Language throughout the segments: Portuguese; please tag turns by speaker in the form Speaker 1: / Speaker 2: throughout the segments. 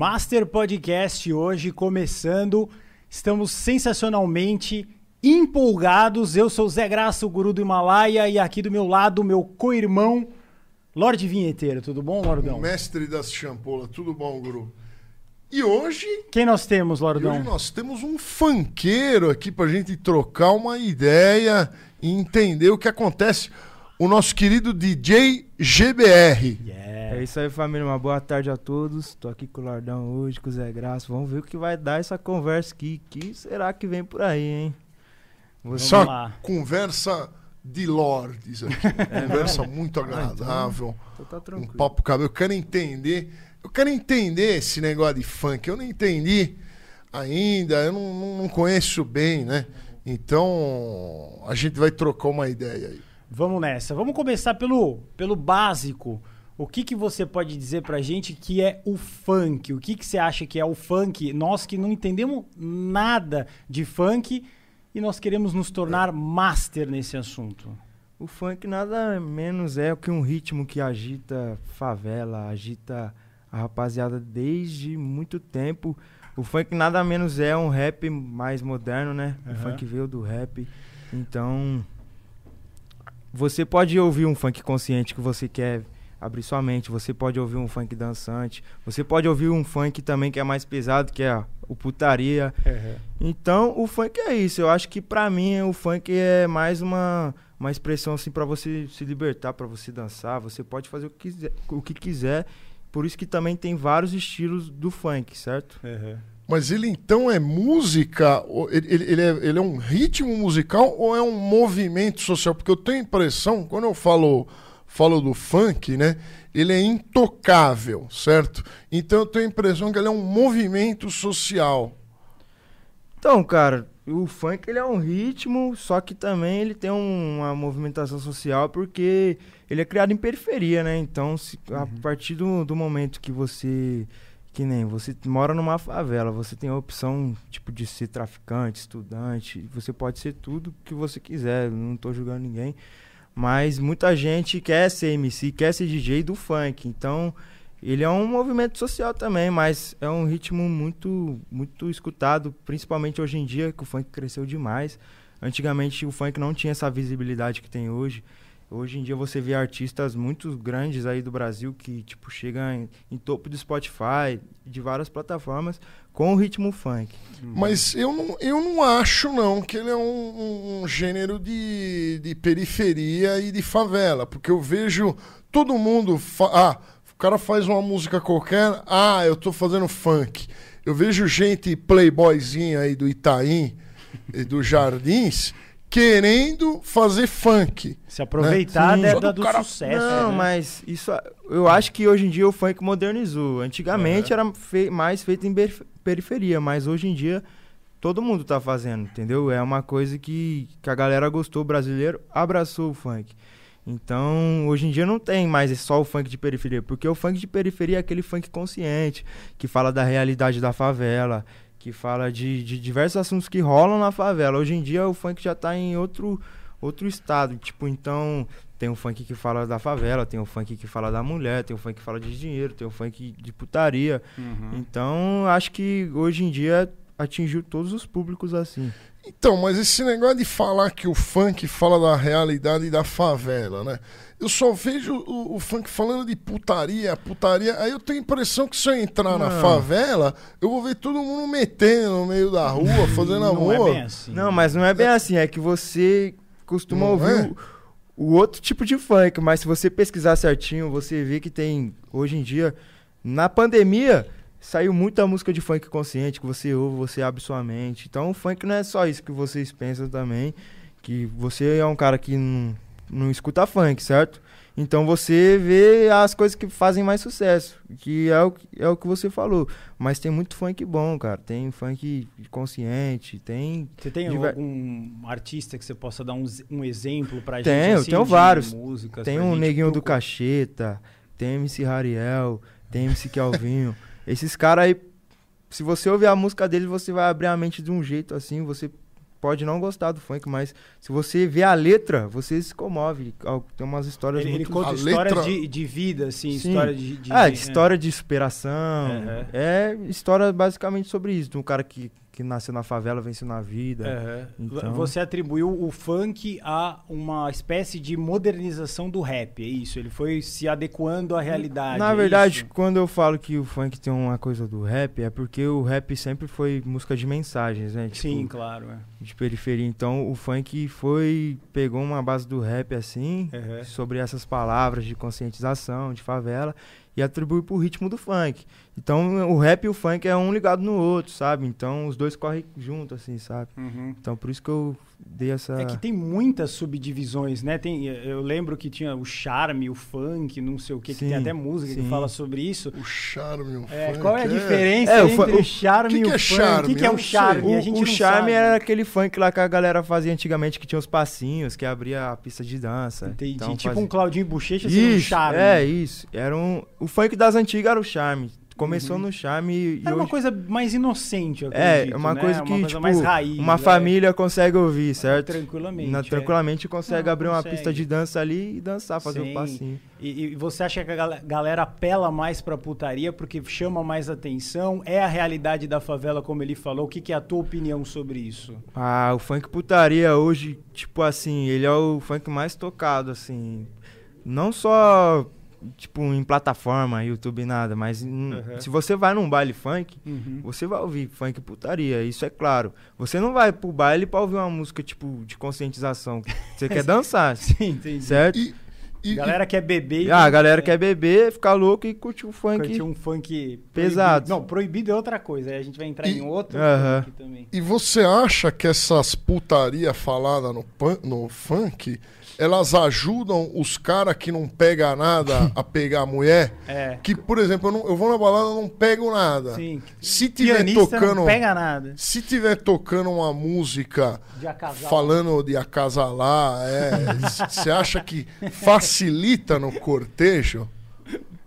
Speaker 1: Master Podcast hoje começando. Estamos sensacionalmente empolgados. Eu sou Zé Graça, o guru do Himalaia, e aqui do meu lado, meu co-irmão, Lorde Vinheteiro. Tudo bom, Lordão?
Speaker 2: O mestre das champolas. Tudo bom, guru? E hoje,
Speaker 1: Quem nós temos, Lordão?
Speaker 2: hoje nós temos um funkeiro aqui pra gente trocar uma ideia e entender o que acontece. O nosso querido DJ GBR.
Speaker 1: Yeah.
Speaker 3: É isso aí, família. Uma boa tarde a todos. Tô aqui com o Lordão hoje, com o Zé Graça. Vamos ver o que vai dar essa conversa aqui. que será que vem por aí, hein?
Speaker 1: Vamos
Speaker 2: Só
Speaker 1: lá.
Speaker 2: conversa de lords aqui. conversa muito agradável.
Speaker 3: Então tá
Speaker 2: Um
Speaker 3: tranquilo.
Speaker 2: papo cabelo. Eu quero entender. Eu quero entender esse negócio de funk. Eu não entendi ainda. Eu não, não- não conheço bem, né? Então a gente vai trocar uma ideia aí.
Speaker 1: Vamos nessa. Vamos começar pelo, pelo básico. O que, que você pode dizer pra gente que é o funk? O que, que você acha que é o funk? Nós que não entendemos nada de funk e nós queremos nos tornar master nesse assunto.
Speaker 3: O funk nada menos é que um ritmo que agita favela, agita a rapaziada desde muito tempo. O funk nada menos é um rap mais moderno, né? O
Speaker 1: Aham.
Speaker 3: funk veio do rap. Então, você pode ouvir um funk consciente que você quer abrir sua mente, você pode ouvir um funk dançante, você pode ouvir um funk também que é mais pesado, que é o putaria. Então, o funk é isso. Eu acho que pra mim o funk é mais uma, uma expressão assim para você se libertar, pra você dançar. Você pode fazer o que quiser, o que quiser. Por isso que também tem vários estilos do funk, certo?
Speaker 2: Mas ele então é música? Ele, ele- é, ele é um ritmo musical ou é um movimento social? Porque eu tenho a impressão, quando eu falo, falo do funk, né? Ele é intocável, certo? Então eu tenho a impressão que ele é um movimento social.
Speaker 3: Então, cara, o funk ele é um ritmo, só que também ele tem um- uma movimentação social porque ele é criado em periferia, né? Então, se- a partir do, do momento que você que nem você mora numa favela, você tem a opção tipo de ser traficante, estudante, você pode ser tudo que você quiser, não tô julgando ninguém, mas muita gente quer ser MC, quer ser DJ do funk. Então, ele é um movimento social também, mas é um ritmo muito muito escutado, principalmente hoje em dia que o funk cresceu demais. Antigamente o funk não tinha essa visibilidade que tem hoje. Hoje em dia você vê artistas muito grandes aí do Brasil que tipo chegam em, em topo do Spotify, de várias plataformas com o ritmo funk.
Speaker 2: Mas eu não, eu não acho, não, que ele é um, um- gênero de, de periferia e de favela. Porque eu vejo todo mundo. ah, o cara faz uma música qualquer. Ah, eu tô fazendo funk. Eu vejo gente playboyzinha aí do Itaim e Jardins querendo fazer funk.
Speaker 1: Se aproveitar
Speaker 2: Sim.
Speaker 1: da- do
Speaker 2: cara-
Speaker 1: sucesso.
Speaker 3: Não,
Speaker 1: né?
Speaker 3: mas isso eu acho que hoje em dia o funk modernizou. Antigamente era fe- mais feito em periferia, mas hoje em dia todo mundo tá fazendo, entendeu? É uma coisa que, que a galera gostou, o brasileiro abraçou o funk. Então, hoje em dia não tem mais só o funk de periferia, porque o funk de periferia é aquele funk consciente, que fala da realidade da favela, que fala de, de diversos assuntos que rolam na favela. Hoje em dia o funk já tá em outro, outro estado, tipo, então tem o funk que fala da favela, tem o funk que fala da mulher, tem o funk que fala de dinheiro, tem o funk de putaria.
Speaker 1: Uhum.
Speaker 3: Então, acho que hoje em dia atingiu todos os públicos assim.
Speaker 2: Então, mas esse negócio de falar que o funk fala da realidade da favela, né? Eu só vejo o, o funk falando de putaria, putaria. Aí eu tenho a impressão que se eu entrar na
Speaker 3: Não.
Speaker 2: favela, eu vou ver todo mundo metendo no meio da rua, fazendo
Speaker 1: Não
Speaker 2: amor.
Speaker 1: é bem assim.
Speaker 3: Não, mas não é bem assim, é que você costuma
Speaker 2: Não
Speaker 3: ouvir
Speaker 2: é?
Speaker 3: o, o outro tipo de funk, mas se você pesquisar certinho, você vê que tem, hoje em dia, na pandemia, saiu muita música de funk consciente, que você ouve, você abre sua mente. Então o funk não é só isso que vocês pensam também, que você é um cara que não, não escuta funk, certo? Então você vê as coisas que fazem mais sucesso, que é o, que- é o que você falou. Mas tem muito funk bom, cara. Tem funk consciente, tem
Speaker 1: Você tem
Speaker 3: Diver-
Speaker 1: algum artista que você possa dar um, um exemplo pra gente?
Speaker 3: Tenho,
Speaker 1: assim,
Speaker 3: tenho vários.
Speaker 1: Músicas
Speaker 3: Tem um
Speaker 1: gente
Speaker 3: Neguinho do
Speaker 1: procurar?
Speaker 3: Cacheta, tem MC Rariel, tem MC Kelvinho. Esses caras aí, se você ouvir a música dele, você vai abrir a mente de um jeito assim, você pode não gostar do funk, mas se você vê a letra, você se comove. Tem umas histórias
Speaker 1: Ele, ele
Speaker 3: muito...
Speaker 1: conta
Speaker 2: A
Speaker 1: histórias
Speaker 2: letra-
Speaker 1: de, de vida, assim,
Speaker 3: Sim.
Speaker 1: história de. de
Speaker 3: Ah,
Speaker 1: de-
Speaker 3: história de superação.
Speaker 1: Aham.
Speaker 3: É história basicamente sobre isso. De um cara que, que nasceu na favela, venceu na vida.
Speaker 1: Aham.
Speaker 3: Então-
Speaker 1: Você atribuiu o funk a uma espécie de modernização do rap, é isso? Ele foi se adequando à realidade.
Speaker 3: Na
Speaker 1: é
Speaker 3: verdade,
Speaker 1: isso?
Speaker 3: quando eu falo que o funk tem uma coisa do rap, é porque o rap sempre foi música de mensagens, né? Tipo,
Speaker 1: Sim, claro. é.
Speaker 3: de periferia. Então o funk foi. pegou uma base do rap assim,
Speaker 1: Aham.
Speaker 3: sobre essas palavras de conscientização, de favela, e atribui pro ritmo do funk. Então o rap e o funk é um ligado no outro, sabe? Então os dois correm junto, assim, sabe?
Speaker 1: Uhum.
Speaker 3: Então por isso que eu dei essa.
Speaker 1: É que tem muitas subdivisões, né? Tem, eu lembro que tinha o charme, o funk, não sei o que, que tem
Speaker 3: Sim,
Speaker 1: até música que
Speaker 3: sim.
Speaker 1: fala sobre isso.
Speaker 2: O charme, o
Speaker 1: É,
Speaker 2: funk.
Speaker 1: qual é a diferença
Speaker 3: É, o
Speaker 1: entre o
Speaker 3: o-
Speaker 1: charme
Speaker 2: que
Speaker 1: e
Speaker 2: que
Speaker 1: o
Speaker 2: é
Speaker 1: funk?
Speaker 2: charme?
Speaker 1: O que, que é o charme?
Speaker 2: sei.
Speaker 1: A
Speaker 3: O,
Speaker 1: gente
Speaker 3: o
Speaker 1: não
Speaker 3: charme
Speaker 1: sabe.
Speaker 3: era aquele funk lá que a galera fazia antigamente, que tinha os passinhos, que abria a pista de dança.
Speaker 1: Entendi.
Speaker 3: Então,
Speaker 1: tipo
Speaker 3: fazia-
Speaker 1: um Claudinho Bochecha sendo um charme.
Speaker 3: é, isso. Era um... O funk das antigas era o charme. Começou
Speaker 1: Uhum.
Speaker 3: no charme e
Speaker 1: Era uma
Speaker 3: hoje...
Speaker 1: coisa mais inocente, eu
Speaker 3: É,
Speaker 1: acredito,
Speaker 3: uma
Speaker 1: né?
Speaker 3: coisa que, tipo,
Speaker 1: mais raiz.
Speaker 3: uma
Speaker 1: né?
Speaker 3: família consegue ouvir, certo?
Speaker 1: Tranquilamente.
Speaker 3: Na-
Speaker 1: é.
Speaker 3: tranquilamente consegue
Speaker 1: Não,
Speaker 3: abrir uma
Speaker 1: consegue.
Speaker 3: pista de dança ali e dançar, fazer
Speaker 1: Sim.
Speaker 3: um passinho.
Speaker 1: E, e você acha que a gal- galera apela mais pra putaria porque chama mais atenção? É a realidade da favela, como ele falou? O que, que é a tua opinião sobre isso?
Speaker 3: Ah, o funk putaria hoje, tipo assim, ele é o funk mais tocado, assim. Não só, tipo, em plataforma, YouTube, nada, mas
Speaker 1: Uhum.
Speaker 3: se você vai num baile funk, você vai ouvir funk putaria, isso é claro. Você não vai pro baile pra ouvir uma música, tipo, de conscientização. Você quer dançar,
Speaker 1: Sim, entendi.
Speaker 3: certo?
Speaker 2: E, e,
Speaker 1: galera quer beber. e-
Speaker 3: Ah, a galera quer beber, ficar louco e curtir o funk.
Speaker 1: Curtir um funk
Speaker 3: Pesado.
Speaker 1: proibido. Não, proibido é outra coisa. Aí a gente vai entrar
Speaker 2: E-
Speaker 1: em outro
Speaker 3: Aham.
Speaker 1: funk também.
Speaker 2: e você acha que essas putaria falada no, pan- no funk, elas ajudam os caras que não pegam nada a pegar a mulher?
Speaker 1: É.
Speaker 2: Que, por exemplo, eu, não- eu vou na balada e não pego nada.
Speaker 1: Sim.
Speaker 2: Se tiver
Speaker 1: Pianista
Speaker 2: tocando.
Speaker 1: não pega nada.
Speaker 2: Se tiver tocando uma música
Speaker 1: De
Speaker 2: falando de acasalar, é, você acha que facilita no cortejo?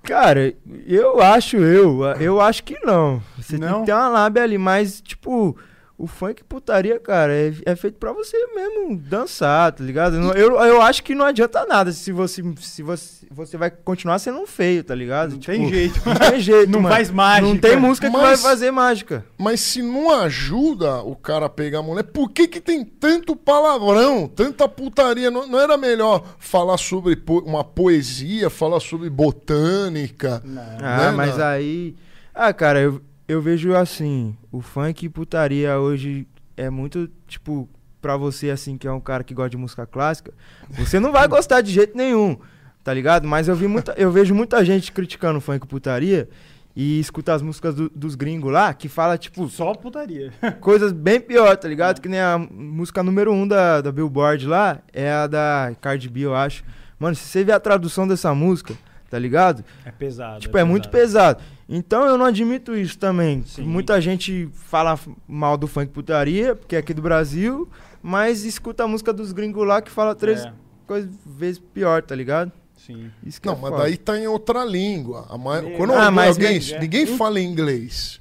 Speaker 3: Cara, eu acho, eu, eu acho que não. Você tem
Speaker 1: Não?
Speaker 3: que ter uma lábia ali, mas, tipo, o funk putaria, cara, é, é feito pra você mesmo dançar, tá ligado? Eu, eu acho que não adianta nada se você, se você, você vai continuar sendo feio, tá ligado?
Speaker 1: Não
Speaker 3: Tipo,
Speaker 1: tem jeito.
Speaker 3: Não tem jeito,
Speaker 1: Não
Speaker 3: mano.
Speaker 1: faz mágica.
Speaker 3: Não tem música que
Speaker 2: Mas-
Speaker 3: vai fazer mágica.
Speaker 2: Mas se não ajuda o cara a pegar a mulher, por que, que tem tanto palavrão, tanta putaria? Não, não era melhor falar sobre po- uma poesia, falar sobre botânica?
Speaker 1: Não.
Speaker 3: Ah,
Speaker 2: Né,
Speaker 3: mas
Speaker 2: não?
Speaker 3: aí. Ah, cara, eu, eu vejo assim: o funk e putaria hoje é muito, tipo, pra você, assim, que é um cara que gosta de música clássica, você não vai gostar de jeito nenhum, tá ligado? Mas eu, vi muita, eu vejo muita gente criticando o funk e putaria e escuta as músicas do- dos gringos lá que fala, tipo,
Speaker 1: Só putaria.
Speaker 3: coisas bem pior, tá ligado? Que nem a música número um da, da Billboard lá, é a da Cardi B, eu acho. Mano, se você ver a tradução dessa música, tá ligado?
Speaker 1: É pesado.
Speaker 3: Tipo, é muito pesado. Então eu não admito isso também.
Speaker 1: Sim.
Speaker 3: Muita gente fala mal do funk putaria, porque é aqui do Brasil, mas escuta a música dos gringos lá que fala três
Speaker 1: É,
Speaker 3: coisas vezes pior, tá ligado?
Speaker 1: sim.
Speaker 3: Isso que
Speaker 2: Não,
Speaker 3: é
Speaker 2: mas
Speaker 3: foda.
Speaker 2: daí tá em outra língua. A ma-. Quando
Speaker 3: Ah, mas
Speaker 2: alguém,
Speaker 1: é-
Speaker 2: ninguém fala inglês.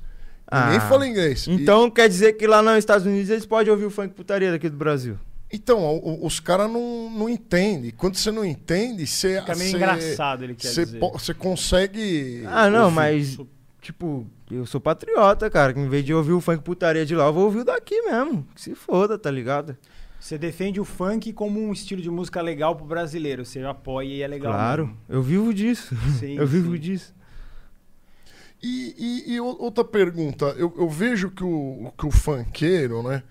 Speaker 2: Ninguém
Speaker 3: Ah,
Speaker 2: fala inglês. E-
Speaker 3: Então quer dizer que lá nos Estados Unidos eles podem ouvir o funk putaria daqui do Brasil.
Speaker 2: Então, o- os caras não, não entendem. Quando você não entende, você.
Speaker 1: Fica meio
Speaker 2: você-
Speaker 1: engraçado, ele quer
Speaker 2: Você
Speaker 1: dizer.
Speaker 2: você consegue.
Speaker 3: Ah, não,
Speaker 2: ouvir.
Speaker 3: mas tipo, eu sou patriota, cara. que Em vez de ouvir o funk putaria de lá, eu vou ouvir o daqui mesmo. Que se foda, tá ligado?
Speaker 1: Você defende o funk como um estilo de música legal pro brasileiro. Você apoia e é legal.
Speaker 3: Claro,
Speaker 1: mesmo.
Speaker 3: eu vivo disso.
Speaker 1: Sim,
Speaker 3: eu vivo
Speaker 1: sim.
Speaker 3: disso.
Speaker 2: E, e- e outra pergunta, eu, eu vejo que o, que o funkeiro, né?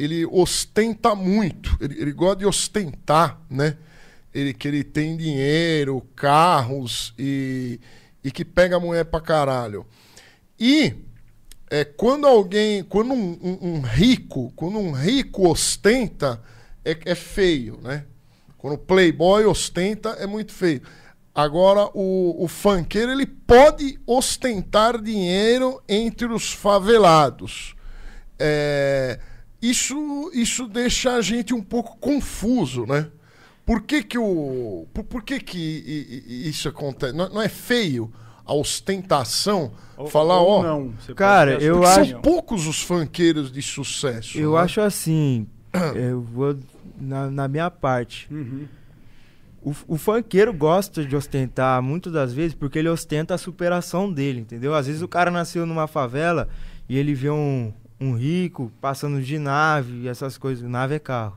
Speaker 2: Ele ostenta muito, ele, ele gosta de ostentar, né? Ele, que ele tem dinheiro, carros e, e que pega a mulher pra caralho. E é, quando alguém, quando um, um- um rico, quando um rico ostenta, é, é feio, né? Quando o playboy ostenta, é muito feio. Agora, o, o funkeiro, ele pode ostentar dinheiro entre os favelados. É, isso, isso deixa a gente um pouco confuso, né? Por que que, o, por, por que, que isso acontece? Não, não é feio a ostentação,
Speaker 1: Ou-
Speaker 2: falar,
Speaker 1: ou
Speaker 2: ó.
Speaker 1: não, você
Speaker 3: Cara, eu acho-
Speaker 2: são poucos os funkeiros de sucesso.
Speaker 3: Eu
Speaker 2: né?
Speaker 3: acho assim, eu vou na, na minha parte.
Speaker 1: Uhum.
Speaker 3: O, o funkeiro gosta de ostentar muitas das vezes porque ele ostenta a superação dele, entendeu? Às vezes o cara nasceu numa favela e ele vê um, um rico passando de nave e essas coisas. Nave é carro.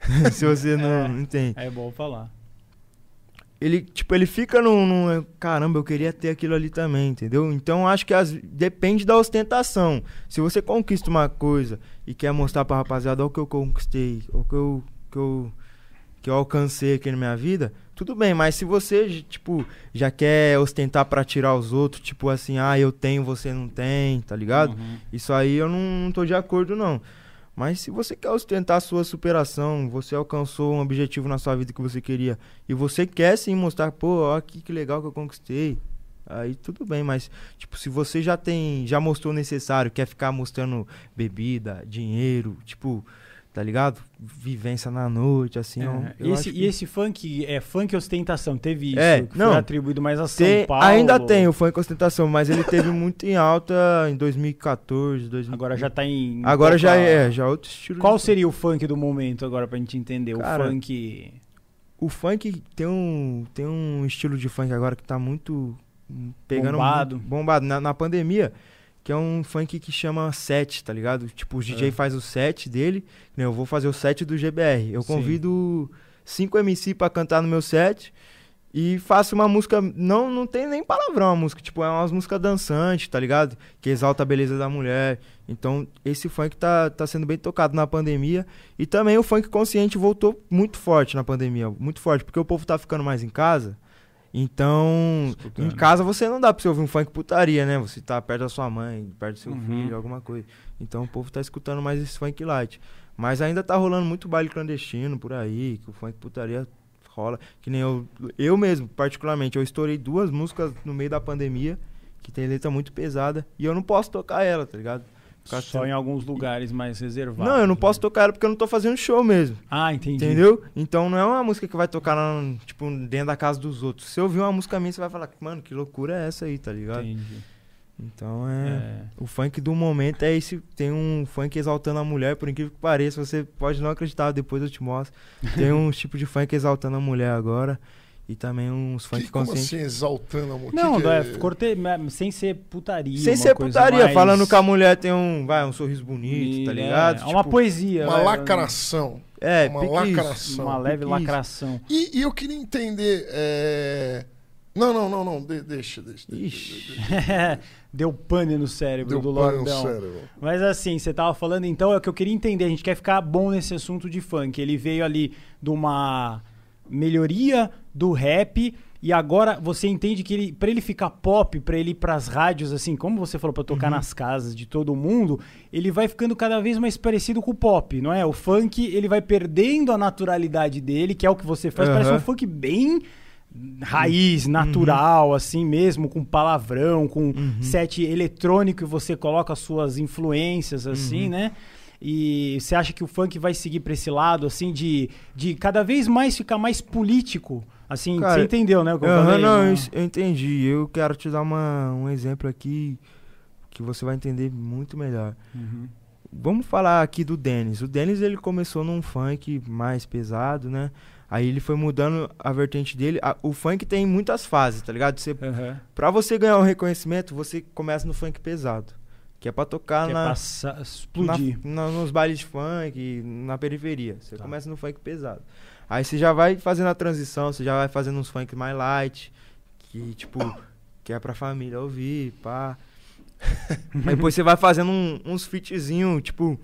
Speaker 3: Se você não
Speaker 1: É.
Speaker 3: entende.
Speaker 1: É bom falar.
Speaker 3: Ele, tipo, ele fica num, num, Caramba, eu queria ter aquilo ali também, entendeu? Então acho que as, depende da ostentação. Se você conquista uma coisa e quer mostrar pra rapaziada, olha o que eu conquistei, olha o que eu, que eu, que eu alcancei aqui na minha vida, tudo bem, mas se você, tipo, já quer ostentar pra tirar os outros, tipo assim, ah, eu tenho, você não tem, tá ligado?
Speaker 1: Uhum.
Speaker 3: Isso aí eu não, não tô de acordo, não. Mas se você quer ostentar a sua superação, você alcançou um objetivo na sua vida que você queria, e você quer sim mostrar, pô, ó aqui que legal que eu conquistei. Aí tudo bem, mas tipo, se você já tem, já mostrou o necessário, quer ficar mostrando bebida, dinheiro, tipo, tá ligado? Vivência na noite, assim,
Speaker 1: É,
Speaker 3: ó,
Speaker 1: e,
Speaker 3: eu
Speaker 1: esse,
Speaker 3: acho
Speaker 1: e
Speaker 3: que-
Speaker 1: esse funk é funk ostentação, teve isso,
Speaker 3: É,
Speaker 1: que
Speaker 3: não.
Speaker 1: foi atribuído mais a São
Speaker 3: Tem-
Speaker 1: Paulo.
Speaker 3: ainda tem o funk ostentação, mas ele teve muito em alta em 2014, 2015.
Speaker 1: Agora já tá em.
Speaker 3: Agora já é, já é outro estilo.
Speaker 1: Qual
Speaker 3: de funk.
Speaker 1: seria o funk do momento agora pra gente entender?
Speaker 3: Cara,
Speaker 1: o funk.
Speaker 3: O funk tem um, tem um estilo de funk agora que tá muito hum, pegando
Speaker 1: Bombado.
Speaker 3: muito- bombado na, na pandemia, que é um funk que chama set, tá ligado? Tipo, o DJ
Speaker 1: É.
Speaker 3: faz o set dele, né? Eu vou fazer o set do GBR. Eu
Speaker 1: Sim.
Speaker 3: convido cinco MC pra cantar no meu set e faço uma música, não não tem nem palavrão a música, tipo, é umas músicas dançantes, tá ligado? Que exalta a beleza da mulher. Então, esse funk tá, tá sendo bem tocado na pandemia. E também o funk consciente voltou muito forte na pandemia. Muito forte, porque o povo tá ficando mais em casa. Então,
Speaker 1: Escutando.
Speaker 3: em casa você não dá pra você ouvir um funk putaria, né? Você tá perto da sua mãe, perto do seu
Speaker 1: Uhum.
Speaker 3: filho, alguma coisa. Então o povo tá escutando mais esse funk light. Mas ainda tá rolando muito baile clandestino por aí, que o funk putaria rola. Que nem eu, eu mesmo, particularmente, eu estourei duas músicas no meio da pandemia, que tem letra muito pesada, e eu não posso tocar ela, tá ligado?
Speaker 1: Só em alguns lugares mais reservados.
Speaker 3: Não, eu não
Speaker 1: né?
Speaker 3: posso tocar ela porque eu não tô fazendo show mesmo.
Speaker 1: Ah, entendi.
Speaker 3: Entendeu? Então não é uma música que vai tocar lá, tipo, dentro da casa dos outros. Se eu ouvir uma música minha, você vai falar, mano, que loucura é essa aí, tá ligado?
Speaker 1: Entendi.
Speaker 3: Então é.
Speaker 1: É.
Speaker 3: O funk do momento é esse. Tem um funk exaltando a mulher, por incrível que pareça. Você pode não acreditar, depois eu te mostro. Tem um tipo de funk exaltando a mulher agora. E também uns funk
Speaker 2: Que, como
Speaker 3: conscientes.
Speaker 2: assim, exaltando a mulher?
Speaker 1: Não,
Speaker 2: que que
Speaker 1: é, cortei, sem ser putaria.
Speaker 3: Sem
Speaker 1: uma
Speaker 3: ser
Speaker 1: coisa
Speaker 3: putaria,
Speaker 1: mais
Speaker 3: falando que a mulher tem um, vai, um sorriso bonito, tá
Speaker 1: É,
Speaker 3: ligado?
Speaker 1: É, uma
Speaker 3: Tipo,
Speaker 1: poesia.
Speaker 2: Uma
Speaker 1: vai,
Speaker 2: lacração.
Speaker 3: É,
Speaker 2: uma lacração.
Speaker 1: Uma leve lacração.
Speaker 2: E, e eu queria entender. é, Não, não, não, não. de- deixa, deixa. deixa,
Speaker 3: Ixi.
Speaker 2: deixa.
Speaker 1: Deu pane no cérebro
Speaker 2: Deu
Speaker 1: do
Speaker 2: pane no cérebro.
Speaker 1: Mas assim, você tava falando, então, é o que eu queria entender. A gente quer ficar bom nesse assunto de funk. Ele veio ali de uma melhoria do rap. E agora você entende que ele, para ele ficar pop, pra ele ir pras rádios, assim, como você falou, pra tocar
Speaker 3: Uhum.
Speaker 1: nas casas de todo mundo, ele vai ficando cada vez mais parecido com o pop, não é? O funk, ele vai perdendo a naturalidade dele, que é o que você faz. Parece
Speaker 3: Aham.
Speaker 1: um funk bem raiz, natural, assim mesmo, com palavrão, com
Speaker 3: Uhum.
Speaker 1: set eletrônico e você coloca as suas influências, assim,
Speaker 3: Uhum.
Speaker 1: né? E você acha que o funk vai seguir pra esse lado, assim, de, de cada vez mais ficar mais político? Assim,
Speaker 3: Cara,
Speaker 1: você entendeu, né? O que eu falei?
Speaker 3: não,
Speaker 1: né?
Speaker 3: eu, entendi. Eu quero te dar uma, um exemplo aqui que você vai entender muito melhor.
Speaker 1: Uhum.
Speaker 3: Vamos falar aqui do Dennis. O Dennis ele começou num funk mais pesado, né? Aí ele foi mudando a vertente dele. A- o funk tem muitas fases, tá ligado? Você,
Speaker 1: Aham.
Speaker 3: pra você ganhar um reconhecimento, você começa no funk pesado. Que é pra tocar
Speaker 1: Que é
Speaker 3: na,
Speaker 1: passar- explodir.
Speaker 3: na- na- nos bailes de funk, na periferia. Você
Speaker 1: Tá.
Speaker 3: começa no funk pesado. Aí você já vai fazendo a transição, você já vai fazendo uns funk mais light, que tipo, que é pra família ouvir, pá. Aí depois você vai fazendo um- uns fitzinho, tipo,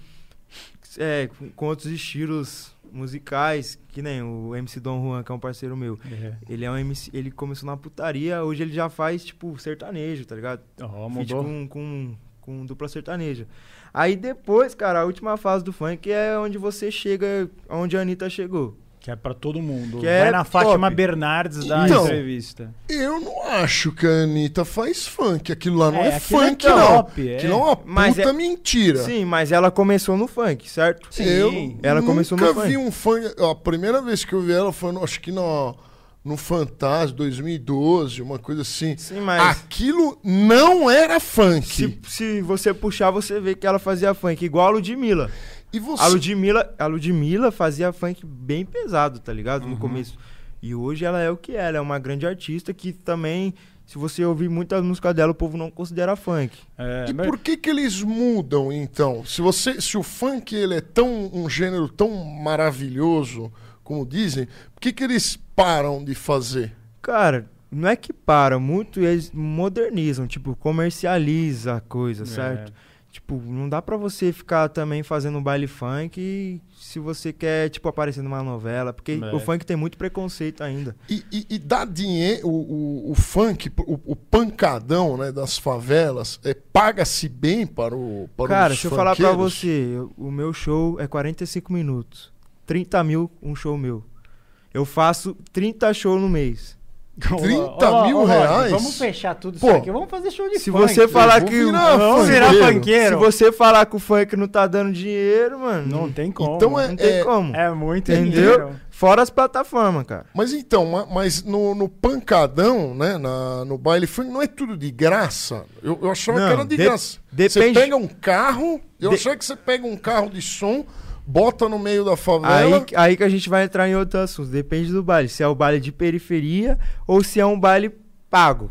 Speaker 3: é, com, outros estilos musicais, que nem o MC Don Juan, que é um parceiro meu.
Speaker 1: É.
Speaker 3: Ele é um MC, ele começou na putaria, hoje ele já faz, tipo, sertanejo, tá ligado? Feat
Speaker 1: mudou.
Speaker 3: com, com, com dupla sertaneja. Aí depois, cara, a última fase do funk é onde você chega onde a Anitta chegou.
Speaker 1: Que é pra todo mundo.
Speaker 3: Que
Speaker 1: Vai
Speaker 3: é
Speaker 1: na
Speaker 3: top.
Speaker 1: Fátima Bernardes da
Speaker 2: Então,
Speaker 1: entrevista.
Speaker 2: Eu não acho que a Anitta faz funk. Aquilo lá não é,
Speaker 1: aquilo é
Speaker 2: funk, não.
Speaker 1: top, é.
Speaker 2: Aquilo é uma
Speaker 3: Mas
Speaker 2: puta
Speaker 3: é-
Speaker 2: mentira.
Speaker 3: Sim, mas ela começou no funk, certo?
Speaker 1: Sim.
Speaker 2: Eu
Speaker 3: Ela começou no
Speaker 2: nunca
Speaker 3: funk.
Speaker 2: vi um funk. A primeira vez que eu vi ela foi, no, acho que no, no Fantástico 2012, uma coisa assim.
Speaker 3: Sim, mas
Speaker 2: Aquilo não era funk.
Speaker 3: se, se você puxar, você vê que ela fazia funk, igual a Ludmilla.
Speaker 2: E você.
Speaker 3: A Ludmilla, a Ludmilla fazia funk bem pesado, tá ligado?
Speaker 2: Uhum.
Speaker 3: No começo. E hoje ela é o que é, ela é uma grande artista que também, se você ouvir muitas músicas dela, o povo não considera funk.
Speaker 1: É,
Speaker 2: E
Speaker 1: mas-
Speaker 2: por que que eles mudam então? Se você, se o funk ele é tão um gênero tão maravilhoso, como dizem, por que que eles param de fazer?
Speaker 3: Cara, não é que para, muito eles modernizam, tipo, comercializa a coisa, certo? Tipo, não dá pra você ficar também fazendo um baile funk se você quer, tipo, aparecer numa novela, porque
Speaker 1: É.
Speaker 3: o funk tem muito preconceito ainda.
Speaker 2: E, e, e dá dinheiro, o, o, o funk, o, o pancadão né, das favelas, é, paga-se bem para o para
Speaker 3: Cara,
Speaker 2: os
Speaker 3: deixa eu falar pra você, o meu show é 45 minutos. 30 mil um show meu. Eu faço 30 shows no mês.
Speaker 2: 30 mil reais?
Speaker 1: Vamos fechar tudo
Speaker 2: Pô,
Speaker 1: isso aqui. Vamos fazer show de
Speaker 3: se
Speaker 1: funk.
Speaker 3: você falar que
Speaker 2: virar
Speaker 1: Vamos virar
Speaker 2: funkeiro.
Speaker 1: funkeiro.
Speaker 3: Se você falar que o funk não tá dando dinheiro, mano,
Speaker 1: Não tem como.
Speaker 2: Então é-
Speaker 3: não tem como.
Speaker 1: É muito
Speaker 3: Entendeu?
Speaker 1: dinheiro.
Speaker 3: Fora as plataformas, cara.
Speaker 2: Mas então, ma- mas no, no pancadão, né, na, no baile funk, não é tudo de graça? Eu, eu achava
Speaker 3: Não,
Speaker 2: que era de
Speaker 3: de-
Speaker 2: graça. Você
Speaker 3: depende-
Speaker 2: pega um carro, eu
Speaker 3: De-
Speaker 2: achava que você pega um carro de som, bota no meio da favela...
Speaker 3: Aí, aí que a gente vai entrar em outro assunto. Depende do baile. Se é o baile de periferia ou se é um baile pago.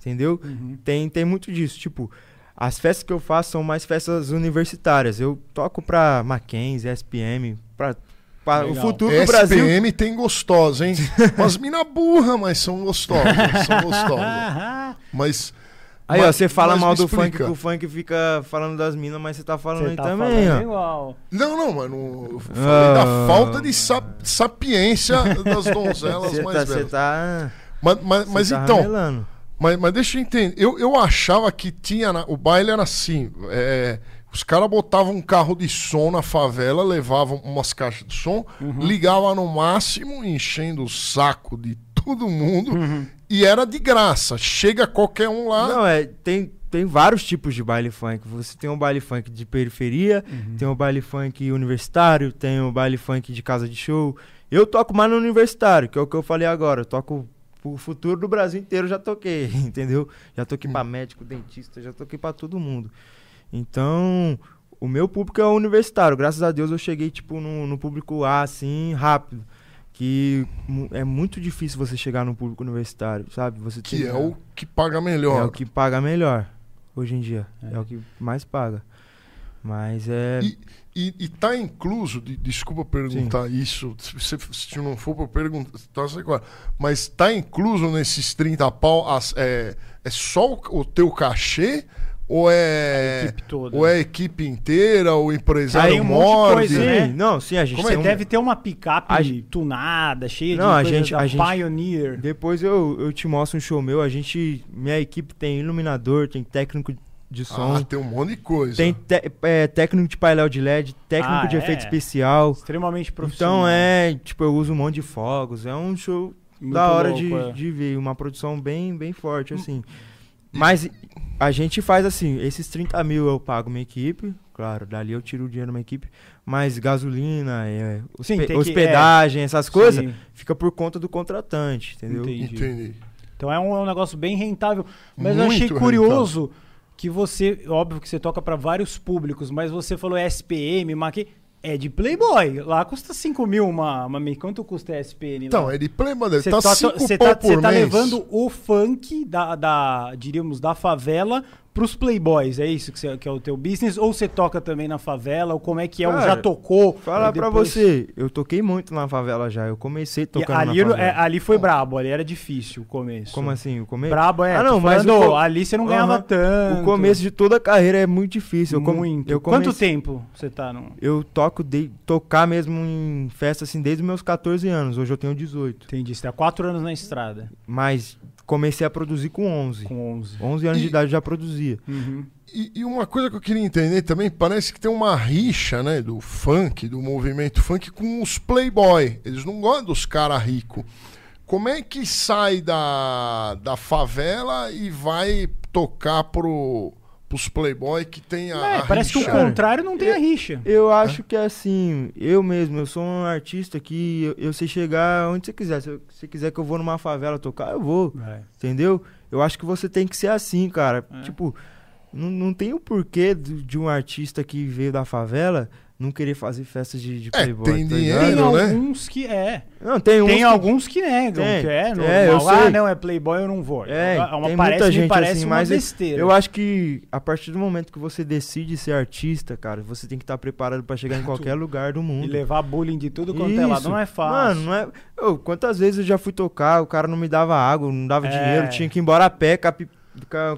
Speaker 3: Entendeu?
Speaker 1: Uhum.
Speaker 3: Tem, tem muito disso. Tipo, as festas que eu faço são mais festas universitárias. Eu toco pra Mackenzie, SPM, pra, o futuro do Brasil.
Speaker 2: SPM tem gostosa, hein? Umas mina burra, mas são gostosas, são gostosas. Mas...
Speaker 3: Aí,
Speaker 2: mas-
Speaker 3: ó, você fala mal do funk,
Speaker 2: explica.
Speaker 3: que o funk fica falando das minas, mas você tá falando
Speaker 1: Você
Speaker 3: aí
Speaker 1: tá
Speaker 3: também,
Speaker 1: falando
Speaker 3: ó.
Speaker 1: igual.
Speaker 2: Não, não, mano. Eu falei
Speaker 3: Ah.
Speaker 2: da falta de sa- sapiência das donzelas
Speaker 3: Você
Speaker 2: mais
Speaker 3: tá, você
Speaker 2: velhas.
Speaker 3: tá,
Speaker 2: Mas, mas,
Speaker 3: você
Speaker 2: mas
Speaker 3: tá
Speaker 2: então,
Speaker 3: ramelando.
Speaker 2: mas, mas deixa eu entender. Eu, eu achava que tinha. na- o baile era assim: é, os caras botavam um carro de som na favela, levavam umas caixas de som,
Speaker 3: Uhum.
Speaker 2: ligavam no máximo, enchendo o saco de todo mundo,
Speaker 3: Uhum.
Speaker 2: E era de graça. Chega qualquer um lá.
Speaker 3: Não, é, tem, tem vários tipos de baile funk. Você tem um baile funk de periferia, tem o baile funk universitário, tem o baile funk de casa de show. Eu toco mais no universitário, que é o que eu falei agora. Eu toco o futuro do Brasil inteiro, já toquei, entendeu? Já toquei pra médico, dentista, já toquei pra todo mundo. Então, o meu público é o universitário. Graças a Deus eu cheguei, tipo, no, no público A, assim, rápido. Que é muito difícil você chegar no público universitário, sabe? Você
Speaker 2: Que
Speaker 3: tem-
Speaker 2: é o que paga melhor.
Speaker 3: é o que paga melhor hoje em dia. É, o que mais paga. Mas é.
Speaker 2: E, e, e tá incluso, de- desculpa perguntar isso, se, você- se não for pra perguntar, tá sei qual, mas tá incluso nesses 30 pau, as- é, é só o, o teu cachê? Ou
Speaker 1: A
Speaker 2: é,
Speaker 1: equipe toda.
Speaker 2: ou é a equipe inteira, o empresário
Speaker 1: Aí um monte de
Speaker 2: morde?
Speaker 1: coisa,
Speaker 3: sim,
Speaker 1: né?
Speaker 3: não, sim, a gente
Speaker 1: Como é
Speaker 3: tem
Speaker 1: que
Speaker 3: um-
Speaker 1: deve ter uma picape
Speaker 3: A
Speaker 1: tunada, cheia
Speaker 3: Não,
Speaker 1: de
Speaker 3: a gente-
Speaker 1: da
Speaker 3: a gente-
Speaker 1: Pioneer.
Speaker 3: Depois eu, eu te mostro um show meu. A gente. Minha equipe tem iluminador, tem técnico de som,
Speaker 2: Ah, tem um monte de coisa.
Speaker 3: tem te- é, técnico de painel de LED, técnico
Speaker 1: Ah,
Speaker 3: de
Speaker 1: é?
Speaker 3: efeito especial.
Speaker 1: Extremamente profissional.
Speaker 3: Então é, tipo, eu uso um monte de fogos. É um show
Speaker 1: Muito
Speaker 3: da hora
Speaker 1: louco,
Speaker 3: de,
Speaker 1: é.
Speaker 3: de ver, uma produção bem, bem forte, assim. Mas a gente faz assim, esses 30 mil eu pago minha equipe, claro, dali eu tiro o dinheiro da minha equipe, mas gasolina, é,
Speaker 1: Sim,
Speaker 3: hospe-
Speaker 1: tem que-
Speaker 3: hospedagem, essas coisas,
Speaker 1: Sim,
Speaker 3: fica por conta do contratante, entendeu?
Speaker 1: Entendi.
Speaker 2: Entendi.
Speaker 1: Então é um, é um negócio bem rentável. Mas eu
Speaker 2: Muito
Speaker 1: achei curioso que você, óbvio que você toca para vários públicos, mas você falou SPM, Maqui, é de Playboy. Lá custa 5 mil uma, uma. Quanto custa a SPN?
Speaker 2: Então,
Speaker 1: lá?
Speaker 2: é de Playboy, deve tá
Speaker 1: tá,
Speaker 2: 5
Speaker 1: você
Speaker 2: pau
Speaker 1: tá, você tá levando o funk da, da, diríamos, da favela pros playboys, é isso que, você- que é o teu business? Ou você toca também na favela? Ou como é que é? Ou
Speaker 3: Cara,
Speaker 1: já tocou?
Speaker 3: Falar
Speaker 1: Aí
Speaker 3: pra
Speaker 1: depois-
Speaker 3: você, eu toquei muito na favela já, eu comecei tocando
Speaker 1: ali,
Speaker 3: na favela.
Speaker 1: é, ali foi brabo, ali era difícil o começo.
Speaker 3: Como assim, o começo?
Speaker 1: Brabo é.
Speaker 3: Ah, não, mas
Speaker 1: falando,
Speaker 3: o
Speaker 1: ali você não ganhava tanto.
Speaker 3: O começo de toda a carreira é muito difícil. Eu com-
Speaker 1: Muito.
Speaker 3: Eu
Speaker 1: Quanto
Speaker 3: comecei-
Speaker 1: tempo você tá no.
Speaker 3: Eu toco de, tocar mesmo em festa assim desde meus 14 anos. Hoje eu tenho 18.
Speaker 1: Entendi, você tá quatro anos na estrada.
Speaker 3: Mas comecei a produzir com 11.
Speaker 1: Com 11.
Speaker 3: 11 anos
Speaker 2: E-
Speaker 3: de idade já produzia.
Speaker 1: Uhum.
Speaker 2: E, e uma coisa que eu queria entender também, parece que tem uma rixa, né, do funk, do movimento funk com os playboy. Eles não gostam dos caras ricos. Como é que sai da, da favela e vai tocar pro, pros playboy que tem a,
Speaker 1: É,
Speaker 2: a
Speaker 1: parece que o
Speaker 2: rixa.
Speaker 1: contrário não tem a rixa.
Speaker 3: Eu acho que é assim, eu mesmo, eu sou um artista que eu, eu sei chegar onde você quiser. Se eu- você quiser que eu vou numa favela tocar, eu vou.
Speaker 1: É.
Speaker 3: Entendeu? Eu acho que você tem que ser assim, cara.
Speaker 1: É.
Speaker 3: Tipo, não, não tem o porquê do- de um artista que veio da favela não querer fazer festas de, de
Speaker 2: É,
Speaker 3: playboy.
Speaker 2: tem
Speaker 3: tá
Speaker 2: dinheiro?
Speaker 1: Tem
Speaker 2: né?
Speaker 1: alguns que é.
Speaker 3: Não, tem uns
Speaker 1: Tem
Speaker 3: que-
Speaker 1: alguns que negam,
Speaker 3: Tem.
Speaker 1: que é normal.
Speaker 3: É, eu
Speaker 1: ah,
Speaker 3: sei.
Speaker 1: não, é playboy, eu não vou.
Speaker 3: É,
Speaker 1: uma,
Speaker 3: tem
Speaker 1: parece,
Speaker 3: muita gente
Speaker 1: parece
Speaker 3: assim,
Speaker 1: uma
Speaker 3: mas eu-
Speaker 1: besteira.
Speaker 3: Eu acho que a partir do momento que você decide ser artista, cara, você tem que estar preparado pra chegar em qualquer lugar do
Speaker 1: E
Speaker 3: mundo.
Speaker 1: levar bullying de tudo quanto é lado
Speaker 3: Isso.
Speaker 1: não é fácil.
Speaker 3: Mano, não é. Ô, quantas vezes eu já fui tocar, o cara não me dava água, não dava
Speaker 1: É.
Speaker 3: dinheiro, tinha que ir embora a pé com, a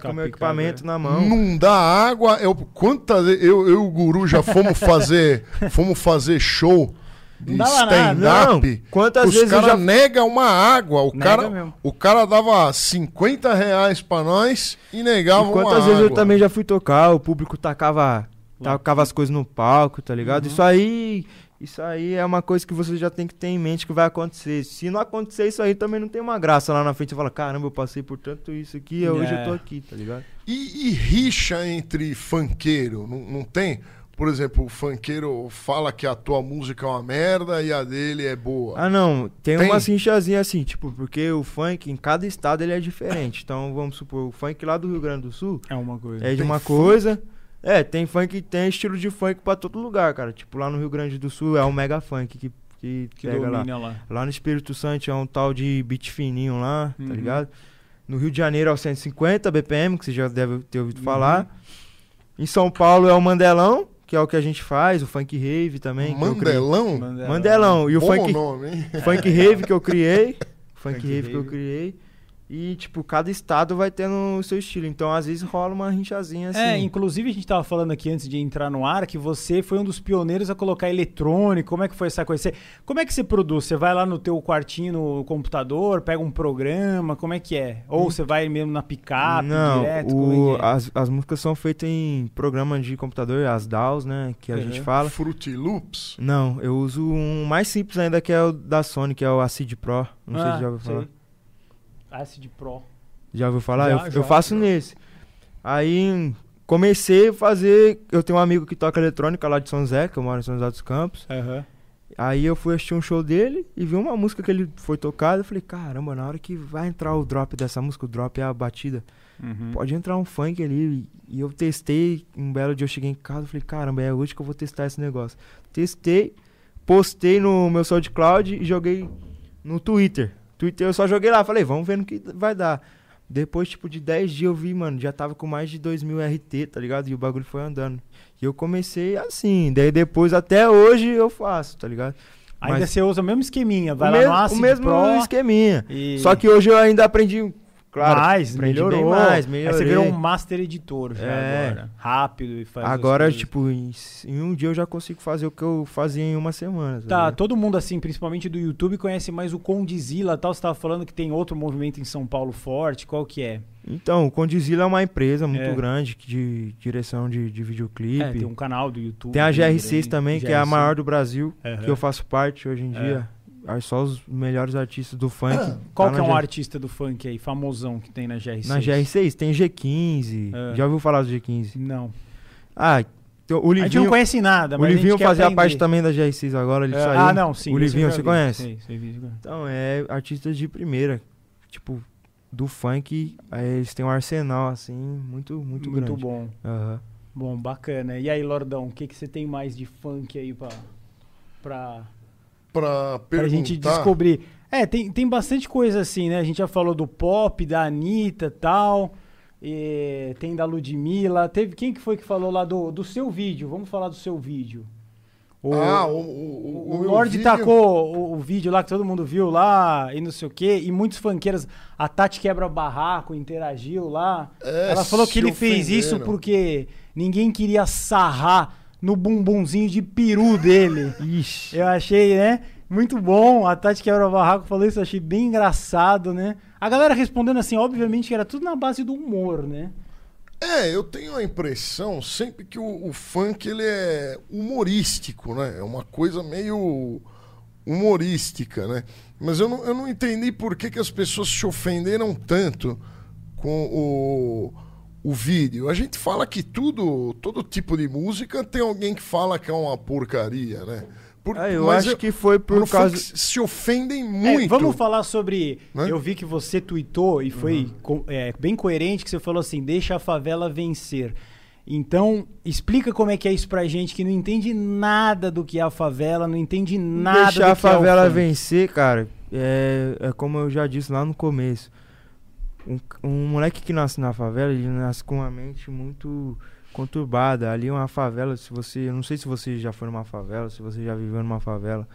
Speaker 3: com, o meu equipamento
Speaker 1: é.
Speaker 3: na mão.
Speaker 2: Não dá água. Eu, quantas vezes eu, eu e o Guru já fomos fazer, fomos fazer show de stand-up.
Speaker 3: quantas
Speaker 2: Os
Speaker 3: vezes eu
Speaker 2: caras
Speaker 3: já.
Speaker 2: negam uma água. O
Speaker 1: Nega
Speaker 2: cara,
Speaker 1: mesmo.
Speaker 2: o cara dava 50 reais pra nós e negava
Speaker 3: E
Speaker 2: uma
Speaker 3: quantas vezes eu
Speaker 2: água.
Speaker 3: também já fui tocar, o público tacava, tacava as coisas no palco, tá ligado?
Speaker 1: Uhum.
Speaker 3: Isso aí. Isso aí é uma coisa que você já tem que ter em mente que vai acontecer. Se não acontecer isso aí, também não tem uma graça lá na frente. Você fala, caramba, eu passei por tanto isso aqui, e hoje
Speaker 1: É.
Speaker 3: eu tô aqui, tá ligado?
Speaker 2: E, e rixa entre funkeiro, não, não tem? Por exemplo, o funkeiro fala que a tua música é uma merda e a dele é boa.
Speaker 3: Ah, não. Tem,
Speaker 2: Tem?
Speaker 3: umas rinchazinhas assim, tipo, porque o funk em cada estado ele é diferente. Então, vamos supor, o funk lá do Rio Grande do Sul
Speaker 1: É uma coisa.
Speaker 3: é de
Speaker 2: Tem
Speaker 3: uma
Speaker 2: funk?
Speaker 3: coisa. É, tem funk, tem estilo de funk pra todo lugar, cara. Tipo, lá no Rio Grande do Sul é o mega funk que, que,
Speaker 1: que
Speaker 3: pega lá.
Speaker 1: lá.
Speaker 3: Lá no Espírito Santo é um tal de beat fininho lá,
Speaker 1: Uhum.
Speaker 3: tá ligado? No Rio de Janeiro é o 150 BPM, que você já deve ter ouvido
Speaker 1: Uhum.
Speaker 3: falar. Em São Paulo é o Mandelão, que é o que a gente faz, o funk rave também. criei.
Speaker 2: Mandelão?
Speaker 3: Mandelão. E o
Speaker 2: Bom
Speaker 3: funk,
Speaker 2: nome, hein?
Speaker 3: funk rave que eu criei. Funk,
Speaker 1: Funk
Speaker 3: rave que eu criei. E, tipo, cada estado vai tendo o seu estilo. Então, às vezes rola uma rinchazinha assim.
Speaker 1: É, inclusive a gente tava falando aqui antes de entrar no ar que você foi um dos pioneiros a colocar eletrônico. Como é que foi essa coisa? Você- como é que você produz? Você vai lá no teu quartinho no computador, pega um programa, como é que é? Ou você vai mesmo na picape,
Speaker 3: Não,
Speaker 1: direto?
Speaker 3: o-
Speaker 1: é que é?
Speaker 3: as, as músicas são feitas em programa de computador, as DAWs, né? Que a
Speaker 1: Uhum.
Speaker 3: gente fala.
Speaker 2: Fruity Loops?
Speaker 3: Não, eu uso um mais simples ainda que é o da Sony, que é o Acid Pro. Não sei
Speaker 1: Ah,
Speaker 3: se já ouviu falar.
Speaker 1: sei. Acid Pro.
Speaker 3: Já ouviu falar?
Speaker 1: Já,
Speaker 3: eu,
Speaker 1: já.
Speaker 3: eu faço nesse. Aí comecei a fazer. Eu tenho um amigo que toca eletrônica lá de São Zé, que eu moro em São José dos Campos.
Speaker 1: Aham.
Speaker 3: Aí eu fui assistir um show dele e vi uma música que ele foi tocada. Eu falei, caramba, na hora que vai entrar o drop dessa música, o drop é a batida.
Speaker 1: Uhum.
Speaker 3: Pode entrar um funk ali. E eu testei. Um belo dia eu cheguei em casa e falei, caramba, é hoje que eu vou testar esse negócio. Testei, postei no meu SoundCloud e joguei no Twitter. Twitter eu só joguei lá, falei, vamos ver no que vai dar. Depois, tipo, de 10 dias eu vi, mano, já tava com mais de 2 mil RT, tá ligado? E o bagulho foi andando. E eu comecei assim, daí depois até hoje eu faço, tá ligado?
Speaker 1: Ainda
Speaker 3: Mas-
Speaker 1: você usa o mesmo esqueminha, vai
Speaker 3: o
Speaker 1: lá
Speaker 3: mesmo,
Speaker 1: no Acid
Speaker 3: o mesmo
Speaker 1: Pro
Speaker 3: esqueminha.
Speaker 1: e...
Speaker 3: Só que hoje eu ainda aprendi, claro,
Speaker 1: mais, melhorou.
Speaker 3: bem mais,
Speaker 1: Aí
Speaker 3: melhorei.
Speaker 1: você virou um master editor já
Speaker 3: É.
Speaker 1: agora. Rápido e faz
Speaker 3: Agora, tipo, em, em um dia eu já consigo fazer o que eu fazia em uma semana.
Speaker 1: Tá,
Speaker 3: ligado?
Speaker 1: todo mundo assim, principalmente do YouTube, conhece mais o Condizila e tal. Você tava falando que tem outro movimento em São Paulo forte, qual que é?
Speaker 3: Então, o Condizila é uma empresa muito
Speaker 1: É.
Speaker 3: grande de direção de, de videoclipe.
Speaker 1: É, tem um canal do YouTube.
Speaker 3: Tem a GR6
Speaker 1: grande,
Speaker 3: também, que é a
Speaker 1: GR6.
Speaker 3: maior do Brasil,
Speaker 1: Aham.
Speaker 3: que eu faço parte hoje em
Speaker 1: É.
Speaker 3: dia. Só os melhores artistas do funk.
Speaker 1: Qual
Speaker 3: tá
Speaker 1: que é um artista do funk aí, famosão, que tem na GR6?
Speaker 3: Na GR6 tem G15.
Speaker 1: É.
Speaker 3: Já ouviu falar do G15?
Speaker 1: Não.
Speaker 3: Ah, tem o
Speaker 1: a gente não
Speaker 3: Livinho,
Speaker 1: conhece nada,
Speaker 3: o
Speaker 1: mas a
Speaker 3: Livinho
Speaker 1: quer
Speaker 3: fazia
Speaker 1: aprender.
Speaker 3: parte também da GR6 agora, ele
Speaker 1: É,
Speaker 3: saiu.
Speaker 1: Ah, não, sim.
Speaker 3: O Livinho, você conhece?
Speaker 1: Sei, sei, vi, sei.
Speaker 3: Então, é artistas de primeira. Tipo, do funk, aí eles têm um arsenal, assim, muito, muito,
Speaker 1: Muito
Speaker 3: grande.
Speaker 1: bom.
Speaker 3: Aham.
Speaker 1: Bom, bacana. E aí, Lordão, o que, que você tem mais de funk aí pra, pra,
Speaker 2: Pra
Speaker 1: pra
Speaker 2: perguntar.
Speaker 1: gente descobrir? É, tem, tem bastante coisa assim, né? A gente já falou do pop, da Anitta e tal. e tem da Ludmilla. Teve, quem que foi que falou lá do, do seu vídeo? Vamos falar do seu vídeo. O,
Speaker 2: Ah, o, o,
Speaker 1: o,
Speaker 2: o,
Speaker 1: Lorde
Speaker 2: vídeo-
Speaker 1: tacou o, o vídeo lá que todo mundo viu lá e não sei o quê. E muitos funkeiros. A Tati quebra barraco, interagiu lá.
Speaker 2: É,
Speaker 1: Ela falou que ele fez isso porque ninguém queria sarrar no bumbumzinho de peru dele.
Speaker 3: Ixi.
Speaker 1: Eu achei, né? Muito bom. A Tati Quebra Barraco falou isso, eu achei bem engraçado, né? A galera respondendo assim, obviamente que era tudo na base do humor, né?
Speaker 2: É, eu tenho a impressão sempre que o, o funk ele é humorístico, né? É uma coisa meio humorística, né? Mas eu não, eu não entendi por que, que as pessoas se ofenderam tanto com o, o vídeo. A gente fala que tudo, todo tipo de música tem alguém que fala que é uma porcaria, né? Por,
Speaker 3: Ah, eu acho que foi por causa.
Speaker 2: se ofendem
Speaker 1: É,
Speaker 2: muito.
Speaker 1: vamos falar sobre.
Speaker 2: Né?
Speaker 1: Eu vi que você tweetou e foi co- é, bem coerente que você falou assim: deixa a favela vencer. Então, explica como é que é isso pra gente que não entende nada do que é a favela, não entende nada
Speaker 3: Deixar
Speaker 1: do
Speaker 3: a
Speaker 1: que é o
Speaker 3: favela
Speaker 1: funk.
Speaker 3: vencer, cara, é, é como eu já disse lá no começo. Um, um moleque que nasce na favela, ele nasce com uma mente muito conturbada. Ali é uma favela, se você. Eu não sei se você já foi numa favela, se você já viveu numa favela.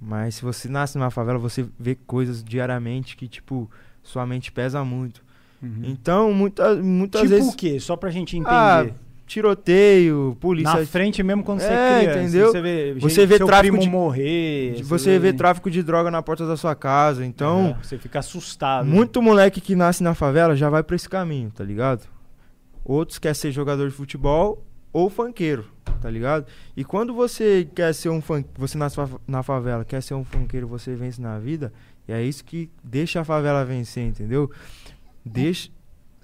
Speaker 3: Mas se você nasce numa favela, você vê coisas diariamente que, tipo, sua mente pesa muito.
Speaker 1: Uhum.
Speaker 3: Então, muita, muitas
Speaker 1: Tipo
Speaker 3: vezes.
Speaker 1: o quê? Só pra gente entender.
Speaker 3: Ah, tiroteio, polícia.
Speaker 1: Na frente mesmo quando você
Speaker 3: É,
Speaker 1: é criança.
Speaker 3: entendeu?
Speaker 1: Você vê,
Speaker 3: Você vê tráfico
Speaker 1: primo
Speaker 3: de-
Speaker 1: morrer.
Speaker 3: Você vê tráfico de droga na porta da sua casa. Então,
Speaker 1: É, você fica assustado.
Speaker 3: muito moleque que nasce na favela já vai pra esse caminho, tá ligado? Outros quer ser jogador de futebol ou funkeiro, tá ligado? E quando você quer ser um funk, você nasce na favela, quer ser um funkeiro, você vence na vida, e é isso que deixa a favela vencer, entendeu? Deixa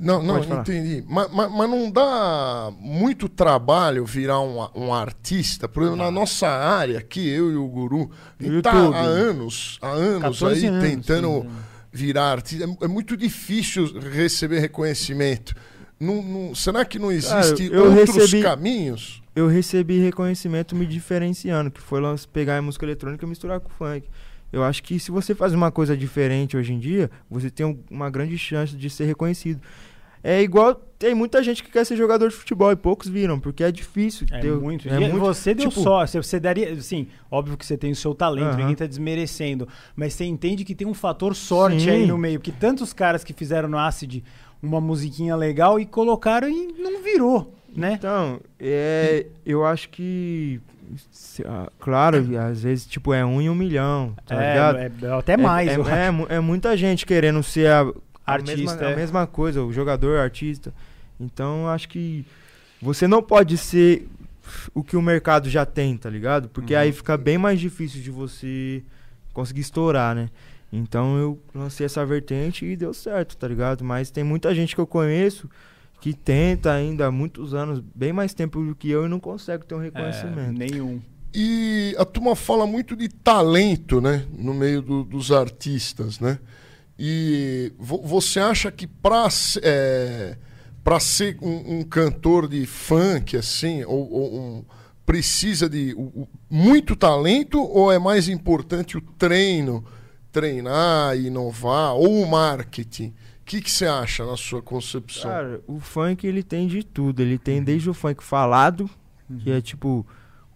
Speaker 2: Não, não, entendi. Mas, mas, mas não dá muito trabalho virar um, um artista? Por exemplo, na nossa área, aqui, eu e o Guru, a gente tá há anos, há anos
Speaker 1: 14
Speaker 2: aí
Speaker 1: anos,
Speaker 2: tentando
Speaker 1: sim.
Speaker 2: virar artista. É, é muito difícil receber reconhecimento. Não, não- será que não existe outros
Speaker 3: recebi-
Speaker 2: caminhos?
Speaker 3: eu recebi reconhecimento me diferenciando, que foi pegar a música eletrônica e misturar com funk. Eu acho que se você faz uma coisa diferente hoje em dia, você tem um- uma grande chance de ser reconhecido. É igual, tem muita gente que quer ser jogador de futebol e poucos viram, porque é difícil.
Speaker 1: É
Speaker 3: ter-
Speaker 1: muito.
Speaker 3: é
Speaker 1: E
Speaker 3: muito-
Speaker 1: você deu
Speaker 3: tipo,
Speaker 1: sorte. Você daria. Sim, óbvio que você tem o seu talento,
Speaker 3: Aham.
Speaker 1: ninguém tá desmerecendo. Mas você entende que tem um fator sorte
Speaker 3: Sim.
Speaker 1: aí no meio. Que tantos caras que fizeram no Acid uma musiquinha legal e colocaram e não virou, né?
Speaker 3: Então, é, eu acho que. ah, Claro, às vezes, tipo, é um em um milhão, tá ligado?
Speaker 1: é, é até mais.
Speaker 3: É,
Speaker 1: eu
Speaker 3: é, é é muita gente querendo ser a, a
Speaker 1: Artista,
Speaker 3: mesma,
Speaker 1: é.
Speaker 3: a mesma coisa, o jogador, artista. Então, acho que você não pode ser o que o mercado já tem, tá ligado? Porque
Speaker 1: Uhum.
Speaker 3: aí fica bem mais difícil de você conseguir estourar, né? Então eu lancei essa vertente e deu certo, tá ligado? Mas tem muita gente que eu conheço que tenta ainda há muitos anos, bem mais tempo do que eu, e não consegue ter um
Speaker 1: É,
Speaker 3: reconhecimento.
Speaker 1: nenhum.
Speaker 2: E a turma fala muito de talento, né? No meio do- dos artistas, né? E vo- você acha que para é, para ser um, um cantor de funk, assim, ou, ou um- precisa de o- muito talento ou é mais importante o treino, treinar, inovar, ou o marketing? O que você acha na sua concepção?
Speaker 3: Cara, o funk ele tem de tudo. Ele tem desde o funk falado, que é tipo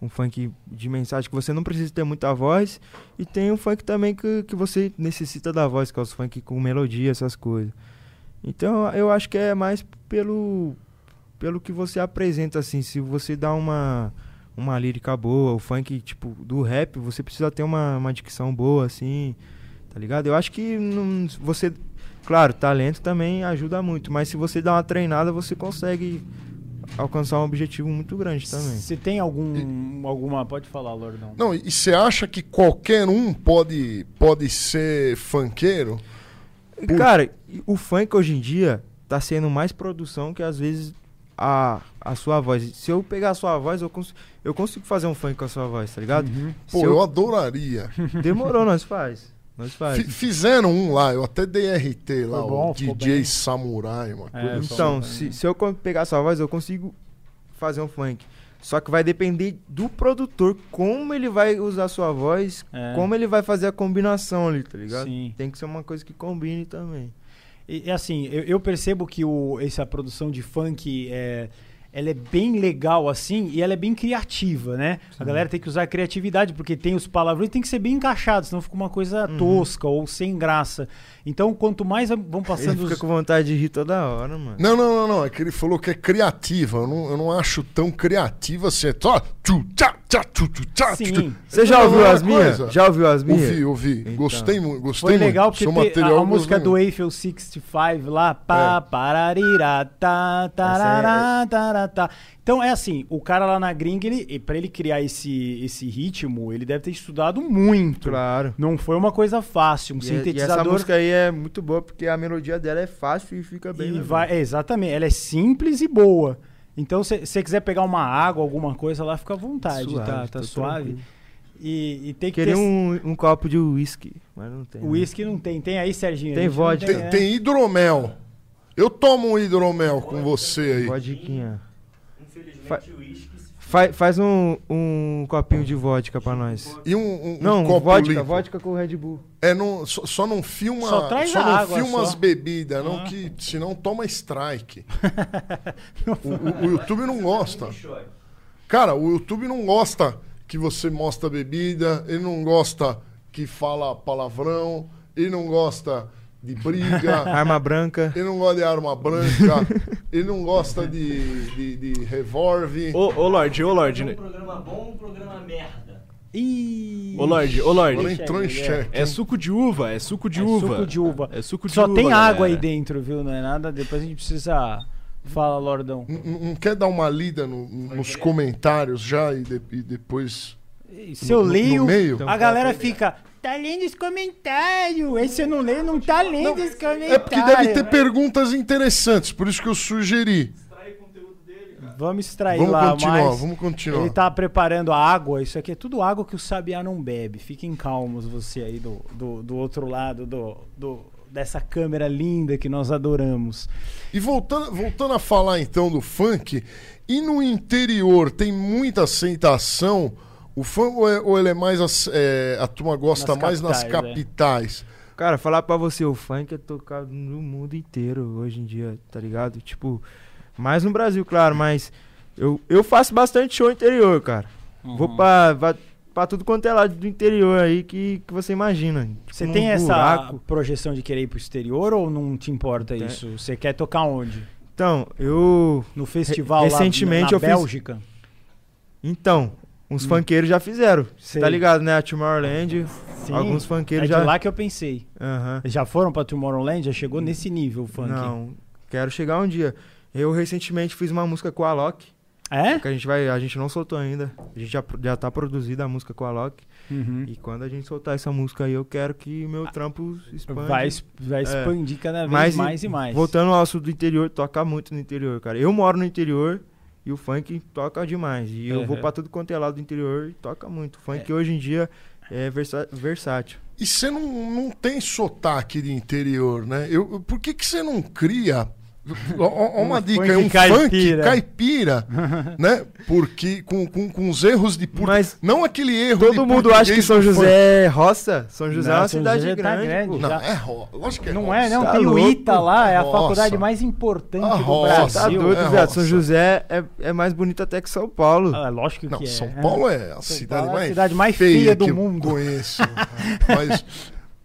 Speaker 3: um funk de mensagem que você não precisa ter muita voz, e tem um funk também que, que você necessita da voz, que é os funk com melodia, essas coisas. Então eu acho que é mais pelo pelo que você apresenta assim, se você dá uma uma lírica boa, o funk tipo do rap, você precisa ter uma, uma dicção boa assim, tá ligado? Eu acho que não, você Claro, talento também ajuda muito, mas se você dá uma treinada, você consegue alcançar um objetivo muito grande também.
Speaker 1: Você tem algum. alguma. Pode falar, Lordão.
Speaker 2: Não, e você acha que qualquer um pode, pode ser funkeiro? Por-
Speaker 3: Cara, e o funk hoje em dia tá sendo mais produção que às vezes a, a sua voz. Se eu pegar a sua voz, eu, cons eu consigo fazer um funk com a sua voz, tá ligado?
Speaker 1: Uhum.
Speaker 2: Pô,
Speaker 3: Se
Speaker 2: eu
Speaker 3: eu-
Speaker 2: adoraria.
Speaker 3: Demorou, nós faz. Nós faz.
Speaker 2: Fi- Fizeram um lá, eu até dei RT lá,
Speaker 1: bom,
Speaker 2: o DJ
Speaker 1: bem.
Speaker 2: Samurai, uma coisa
Speaker 1: É,
Speaker 2: assim.
Speaker 3: Então,
Speaker 1: só-
Speaker 3: se, se eu pegar a sua voz, eu consigo fazer um funk. Só que vai depender do produtor, como ele vai usar a sua voz,
Speaker 1: É.
Speaker 3: como ele vai fazer a combinação ali, tá ligado?
Speaker 1: Sim.
Speaker 3: Tem que ser uma coisa que combine também.
Speaker 1: E, e assim, eu, eu percebo que o, essa produção de funk é, ela é bem legal assim e ela é bem criativa, né? A galera tem que usar a criatividade porque tem os palavrões tem que ser bem encaixados, senão fica uma coisa
Speaker 3: Uhum.
Speaker 1: tosca ou sem graça. Então, quanto mais vão
Speaker 3: Ele
Speaker 1: passando
Speaker 3: fica
Speaker 1: os...
Speaker 3: com vontade de rir toda hora, mano.
Speaker 2: Não, não, não, não. É que ele falou que é criativa. Eu não, eu não acho tão criativa assim. É só
Speaker 1: Sim.
Speaker 3: Você já ouviu
Speaker 2: é
Speaker 3: as minhas? Já ouviu as minhas?
Speaker 2: Ouvi, ouvi.
Speaker 3: Então.
Speaker 2: Gostei muito, gostei
Speaker 1: Foi legal
Speaker 2: muito.
Speaker 1: porque
Speaker 2: Seu
Speaker 1: tem a, a música do. Eiffel 65 lá, pá, pararira, tá, tarará, tá. Então é assim, o cara lá na gringa, ele, pra ele criar esse, esse ritmo, ele deve ter estudado muito.
Speaker 3: Claro.
Speaker 1: Não foi uma coisa fácil, um
Speaker 3: E, e essa
Speaker 1: sintetizador.
Speaker 3: música aí é muito boa porque a melodia dela é fácil e fica bem.
Speaker 1: E
Speaker 3: legal.
Speaker 1: vai, é, exatamente, ela é simples e boa. Então, se você quiser pegar uma água, alguma coisa lá, fica à vontade,
Speaker 3: Suave,
Speaker 1: tá, tá suave.
Speaker 3: tranquilo.
Speaker 1: E, e tem que
Speaker 3: Queria
Speaker 1: ter.
Speaker 3: um, um copo de uísque, mas não tem. né?
Speaker 1: Uísque não tem. Tem aí, Serginho?
Speaker 3: Tem vodka.
Speaker 2: Tem,
Speaker 1: né?
Speaker 2: tem hidromel. Eu tomo um hidromel com você aí.
Speaker 3: Vodiquinha.
Speaker 4: Infelizmente,
Speaker 3: Fa-
Speaker 4: o uísque se
Speaker 3: Fa- faz um, um copinho de vodka pra nós.
Speaker 2: E um, um- um
Speaker 3: Não,
Speaker 2: copo
Speaker 3: vodka,
Speaker 2: limpo.
Speaker 3: vodka com Red Bull.
Speaker 2: É, não, só, só não filma,
Speaker 1: Só traz
Speaker 2: só não
Speaker 1: água,
Speaker 2: filma
Speaker 1: só.
Speaker 2: as bebidas, não
Speaker 1: Ah.
Speaker 2: que senão toma strike. o, o- o YouTube não gosta. Cara, o YouTube não gosta que você mostra bebida, ele não gosta que fala palavrão, ele não gosta de briga,
Speaker 3: Arma branca.
Speaker 2: ele não gosta de arma branca, ele não gosta de, de, de revólver.
Speaker 5: Ô, ô Lorde, ô Lorde.
Speaker 4: Um
Speaker 5: né?
Speaker 4: programa bom, um programa merda.
Speaker 1: Ih,
Speaker 5: Ô Lorde, ô Lorde.
Speaker 2: entrou em
Speaker 1: é.
Speaker 2: xeque.
Speaker 5: É suco de uva, é suco de
Speaker 1: é
Speaker 5: uva.
Speaker 1: suco de uva.
Speaker 5: É suco de
Speaker 1: Só
Speaker 5: uva.
Speaker 1: tem água aí
Speaker 5: galera.
Speaker 1: dentro, viu? Não é nada. Depois a gente precisa. Fala, Lordão.
Speaker 2: Não, não- não quer dar uma lida no- nos comentários já e, de- e depois.
Speaker 1: Se eu
Speaker 2: no- no
Speaker 1: leio, a galera fica. Tá lendo os comentários. Aí você não lê, não tá lendo os comentários.
Speaker 2: É porque deve ter perguntas interessantes, por isso que eu sugeri.
Speaker 1: Vamos extrair
Speaker 2: Vamos
Speaker 1: lá
Speaker 2: continuar,
Speaker 1: mais.
Speaker 2: vamos continuar.
Speaker 1: Ele tá preparando a água. Isso aqui é tudo água que o Sabiá não bebe. Fiquem calmos você aí do, do, do outro lado do, do, dessa câmera linda que nós adoramos.
Speaker 2: E voltando, voltando a falar então do funk, e no interior tem muita aceitação? O funk ou, é- ou ele é mais. as- é, a turma gosta
Speaker 1: Nas
Speaker 2: mais nas
Speaker 1: capitais, é.
Speaker 2: capitais?
Speaker 3: Cara, falar pra você, o funk é tocado no mundo inteiro hoje em dia, tá ligado? Tipo, mais no Brasil, claro, mas eu, eu faço bastante show interior, cara.
Speaker 1: Uhum.
Speaker 3: Vou pra, va- pra tudo quanto é lado do interior aí que, que você imagina. Tipo,
Speaker 1: Você tem essa
Speaker 3: buraco.
Speaker 1: projeção de querer ir pro exterior ou não te importa
Speaker 3: Tem.
Speaker 1: isso? Você quer tocar onde?
Speaker 3: Então, eu.
Speaker 1: No festival
Speaker 3: recentemente
Speaker 1: lá na
Speaker 3: eu fiz-
Speaker 1: Bélgica?
Speaker 3: Então, uns funkeiros já fizeram.
Speaker 1: Hum. Sei.
Speaker 3: Tá ligado, né? A Tomorrowland,
Speaker 1: Sim,
Speaker 3: alguns
Speaker 1: é
Speaker 3: funkeiros
Speaker 1: de
Speaker 3: já.
Speaker 1: lá que eu pensei.
Speaker 3: Aham.
Speaker 1: Já foram pra Tomorrowland? Já chegou nesse nível o funk?
Speaker 3: Não, quero chegar um dia. Eu recentemente fiz uma música com a Alok,
Speaker 1: É?
Speaker 3: que a gente vai, a gente não soltou ainda. A gente já, já tá produzida a música com a Alok.
Speaker 1: Uhum.
Speaker 3: E quando a gente soltar essa música aí, eu quero que meu trampo expanda.
Speaker 1: Vai, vai expandir cada vez
Speaker 3: Mas,
Speaker 1: mais e mais.
Speaker 3: Voltando ao assunto do interior, toca muito no interior, cara. Eu moro no interior e o funk toca demais. E eu vou
Speaker 1: Uhum.
Speaker 3: pra tudo quanto é lado do interior e toca muito. O funk hoje em dia é versa- versátil.
Speaker 2: E você não, não tem sotaque de interior, né? Eu, por que, que você não cria. Ó, ó, ó uma
Speaker 1: Um
Speaker 2: dica, é um
Speaker 1: caipira.
Speaker 2: funk caipira, né? Porque com, com, com os erros de português.
Speaker 3: Mas
Speaker 2: Não aquele erro de
Speaker 3: todo mundo acha que São. José é roça. São José
Speaker 1: Não,
Speaker 3: é uma
Speaker 1: São
Speaker 3: cidade
Speaker 1: José tá
Speaker 3: grande.
Speaker 1: grande.
Speaker 3: pô.
Speaker 2: Não, é ro... Lógico que é
Speaker 1: Não é, não.
Speaker 3: Tá
Speaker 1: tem o? ITA lá, é a
Speaker 2: Roça.
Speaker 1: faculdade mais importante
Speaker 2: A
Speaker 1: do
Speaker 2: roça.
Speaker 3: Tá
Speaker 1: Brasil.
Speaker 3: doido,
Speaker 2: é
Speaker 3: viado. São
Speaker 2: roça.
Speaker 3: José é, é mais bonito até que São Paulo.
Speaker 1: Ah, lógico
Speaker 2: Não,
Speaker 1: que é.
Speaker 2: São Paulo é a
Speaker 1: São
Speaker 2: cidade,
Speaker 1: Paulo é a
Speaker 2: mais,
Speaker 1: cidade mais
Speaker 2: feia,
Speaker 1: feia do mundo.
Speaker 2: conheço. mas,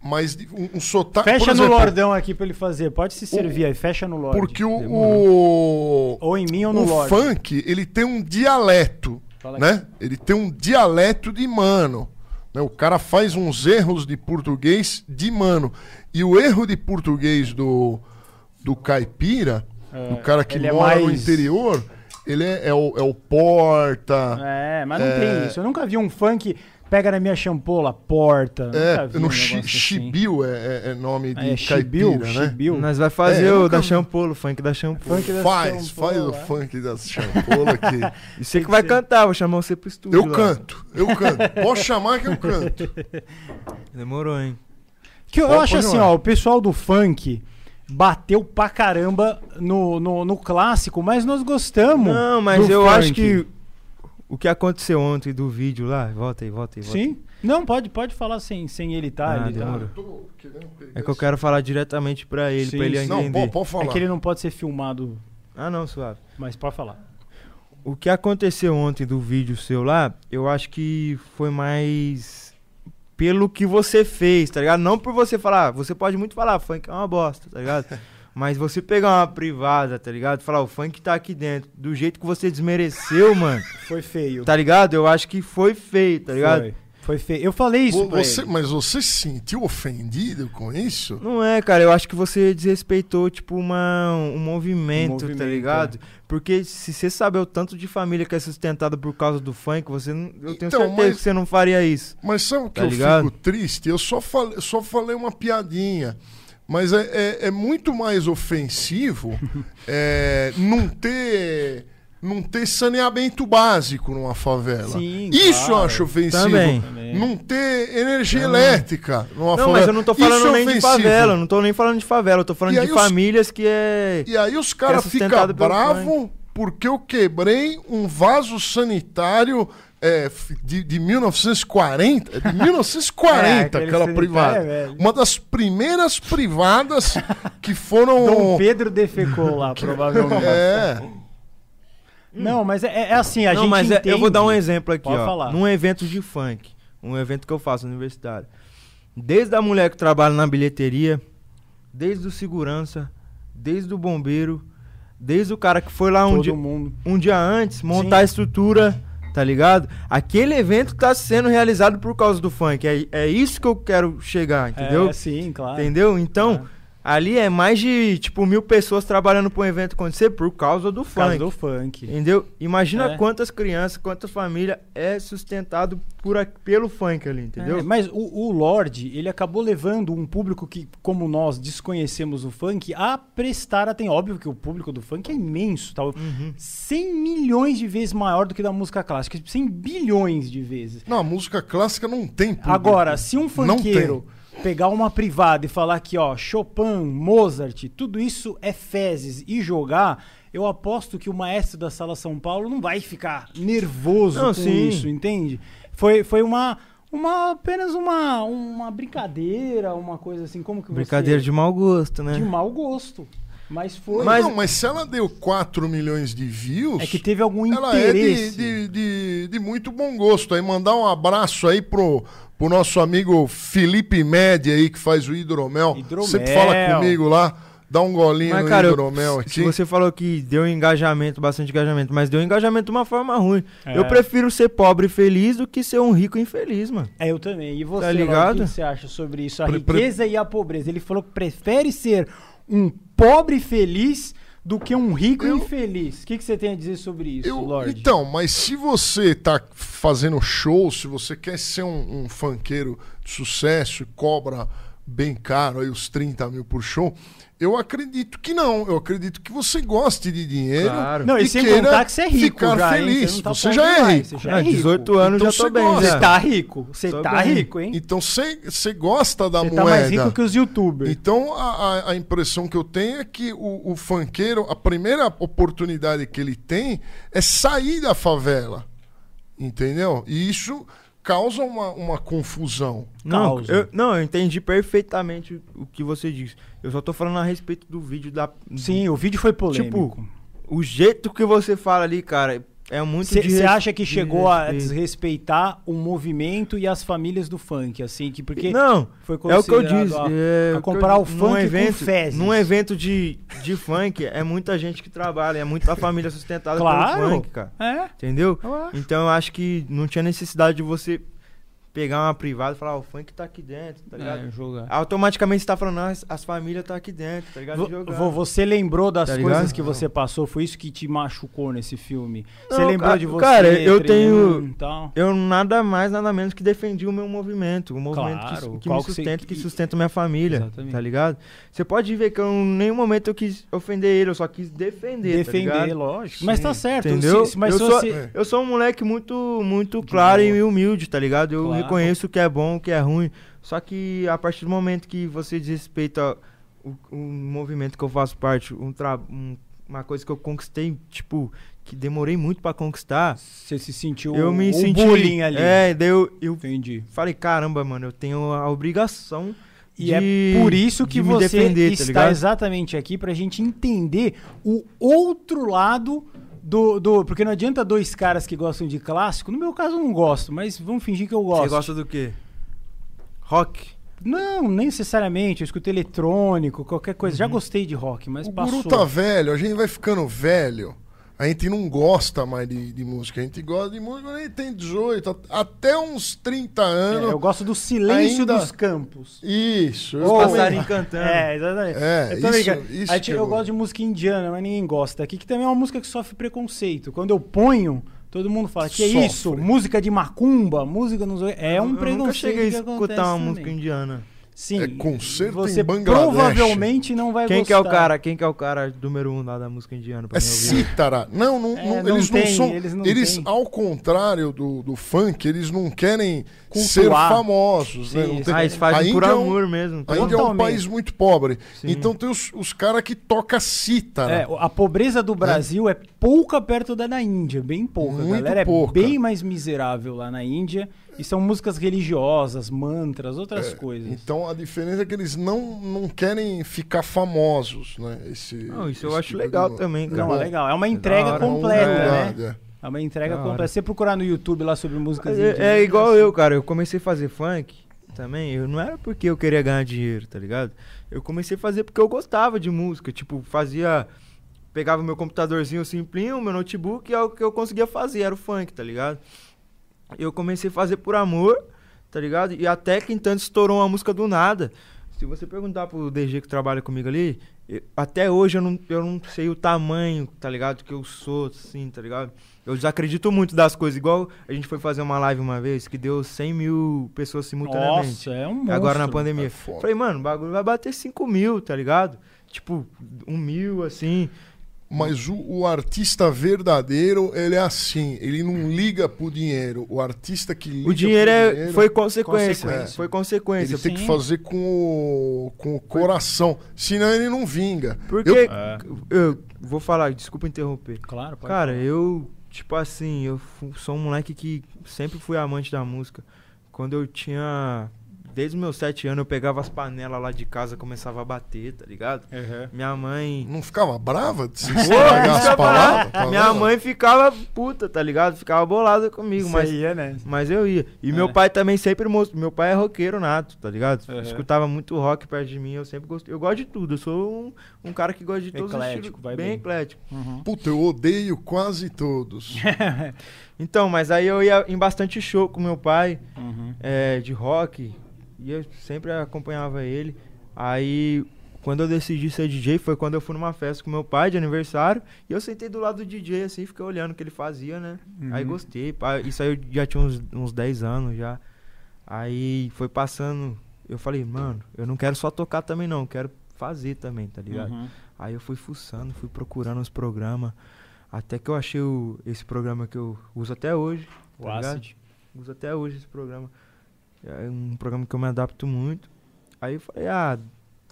Speaker 2: mas um, um sotaque.
Speaker 1: Fecha
Speaker 2: por
Speaker 1: no
Speaker 2: exemplo,
Speaker 1: Lordão aqui pra ele fazer. Pode se servir aí, fecha no Lorde.
Speaker 2: Porque o, o,
Speaker 1: Ou em mim ou no
Speaker 2: o
Speaker 1: Lorde.
Speaker 2: funk, ele tem um dialeto, né? Ele tem um dialeto de mano. né? O cara faz uns erros de português de mano. E o erro de português do, do caipira, do cara que
Speaker 1: é
Speaker 2: mora no
Speaker 1: mais-
Speaker 2: interior, ele é, é o, é o porta.
Speaker 1: É, mas não
Speaker 2: É.
Speaker 1: tem isso. Eu nunca vi um funk pega na minha champola, porta.
Speaker 2: É,
Speaker 1: vi
Speaker 2: no
Speaker 1: negócio
Speaker 2: chi-
Speaker 1: assim.
Speaker 2: chibio é, é- é nome de
Speaker 1: É, chibiu,
Speaker 2: caipira, né?
Speaker 1: chibiu.
Speaker 3: Nós vai fazer
Speaker 2: É, eu
Speaker 3: o
Speaker 2: nunca
Speaker 3: da. Champola, o funk da Champola.
Speaker 1: Funk da
Speaker 2: Faz,
Speaker 1: champola,
Speaker 2: faz o
Speaker 1: é.
Speaker 2: funk das champola que
Speaker 3: E você que vai cantar, vou chamar você pro estúdio.
Speaker 2: eu
Speaker 3: lá.
Speaker 2: canto, eu canto. Posso chamar que eu canto.
Speaker 3: Demorou, hein?
Speaker 1: Que eu,
Speaker 2: Pode
Speaker 1: acho assim, ó, o pessoal do funk bateu pra caramba no, no, no clássico, mas nós gostamos.
Speaker 3: Não, mas eu
Speaker 1: funk.
Speaker 3: acho que o que aconteceu ontem do vídeo lá, volta aí, volta aí, volta aí.
Speaker 1: Sim? Não, pode, pode falar sem, sem ele tá.
Speaker 3: Ah,
Speaker 1: ele tá-
Speaker 3: É que eu quero falar diretamente pra ele,
Speaker 1: Sim,
Speaker 3: pra ele
Speaker 1: sim.
Speaker 3: entender.
Speaker 2: Não, pode, pode
Speaker 1: É
Speaker 2: falar.
Speaker 1: que ele não pode ser filmado,
Speaker 3: Ah, não, suave.
Speaker 1: mas pode falar.
Speaker 3: O que aconteceu ontem do vídeo seu lá, eu acho que foi mais pelo que você fez, tá ligado? Não por você falar, você pode muito falar, funk é uma bosta, tá ligado? Mas você pegar uma privada, tá ligado? Falar, o funk tá aqui dentro. Do jeito que você desmereceu, mano.
Speaker 1: Foi feio.
Speaker 3: Tá ligado? Eu acho que foi feio, tá ligado?
Speaker 1: Foi. Foi feio. Eu falei isso
Speaker 2: Você,
Speaker 1: ele.
Speaker 2: mas você se sentiu ofendido com isso?
Speaker 3: Não é, cara. Eu acho que você desrespeitou, tipo, uma, um movimento,
Speaker 1: Um
Speaker 3: tá
Speaker 1: movimento,
Speaker 3: ligado? Porque se você sabe o tanto de família que é sustentada por causa do funk, você não, eu tenho
Speaker 2: Então,
Speaker 3: certeza
Speaker 2: mas-
Speaker 3: que você não faria isso.
Speaker 2: Mas sabe o que
Speaker 3: Tá
Speaker 2: eu
Speaker 3: ligado?
Speaker 2: fico triste? Eu só falei, só falei uma piadinha. Mas é, é- é muito mais ofensivo é, não ter não ter saneamento básico numa favela.
Speaker 1: Sim,
Speaker 2: Isso eu
Speaker 1: claro.
Speaker 2: acho ofensivo.
Speaker 3: Também.
Speaker 1: Também.
Speaker 2: Não ter energia elétrica numa
Speaker 3: Não,
Speaker 2: favela.
Speaker 3: mas eu não tô falando
Speaker 2: Isso é
Speaker 3: nem de favela, eu não tô nem falando de favela, eu tô falando
Speaker 2: E
Speaker 3: de
Speaker 2: os-
Speaker 3: famílias que é.
Speaker 2: E aí os caras
Speaker 3: é
Speaker 2: ficam bravos porque eu quebrei um vaso sanitário é, de, de 1940. De 1940,
Speaker 1: É,
Speaker 2: aquela
Speaker 1: sanitário
Speaker 2: privada.
Speaker 1: é.
Speaker 2: Uma das primeiras privadas que foram.
Speaker 1: Dom Pedro defecou lá, provavelmente.
Speaker 2: É.
Speaker 1: Não, mas é, é assim, a
Speaker 3: não,
Speaker 1: gente
Speaker 3: mas é- eu vou
Speaker 1: entende.
Speaker 3: dar um exemplo aqui,
Speaker 1: Pode
Speaker 3: ó.
Speaker 1: falar.
Speaker 3: Num evento de funk, um evento que eu faço universitário. Desde a mulher que trabalha na bilheteria, desde o segurança, desde o bombeiro, desde o cara que foi lá um
Speaker 1: Todo
Speaker 3: dia,
Speaker 1: mundo.
Speaker 3: um dia antes montar
Speaker 1: Sim.
Speaker 3: a estrutura, tá ligado? Aquele evento tá sendo realizado por causa do funk. É, é isso que eu quero chegar, entendeu?
Speaker 1: É, sim, claro.
Speaker 3: Entendeu? Então,
Speaker 1: Claro.
Speaker 3: Ali é mais de, tipo, mil pessoas trabalhando pra um evento acontecer por causa do
Speaker 1: Por causa
Speaker 3: funk.
Speaker 1: do funk.
Speaker 3: Entendeu? Imagina
Speaker 1: É.
Speaker 3: quantas crianças, quantas famílias é sustentado por, a- pelo funk ali, entendeu?
Speaker 1: É, mas o, o Lorde, ele acabou levando um público que, como nós, desconhecemos o funk, a prestar atenção. Óbvio que o público do funk é imenso, tá?
Speaker 3: Uhum.
Speaker 1: 100 milhões de vezes maior do que da música clássica. 100 bilhões de vezes.
Speaker 2: Não, a música clássica não tem público.
Speaker 1: Agora, se um
Speaker 2: Não
Speaker 1: funkeiro pegar uma privada e falar que, ó, Chopin, Mozart, tudo isso é fezes e jogar, eu aposto que o maestro da Sala São Paulo não vai ficar nervoso
Speaker 3: Não,
Speaker 1: com
Speaker 3: sim.
Speaker 1: isso, entende? Foi, foi uma, uma apenas uma, uma brincadeira, uma coisa assim, como que
Speaker 3: Brincadeira
Speaker 1: você...
Speaker 3: de mau gosto, né?
Speaker 1: de mau gosto. Mas foi...
Speaker 2: Mas, não, mas se ela deu 4 milhões de views.
Speaker 1: É que teve algum
Speaker 2: ela é de,
Speaker 1: interesse.
Speaker 2: de, de, de muito bom gosto. Aí mandar um abraço aí pro, pro nosso amigo Felipe Medi aí, que faz o hidromel.
Speaker 1: Hidromel.
Speaker 2: Sempre fala comigo lá, dá um golinho
Speaker 3: Mas,
Speaker 2: no
Speaker 3: cara, eu-
Speaker 2: hidromel
Speaker 3: se
Speaker 2: aqui.
Speaker 3: você falou que deu engajamento, bastante engajamento, mas deu engajamento de uma forma ruim.
Speaker 1: É.
Speaker 3: Eu prefiro ser pobre e feliz do que ser um rico e infeliz, mano.
Speaker 1: É, eu também. E você,
Speaker 3: Tá ligado?
Speaker 1: o que você acha sobre isso? A
Speaker 2: Pre- pre-
Speaker 1: riqueza e a pobreza. Ele falou que prefere ser um pobre feliz do que um rico
Speaker 2: Eu-
Speaker 1: infeliz. O que, que você tem a dizer sobre isso,
Speaker 2: Eu-
Speaker 1: Lorde?
Speaker 2: então, mas se você tá fazendo show, se você quer ser um, um funkeiro de sucesso e cobra bem caro aí os 30 mil por show, eu acredito que não. Eu acredito que você goste de dinheiro.
Speaker 3: Claro.
Speaker 1: Não, e
Speaker 2: e
Speaker 1: sem
Speaker 2: queira
Speaker 1: contar que você é rico
Speaker 2: ficar
Speaker 1: já,
Speaker 2: feliz.
Speaker 1: não tá
Speaker 2: Você já é rico.
Speaker 1: Você já é rico.
Speaker 3: 18 anos
Speaker 2: Então
Speaker 3: já tô
Speaker 2: você
Speaker 3: bem,
Speaker 2: gosta.
Speaker 1: Você tá rico. Você
Speaker 3: Tô
Speaker 1: tá
Speaker 3: bem.
Speaker 1: rico, hein?
Speaker 2: Então você gosta da
Speaker 1: Você
Speaker 2: moeda.
Speaker 1: tá mais rico que os youtubers.
Speaker 2: Então a, a- a impressão que eu tenho é que o, o funkeiro, a primeira oportunidade que ele tem é sair da favela. Entendeu? E isso causa uma, uma confusão.
Speaker 3: Não,
Speaker 1: Causa.
Speaker 3: eu, não, eu entendi perfeitamente o- que você disse. Eu só tô falando a respeito do vídeo da.
Speaker 1: Sim, o vídeo foi polêmico.
Speaker 3: Tipo, o jeito que você fala ali, cara, é muito
Speaker 1: Você
Speaker 3: res-
Speaker 1: acha que
Speaker 3: de
Speaker 1: chegou a desrespeitar o movimento e as famílias do funk, assim, que porque
Speaker 3: Não,
Speaker 1: foi
Speaker 3: é o que eu disse.
Speaker 1: a-
Speaker 3: é
Speaker 1: a
Speaker 3: eu
Speaker 1: comparar o funk
Speaker 3: num
Speaker 1: com
Speaker 3: evento,
Speaker 1: fezes.
Speaker 3: Num evento de, de funk, é muita gente que trabalha, é muita família sustentada
Speaker 1: Claro.
Speaker 3: pelo funk, cara.
Speaker 1: É,
Speaker 3: Entendeu?
Speaker 1: eu.
Speaker 3: Então eu acho que não tinha necessidade de você pegar uma privada e falar, o funk tá aqui dentro, tá ligado?
Speaker 1: É, jogar.
Speaker 3: Automaticamente você tá falando, não, as, as famílias tá aqui dentro, tá ligado?
Speaker 1: Vo- Você lembrou das
Speaker 3: Tá
Speaker 1: coisas
Speaker 3: ligado?
Speaker 1: que você passou? Foi isso que te machucou nesse filme? você
Speaker 3: Não,
Speaker 1: lembrou
Speaker 3: cara-
Speaker 1: de você?
Speaker 3: cara, eu tenho-
Speaker 1: e tal?
Speaker 3: Eu nada mais, nada menos que defendi o meu movimento. O movimento que-
Speaker 1: Claro,
Speaker 3: que,
Speaker 1: qual
Speaker 3: me
Speaker 1: que você-
Speaker 3: sustenta, que
Speaker 1: e-
Speaker 3: sustenta minha família.
Speaker 1: Exatamente.
Speaker 3: Tá ligado? Você pode ver que eu em nenhum momento eu quis ofender ele, eu só quis defender.
Speaker 1: Defender,
Speaker 3: tá
Speaker 1: lógico. Mas tá certo.
Speaker 3: Entendeu?
Speaker 1: se- mas
Speaker 3: eu,
Speaker 1: se
Speaker 3: sou,
Speaker 1: você...
Speaker 3: eu sou um moleque muito, muito claro
Speaker 1: boa.
Speaker 3: e humilde, tá ligado? Eu
Speaker 1: Claro.
Speaker 3: Reconheço o que é bom, o que é ruim. Só que a partir do momento que você desrespeita o, movimento que eu faço parte, um um- uma coisa que eu conquistei, tipo, que demorei muito pra conquistar,
Speaker 1: Você se sentiu
Speaker 3: eu me
Speaker 1: o
Speaker 3: senti.
Speaker 1: bullying ali.
Speaker 3: É, daí eu, eu
Speaker 1: Entendi.
Speaker 3: falei, caramba, mano, eu tenho a obrigação
Speaker 1: E
Speaker 3: de,
Speaker 1: é por isso que você
Speaker 3: defender, tá
Speaker 1: está
Speaker 3: ligado?
Speaker 1: exatamente aqui pra gente entender o outro lado do, do. Porque não adianta dois caras que gostam de clássico. No meu caso, eu não gosto, mas vamos fingir que eu gosto.
Speaker 3: Você gosta do quê? Rock.
Speaker 1: Não, nem necessariamente. Eu escuto eletrônico, qualquer coisa. Já gostei de rock, mas
Speaker 2: O
Speaker 1: passou.
Speaker 2: guru tá velho, a gente vai ficando velho. A gente não gosta mais de, de música. A gente gosta de música quando a gente tem 18, a- até uns 30
Speaker 1: É,
Speaker 2: anos.
Speaker 1: eu gosto do silêncio
Speaker 2: Ainda-
Speaker 1: dos campos.
Speaker 2: Isso. eu
Speaker 1: Ou-
Speaker 2: também-
Speaker 3: Passarinho cantando.
Speaker 1: É, exatamente.
Speaker 2: É,
Speaker 1: eu,
Speaker 2: isso-
Speaker 1: brincando.
Speaker 2: isso
Speaker 1: A gente-
Speaker 2: que
Speaker 1: eu
Speaker 2: eu-
Speaker 1: gosto de música indiana, mas ninguém gosta aqui, que também é uma música que sofre preconceito. Quando eu ponho, todo mundo fala que é
Speaker 2: Sofre.
Speaker 1: isso, música de macumba, música nos é um
Speaker 3: eu
Speaker 1: preconceito
Speaker 3: nunca cheguei a escutar uma
Speaker 1: também.
Speaker 3: música indiana.
Speaker 1: Sim.
Speaker 2: É concerto
Speaker 1: você
Speaker 2: em Bangladesh.
Speaker 1: provavelmente não vai
Speaker 3: Quem
Speaker 1: gostar.
Speaker 3: que é o cara? Quem que é o cara número um lá da música indiana? Pra
Speaker 2: É cítara. Não, não,
Speaker 1: É,
Speaker 2: não,
Speaker 1: não
Speaker 2: eles
Speaker 1: tem,
Speaker 2: não são.
Speaker 1: eles
Speaker 2: Eles,
Speaker 1: não têm.
Speaker 2: ao contrário do, do funk, eles não querem
Speaker 1: Cultuar.
Speaker 2: ser famosos. né?
Speaker 1: Sim,
Speaker 2: Não tem-
Speaker 3: Ah, eles
Speaker 2: A
Speaker 3: fazem por
Speaker 2: Índia é um-
Speaker 3: amor mesmo. tá
Speaker 2: A Índia é um país muito pobre.
Speaker 3: Sim.
Speaker 2: Então tem os, os caras que tocam cítara.
Speaker 1: É, a pobreza do Brasil é pouca perto da da Índia, bem pouca.
Speaker 2: Muito
Speaker 1: a galera
Speaker 2: pouca.
Speaker 1: é bem mais miserável lá na Índia. E são músicas religiosas, mantras, outras coisas.
Speaker 2: Então a diferença é que eles não, não querem ficar famosos, né? Esse,
Speaker 3: Não, isso eu acho
Speaker 2: tipo
Speaker 3: legal
Speaker 2: de-
Speaker 3: também, cara.
Speaker 1: Não, é legal. É uma entrega
Speaker 3: hora.
Speaker 1: completa, né?
Speaker 2: Humildade, é.
Speaker 1: É uma entrega
Speaker 3: Da hora.
Speaker 1: completa. Você procurar no YouTube lá sobre músicas
Speaker 3: É,
Speaker 1: indígenas,
Speaker 3: é igual eu, cara. Eu comecei a fazer funk também. Eu não era porque eu queria ganhar dinheiro, tá ligado? Eu comecei a fazer porque eu gostava de música. Tipo, fazia. Pegava meu computadorzinho simplinho, meu notebook, e é o que eu conseguia fazer, era o funk, tá ligado? Eu comecei a fazer por amor, tá ligado? E até que então estourou uma música do nada. Se você perguntar pro DG que trabalha comigo ali, eu- até hoje eu não, eu não sei o tamanho, tá ligado? Que eu sou, assim, tá ligado? Eu desacredito muito das coisas. Igual a gente foi fazer uma live uma vez que deu 100 mil pessoas simultaneamente.
Speaker 1: Nossa, é um monstro.
Speaker 3: Agora na pandemia.
Speaker 2: Foda.
Speaker 3: Falei, mano, o bagulho vai bater 5 mil, tá ligado? Tipo, um mil, assim.
Speaker 2: Mas o, o artista verdadeiro, ele é assim, ele não liga pro dinheiro. O artista que liga
Speaker 3: O dinheiro,
Speaker 2: pro
Speaker 3: é,
Speaker 2: dinheiro,
Speaker 3: foi consequência.
Speaker 1: Consequência.
Speaker 3: Foi consequência.
Speaker 2: ele tem que
Speaker 1: Sim.
Speaker 2: fazer com o, com o coração, senão ele não vinga.
Speaker 3: Porque
Speaker 2: Eu-
Speaker 1: É.
Speaker 3: eu vou falar, desculpa interromper.
Speaker 1: Claro, pode
Speaker 3: Cara,
Speaker 1: falar.
Speaker 3: eu, tipo assim, eu sou um moleque que sempre fui amante da música. Quando eu tinha. Desde os meus sete anos, eu pegava as panelas lá de casa começava a bater, tá ligado?
Speaker 1: Uhum.
Speaker 3: Minha mãe.
Speaker 2: Não ficava brava de se
Speaker 3: isso
Speaker 2: as
Speaker 3: ia
Speaker 2: palavras?
Speaker 3: Minha mãe ficava puta, tá ligado? Ficava bolada comigo, mas.
Speaker 1: Isso aí é, né?
Speaker 3: Mas eu ia. E
Speaker 1: É.
Speaker 3: meu pai também sempre mostrou. Meu pai é roqueiro nato, tá ligado?
Speaker 1: Uhum.
Speaker 3: Escutava muito rock perto de mim, eu sempre gostei. Eu gosto de tudo. Eu sou um, um cara que gosta de todos os
Speaker 1: Eclético,
Speaker 3: estilos.
Speaker 1: vai
Speaker 3: bem,
Speaker 1: bem.
Speaker 3: eclético.
Speaker 1: Uhum.
Speaker 2: Puta, eu odeio quase todos.
Speaker 3: Então, mas aí eu ia em bastante show com meu pai,
Speaker 1: Uhum.
Speaker 3: é, de rock. E eu sempre acompanhava ele. Aí, quando eu decidi ser DJ, foi quando eu fui numa festa com meu pai de aniversário. E eu sentei do lado do DJ assim, fiquei olhando o que ele fazia, né? Aí
Speaker 1: Uhum.
Speaker 3: gostei. pá. Isso aí eu já tinha uns, uns 10 anos já. Aí foi passando. Eu falei, mano, eu não quero só tocar também, não. Quero fazer também, tá ligado?
Speaker 1: Uhum.
Speaker 3: Aí eu fui fuçando, fui procurando os programas. Até que eu achei o- esse programa que eu uso até hoje.
Speaker 1: O
Speaker 3: tá ligado?
Speaker 1: Acid.
Speaker 3: Uso até hoje esse programa. É um programa que eu me adapto muito. Aí eu falei, ah,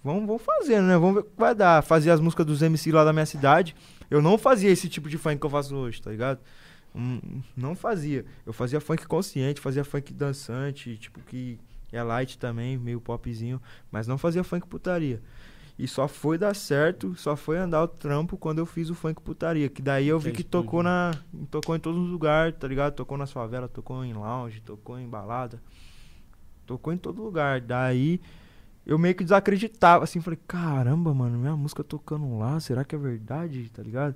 Speaker 3: vamos, vamos fazendo, né? Vamos ver o que vai dar. Fazia as músicas dos MC lá da minha cidade. Eu não fazia esse tipo de funk que eu faço hoje, tá ligado? Hum, não fazia. Eu fazia funk consciente, fazia funk dançante, tipo que é light também, meio popzinho, mas não fazia funk putaria. E só foi dar certo, só foi andar o trampo quando eu fiz o funk putaria. Que daí eu vi que tocou
Speaker 1: né?
Speaker 3: na. Tocou em todos os lugares, tá ligado? Tocou nas favelas, tocou em lounge, tocou em balada. Tocou em todo lugar. Daí eu meio que desacreditava, assim, falei, caramba, mano, minha música tocando lá, será que é verdade, tá ligado?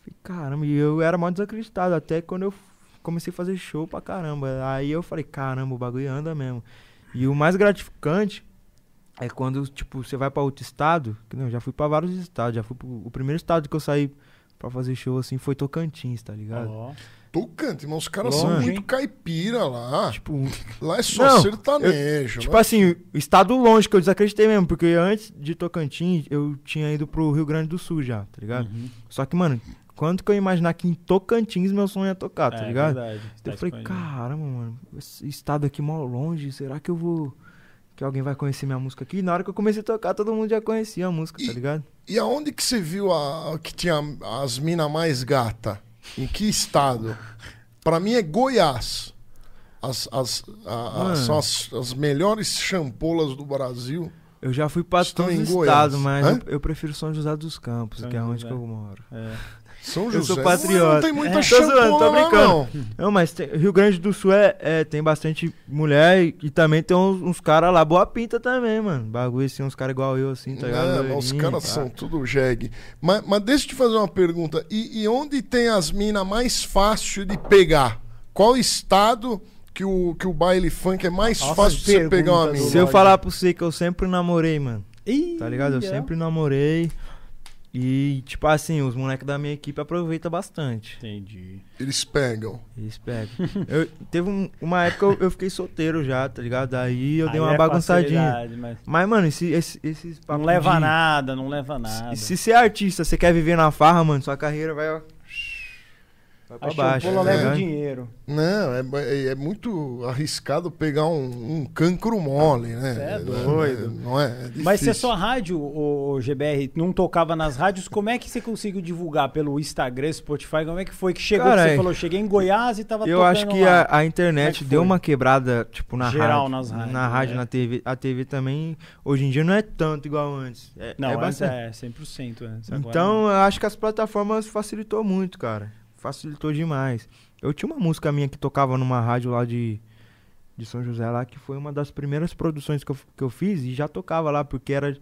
Speaker 3: Falei, caramba, e eu era mó desacreditado, até quando eu comecei a fazer show pra caramba. Aí eu falei, caramba, o bagulho anda mesmo. E o mais gratificante é quando, tipo, você vai pra outro estado, que não, já fui pra vários estados, já fui pro, o primeiro estado que eu saí pra fazer show, assim, foi Tocantins, tá ligado?
Speaker 2: Tocante, mas os caras
Speaker 3: Longe,
Speaker 2: são
Speaker 1: hein?
Speaker 2: muito caipira lá.
Speaker 3: Tipo,
Speaker 2: Lá é só
Speaker 3: Não,
Speaker 2: sertanejo.
Speaker 3: Tipo
Speaker 2: né?
Speaker 3: assim, o estado longe que eu desacreditei mesmo, porque antes de Tocantins eu tinha ido pro Rio Grande do Sul já, tá ligado?
Speaker 1: Uhum.
Speaker 3: Só que, mano, quanto que eu ia imaginar que em Tocantins meu sonho ia tocar, tá
Speaker 1: É,
Speaker 3: ligado?
Speaker 1: verdade.
Speaker 3: eu
Speaker 1: Tá
Speaker 3: falei, caramba, mano, esse estado aqui mó longe, será que eu vou. Que alguém vai conhecer minha música aqui? E na hora que eu comecei a tocar, todo mundo já conhecia a música, tá ligado?
Speaker 2: E aonde que você viu a, que tinha as minas mais gata? Em que estado? Pra mim é Goiás. As, as, a- a-
Speaker 3: Mano.
Speaker 2: são as, as melhores champolas do Brasil.
Speaker 3: Eu já fui
Speaker 2: Estão
Speaker 3: todos
Speaker 2: em
Speaker 3: os
Speaker 2: Goiás.
Speaker 3: estados, mas eu, eu prefiro São José dos Campos,
Speaker 1: São
Speaker 3: que é onde
Speaker 1: José.
Speaker 3: que eu moro.
Speaker 1: É.
Speaker 2: São
Speaker 3: Eu
Speaker 2: José.
Speaker 3: sou
Speaker 2: Não-
Speaker 3: patriota.
Speaker 2: Não tem muita
Speaker 3: É. Tô brincando.
Speaker 2: não.
Speaker 3: Não, mas tem- Rio Grande do Sul é, é- tem bastante mulher e, e também tem uns, uns caras lá boa pinta também, mano. Bagulho assim, uns caras igual eu, assim, tá ligado?
Speaker 2: É, os caras são tudo jegue. Mas, mas deixa eu te fazer uma pergunta. E, e onde tem as minas mais fácil de pegar? Qual estado que o, que o baile funk é mais
Speaker 1: Nossa,
Speaker 2: fácil de você pegar uma mina?
Speaker 3: Se eu falar pra você que eu sempre namorei, mano,
Speaker 1: Ih,
Speaker 3: tá ligado? Eu
Speaker 1: é.
Speaker 3: sempre namorei. E, tipo assim, os moleques da minha equipe aproveitam bastante.
Speaker 1: Entendi.
Speaker 2: Eles pegam.
Speaker 3: Eles pegam. Eu, teve um- uma época eu, eu fiquei solteiro já, tá ligado? Aí eu dei
Speaker 1: Aí
Speaker 3: uma
Speaker 1: é
Speaker 3: bagunçadinha.
Speaker 1: mas
Speaker 3: Mas, mano, esse, esse, esses
Speaker 1: Não leva
Speaker 3: de-
Speaker 1: nada, não leva nada.
Speaker 3: Se, se você é artista, você quer viver na farra, mano, sua carreira vai, ó. Vai pra
Speaker 1: A
Speaker 3: baixo.
Speaker 1: leva o
Speaker 3: ligado?
Speaker 1: dinheiro.
Speaker 2: Não, é, é- é muito arriscado pegar um, um cancro mole, né?
Speaker 1: Cê é
Speaker 2: Não
Speaker 1: doido.
Speaker 2: Não é? É
Speaker 1: Mas se a sua rádio, o, GBR, não tocava nas rádios, como é que você conseguiu divulgar? Pelo Instagram, Spotify? Como é que foi que chegou?
Speaker 3: Cara,
Speaker 1: que você
Speaker 3: é-
Speaker 1: falou, cheguei em Goiás e tava
Speaker 3: Eu
Speaker 1: tocando
Speaker 3: acho que
Speaker 1: lá.
Speaker 3: a, a internet
Speaker 1: é que
Speaker 3: deu uma quebrada, tipo, na
Speaker 1: Geral
Speaker 3: rádio.
Speaker 1: nas rádios,
Speaker 3: Na rádio,
Speaker 1: né?
Speaker 3: na TV. A TV também, hoje em dia, não é tanto igual antes. É,
Speaker 1: Não,
Speaker 3: é
Speaker 1: antes
Speaker 3: bastante.
Speaker 1: é 100% antes. agora
Speaker 3: Então, eu acho que as plataformas facilitou muito, cara. Facilitou demais. Eu tinha uma música minha que tocava numa rádio lá de, de São José lá, que foi uma das primeiras produções que eu, que eu fiz e já tocava lá, porque era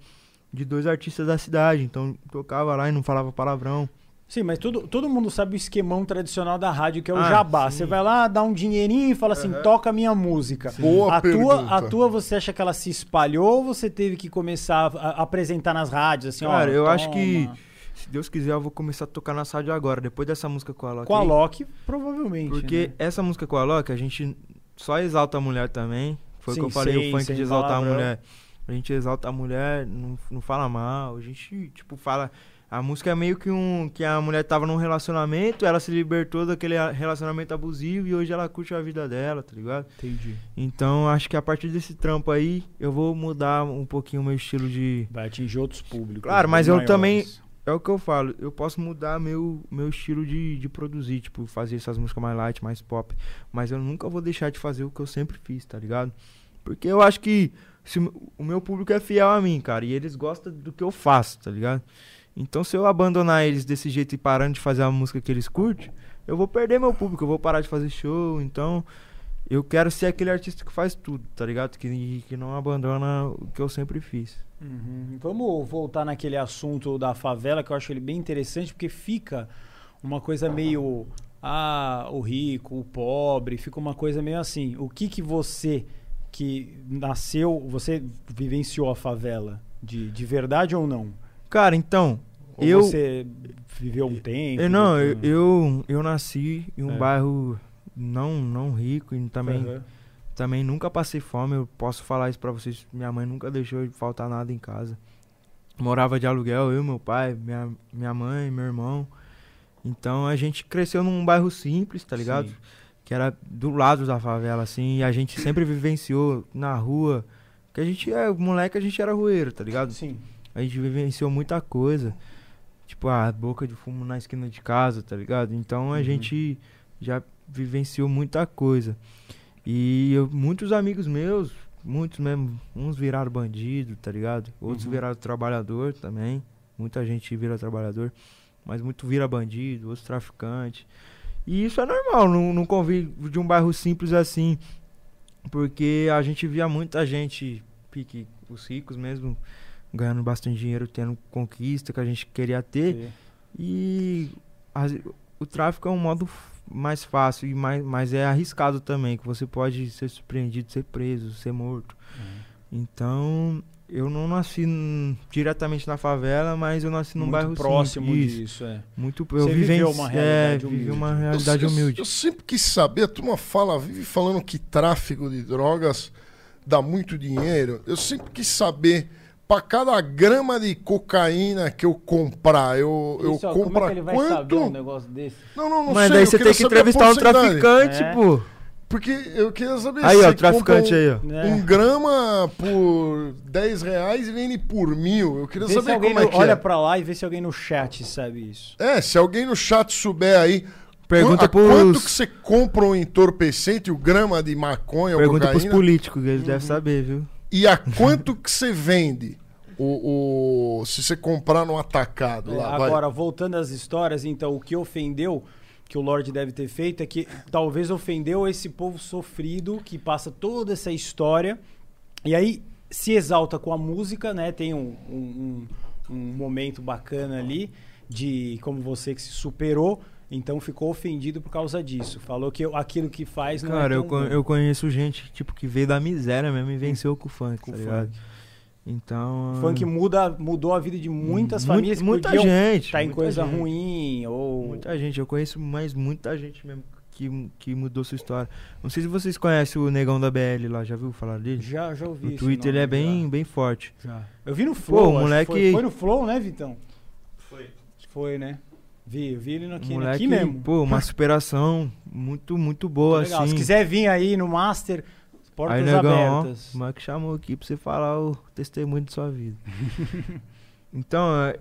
Speaker 3: de dois artistas da cidade. Então, tocava lá e não falava palavrão.
Speaker 1: Sim, mas todo, todo mundo sabe o esquemão tradicional da rádio, que é o
Speaker 3: Ah,
Speaker 1: jabá.
Speaker 3: sim.
Speaker 1: Você vai lá, dá um dinheirinho e fala assim, toca a minha música.
Speaker 2: Boa
Speaker 1: a tua,
Speaker 2: pergunta.
Speaker 1: a tua, você acha que ela se espalhou ou você teve que começar a, a apresentar nas rádios? Assim,
Speaker 3: Cara,
Speaker 1: ó,
Speaker 3: eu acho
Speaker 1: toma.
Speaker 3: que, se Deus quiser, eu vou começar a tocar na rádio agora, depois dessa música com a Alok.
Speaker 1: Com a. Loki, provavelmente.
Speaker 3: Porque
Speaker 1: né?
Speaker 3: essa música com a Alok, a gente só exalta a mulher também. Foi o que
Speaker 1: Sim,
Speaker 3: eu falei,
Speaker 1: sem-
Speaker 3: o funk de exaltar
Speaker 1: palavrão.
Speaker 3: a mulher. A gente exalta a mulher, não, não fala mal. A gente, tipo, fala. A música é meio que um. Que a mulher tava num relacionamento, ela se libertou daquele relacionamento abusivo e hoje ela curte a vida dela, tá ligado?
Speaker 1: Entendi.
Speaker 3: Então acho que a partir desse trampo aí, eu vou mudar um pouquinho o meu estilo de.
Speaker 1: Vai atingir outros públicos.
Speaker 3: Claro, mas eu também-. É o que eu falo, eu posso mudar meu, meu estilo de, de produzir, tipo, fazer essas músicas mais light, mais pop. Mas eu nunca vou deixar de fazer o que eu sempre fiz, tá ligado? Porque eu acho que se o meu- público é fiel a mim, cara, e eles gostam do que eu faço, tá ligado? Então se eu abandonar eles desse jeito e parando de fazer a música que eles curtem, eu vou perder meu público, eu vou parar de fazer show, então eu quero ser aquele artista que faz tudo, tá ligado? Que, que não abandona o que eu sempre fiz.
Speaker 1: Uhum. Vamos voltar naquele assunto da favela, que eu acho ele bem interessante, porque fica uma coisa meio. Ah, o rico, o pobre, fica uma coisa meio assim. O que que você, que nasceu, você vivenciou a favela? De, de verdade ou não?
Speaker 3: Cara, então,
Speaker 1: Ou
Speaker 3: eu.
Speaker 1: você viveu um tempo?
Speaker 3: Eu, não, eu, eu, eu nasci em um
Speaker 1: É.
Speaker 3: bairro não, não rico e também,
Speaker 1: Aham.
Speaker 3: também nunca passei fome. Eu posso falar isso pra vocês. Minha mãe nunca deixou de faltar nada em casa. Morava de aluguel, eu, meu pai, minha, minha mãe, meu irmão. Então a gente cresceu num bairro simples, tá ligado?
Speaker 1: Sim.
Speaker 3: Que era do lado da favela, assim. E a gente sempre vivenciou na rua. Que a gente é moleque, a gente era rueiro, tá ligado?
Speaker 1: Sim.
Speaker 3: A gente vivenciou muita coisa. Tipo, a boca de fumo na esquina de casa, tá ligado? Então a
Speaker 1: Uhum.
Speaker 3: gente já vivenciou muita coisa. E eu- muitos amigos meus, muitos mesmo, uns viraram bandido, tá ligado? Outros
Speaker 1: Uhum.
Speaker 3: viraram trabalhador também. Muita gente vira trabalhador. Mas muito vira bandido, outros traficante. E isso é normal num, num convívio de um bairro simples assim. Porque a gente via muita gente, pique, os ricos mesmo, ganhando bastante dinheiro, tendo conquista que a gente queria ter.
Speaker 1: Sim.
Speaker 3: E as- o tráfico é um modo mais fácil, e mais, mas é arriscado também, que você pode ser surpreendido, ser preso, ser morto. Então, eu não nasci diretamente na favela, mas eu nasci num
Speaker 1: Muito
Speaker 3: bairro
Speaker 1: próximo
Speaker 3: simples. Isso.
Speaker 1: disso, é.
Speaker 3: Muito,
Speaker 1: Você
Speaker 3: eu
Speaker 1: viveu
Speaker 3: vivenci-
Speaker 1: uma
Speaker 3: é,
Speaker 1: realidade
Speaker 3: vivi
Speaker 1: humilde.
Speaker 3: uma
Speaker 2: Eu,
Speaker 3: realidade
Speaker 2: eu-
Speaker 3: humilde.
Speaker 2: eu sempre quis saber, a turma fala, vive falando que tráfico de drogas dá muito dinheiro. Eu sempre quis saber, para cada grama de cocaína que eu comprar, eu, eu
Speaker 1: Isso, ó,
Speaker 2: compro
Speaker 1: como é que ele vai
Speaker 2: quanto?
Speaker 1: saber um negócio desse?
Speaker 2: Não, não, não
Speaker 3: Mas
Speaker 2: sei.
Speaker 3: daí você tem que entrevistar um traficante,
Speaker 1: É.
Speaker 3: pô.
Speaker 2: Porque eu queria saber
Speaker 3: Aí,
Speaker 2: se
Speaker 3: ó, o traficante
Speaker 2: compra
Speaker 3: aí, ó.
Speaker 2: um,
Speaker 1: É.
Speaker 2: um grama por 10 reais e vende por mil. Eu queria
Speaker 1: Vê
Speaker 2: saber como é
Speaker 1: no-
Speaker 2: que
Speaker 1: olha
Speaker 2: é.
Speaker 1: pra lá e vê se alguém no chat sabe isso.
Speaker 2: É, se alguém no chat souber aí,
Speaker 3: Pergunta
Speaker 2: a quanto que
Speaker 3: pros,
Speaker 2: você compra um entorpecente, o grama de maconha ou
Speaker 3: pergunta pros
Speaker 2: cocaína,
Speaker 3: políticos, que eles
Speaker 1: Uhum.
Speaker 3: devem saber, viu?
Speaker 2: E a quanto que você vende o, o- se você comprar no atacado lá, vai.
Speaker 1: agora, voltando às histórias, então, o que ofendeu, que o Lorde deve ter feito, é que talvez ofendeu esse povo sofrido que passa toda essa história. E aí se exalta com a música, né? Tem um, um, um- um momento bacana ali de como você que se superou. Então ficou ofendido por causa disso. Falou que aquilo que faz não
Speaker 3: Cara,
Speaker 1: é
Speaker 3: eu, con-
Speaker 1: bom.
Speaker 3: eu conheço gente, tipo, que veio da miséria mesmo e venceu com o funk,
Speaker 1: Com
Speaker 3: tá
Speaker 1: o
Speaker 3: ligado? Então.
Speaker 1: O funk muda, mudou a vida de muitas
Speaker 3: Mu-
Speaker 1: famílias que
Speaker 3: Muita gente.
Speaker 1: estar em
Speaker 3: muita
Speaker 1: coisa
Speaker 3: gente.
Speaker 1: ruim ou
Speaker 3: Muita gente, eu conheço mais muita gente mesmo que, que mudou sua história. Não sei se vocês conhecem o Negão da BL lá, já viu falar dele?
Speaker 1: já já ouvi
Speaker 3: No
Speaker 1: esse
Speaker 3: Twitter ele é bem,
Speaker 1: já.
Speaker 3: bem forte.
Speaker 1: Já. Eu vi no Flow. que
Speaker 3: moleque-
Speaker 1: Foi, foi no Flow, né, Vitão?
Speaker 4: Foi.
Speaker 1: Foi, né? Vi, eu vi ele aqui,
Speaker 3: moleque,
Speaker 1: aqui mesmo.
Speaker 3: pô, uma superação muito, muito boa,
Speaker 1: Legal.
Speaker 3: assim.
Speaker 1: Se quiser vir aí no Master, portas
Speaker 3: Aí, negão, ó,
Speaker 1: abertas.
Speaker 3: o moleque chamou aqui pra você falar o testemunho de sua vida. então, é,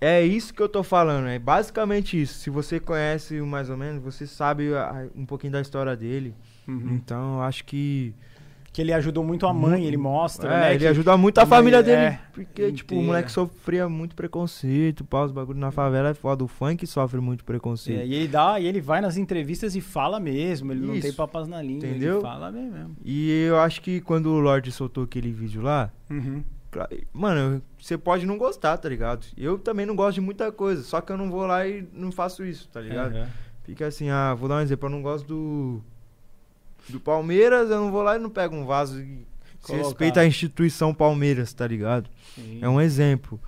Speaker 3: é isso que eu tô falando, é basicamente isso. Se você conhece mais ou menos, você sabe a- um pouquinho da história dele.
Speaker 1: Uhum.
Speaker 3: Então, acho que
Speaker 1: Que ele ajudou muito a mãe, ele mostra,
Speaker 3: É,
Speaker 1: né?
Speaker 3: ele
Speaker 1: que-
Speaker 3: ajuda muito a
Speaker 1: a mãe-
Speaker 3: família dele.
Speaker 1: é,
Speaker 3: porque, tipo, o
Speaker 1: inteira.
Speaker 3: moleque sofria muito preconceito, pá, os bagulho na favela é foda. O funk sofre muito
Speaker 1: É,
Speaker 3: preconceito.
Speaker 1: e ele dá, e ele vai nas entrevistas e fala mesmo, ele não
Speaker 3: Isso.
Speaker 1: tem papas na língua,
Speaker 3: Entendeu?
Speaker 1: ele fala bem mesmo.
Speaker 3: E eu acho que quando o Lorde soltou aquele vídeo lá,
Speaker 1: Uhum.
Speaker 3: mano, você pode não gostar, tá ligado? Eu também não gosto de muita coisa, só que eu não vou lá e não faço isso, tá ligado?
Speaker 1: Uhum.
Speaker 3: Fica assim, ah, vou dar um exemplo, eu não gosto do. Do Palmeiras, eu não vou lá e não pego um vaso e se respeita a instituição Palmeiras, tá ligado?
Speaker 1: Sim.
Speaker 3: É um exemplo.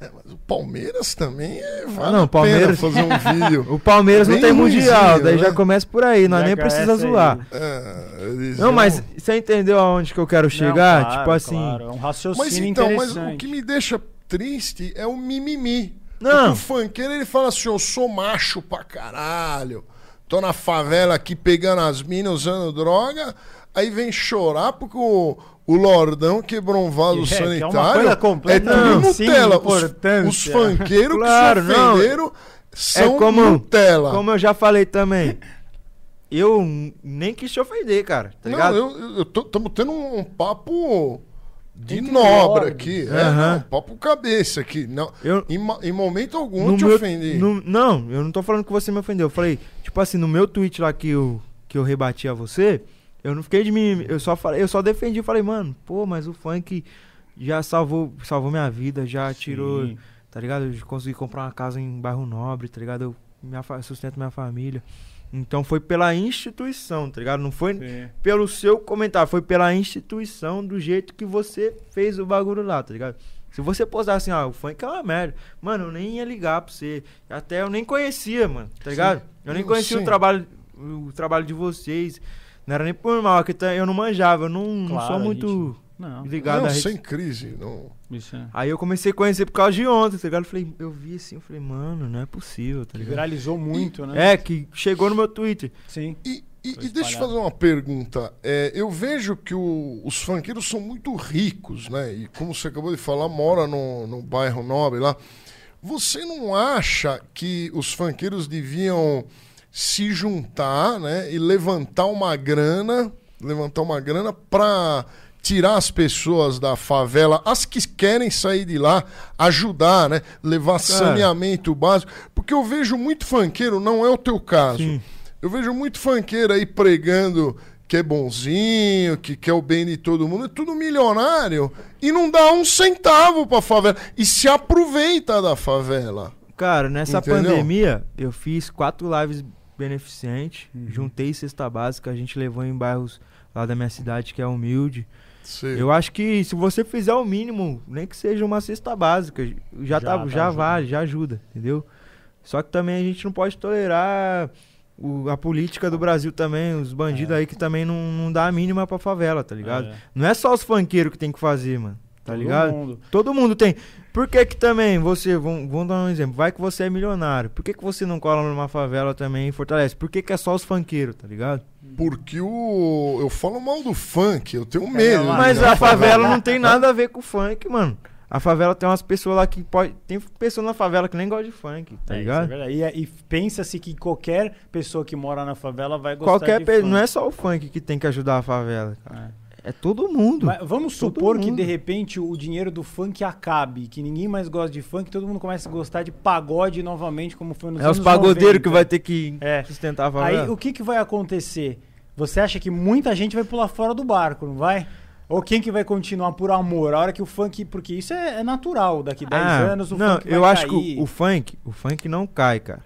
Speaker 2: É, mas o Palmeiras também é. Vale
Speaker 3: Ah, não,
Speaker 2: a
Speaker 3: Palmeiras-
Speaker 2: pena fazer um vídeo.
Speaker 3: O Palmeiras não
Speaker 2: Bem
Speaker 3: tem mundial,
Speaker 2: ruinzinho,
Speaker 3: daí
Speaker 2: né?
Speaker 3: já começa por aí, nós
Speaker 1: Já
Speaker 3: nem precisa zoar.
Speaker 2: É,
Speaker 3: Não, mas você entendeu aonde que eu quero
Speaker 1: Não,
Speaker 3: chegar?
Speaker 1: claro,
Speaker 3: tipo assim.
Speaker 1: claro, é um raciocínio
Speaker 2: Mas então, mas o que me deixa triste é o mimimi.
Speaker 3: Não.
Speaker 2: Porque o funkeiro ele fala assim: eu sou macho pra caralho. Tô na favela aqui pegando as minas, usando droga. Aí vem chorar porque o, o Lordão quebrou um vaso
Speaker 1: É, que é uma
Speaker 2: sanitário.
Speaker 1: coisa
Speaker 2: É
Speaker 1: completamente
Speaker 2: tudo Nutella. Os,
Speaker 1: importância.
Speaker 2: os funkeiros
Speaker 3: Claro,
Speaker 2: que
Speaker 3: não.
Speaker 2: se ofenderam são
Speaker 3: É como-
Speaker 2: Nutella.
Speaker 3: Como eu já falei também. Eu nem quis te ofender, cara. Tá
Speaker 2: Não,
Speaker 3: ligado?
Speaker 2: eu, eu, eu tô, tamo tendo um papo de
Speaker 1: Entre
Speaker 2: nobre aqui. É,
Speaker 3: Aham.
Speaker 2: não, papo cabeça aqui. Não,
Speaker 3: Eu-
Speaker 2: em, em momento algum eu te
Speaker 3: meu-
Speaker 2: ofendi.
Speaker 3: no- não, eu não tô falando que você me ofendeu. Eu falei, tipo assim, no meu tweet lá que eu, que eu rebati a você, eu não fiquei de mim. Eu só, falei, eu só defendi. Eu falei, mano, pô, mas o funk já salvou, salvou minha vida, já tirou.
Speaker 1: Sim.
Speaker 3: tá ligado? Eu consegui comprar uma casa em bairro nobre, tá ligado? Eu minha, sustento minha família. Então foi pela instituição, tá ligado? Não foi
Speaker 1: Sim.
Speaker 3: pelo seu comentário, foi pela instituição, do jeito que você fez o bagulho lá, tá ligado? Se você postar assim, ah, o funk é uma merda, mano, eu nem ia ligar pra você. Até eu nem conhecia, mano, tá ligado? Eu nem conhecia o trabalho, o trabalho de vocês. Não era nem por mal, que tá- eu não manjava, eu não, não
Speaker 1: Claro,
Speaker 3: sou
Speaker 1: a
Speaker 3: muito
Speaker 1: gente- Não,
Speaker 3: ligado
Speaker 2: não,
Speaker 3: a
Speaker 2: sem crise. Não.
Speaker 1: isso é.
Speaker 3: Aí eu comecei a conhecer por causa de ontem, tá ligado? Eu falei, eu vi assim, eu falei, mano, não é possível, tá ligado?
Speaker 1: viralizou muito, né?
Speaker 3: É, que chegou no meu Twitter.
Speaker 1: Sim.
Speaker 2: E, e- e deixa eu fazer uma pergunta. É, eu vejo que o- os funkeiros são muito ricos, né? E como você acabou de falar, mora no, no bairro nobre lá. Você não acha que os funkeiros deviam se juntar, né? E levantar uma grana, levantar uma grana pra tirar as pessoas da favela, as que querem sair de lá, ajudar, né? Levar saneamento básico. Porque eu vejo muito funkeiro, não é o teu caso.
Speaker 3: Sim.
Speaker 2: Eu vejo muito funkeiro aí pregando que é bonzinho, que quer o bem de todo mundo, é tudo milionário e não dá um centavo pra favela e se aproveita da favela.
Speaker 3: Cara, nessa
Speaker 2: Entendeu?
Speaker 3: pandemia, eu fiz quatro lives beneficentes, juntei cesta básica, a gente levou em bairros lá da minha cidade que é humilde.
Speaker 2: Sei.
Speaker 3: Eu acho que se você fizer o mínimo, nem que seja uma cesta básica, já,
Speaker 1: Já
Speaker 3: tá,
Speaker 1: tá
Speaker 3: já
Speaker 1: ajudando.
Speaker 3: vale, já ajuda, entendeu? Só que também a gente não pode tolerar o- a política do Brasil também, os bandidos aí que também não, não dá a mínima pra favela, tá ligado?
Speaker 1: É.
Speaker 3: Não é só os funkeiros que tem que fazer, mano. Tá
Speaker 1: Todo
Speaker 3: ligado?
Speaker 1: mundo.
Speaker 3: Todo mundo tem. Por que que também você, vamos, vamos dar um exemplo, vai que você é milionário, por que que você não cola numa favela também e fortalece? Por que que é só os funkeiros, tá ligado?
Speaker 2: Porque o. Eu falo mal do funk, eu tenho medo.
Speaker 1: Ah,
Speaker 3: Mas
Speaker 2: né?
Speaker 3: a favela não tem nada a ver com o funk, mano. A favela tem umas pessoas lá que pode. Tem pessoa na favela que nem gosta de funk, tá
Speaker 1: É, isso é
Speaker 3: ligado?
Speaker 1: verdade. e, é- e pensa-se que qualquer pessoa que mora na favela vai gostar
Speaker 3: Qualquer
Speaker 1: de funk.
Speaker 3: Não é só o funk que tem que ajudar a favela. cara. É todo mundo.
Speaker 1: Mas vamos
Speaker 3: Todo
Speaker 1: supor que
Speaker 3: mundo.
Speaker 1: de repente o dinheiro do funk acabe, que ninguém mais gosta de funk, todo mundo começa a gostar de pagode novamente, como foi nos
Speaker 3: é os
Speaker 1: anos
Speaker 3: pagodeiros
Speaker 1: 90.
Speaker 3: que vai ter que
Speaker 1: É.
Speaker 3: sustentar a favela.
Speaker 1: Aí o que, que vai acontecer? Você acha que muita gente vai pular fora do barco, não vai? Ou quem que vai continuar por amor? A hora que o funk. Porque isso é, é natural, daqui 10
Speaker 3: Ah,
Speaker 1: anos o
Speaker 3: não,
Speaker 1: funk vai
Speaker 3: eu acho
Speaker 1: cair.
Speaker 3: que o, o funk, o funk não cai, cara.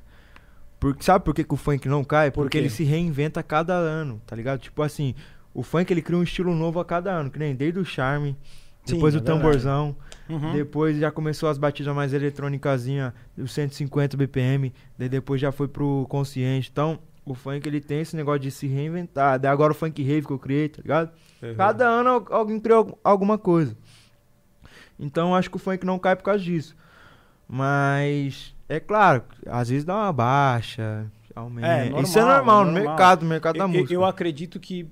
Speaker 3: Porque, sabe por que, que o funk não cai?
Speaker 1: Por
Speaker 3: Porque
Speaker 1: quê?
Speaker 3: ele se reinventa a cada ano, tá ligado? Tipo assim, o funk ele cria um estilo novo a cada ano, que nem desde o charme,
Speaker 1: Sim,
Speaker 3: depois
Speaker 1: é
Speaker 3: o tamborzão,
Speaker 1: Uhum.
Speaker 3: depois já começou as batidas mais eletrônicazinha, os 150 BPM, daí depois já foi pro consciente. Então, o funk ele tem esse negócio de se reinventar. Daí agora o funk rave que eu criei, tá ligado?
Speaker 1: Uhum.
Speaker 3: Cada ano al- alguém criou algu- alguma coisa. Então acho que o funk não cai por causa disso. Mas é claro, às vezes dá uma baixa, aumenta.
Speaker 1: É, normal,
Speaker 3: Isso é normal, no
Speaker 1: normal.
Speaker 3: mercado, no mercado da
Speaker 1: Eu- eu,
Speaker 3: música.
Speaker 1: eu acredito que.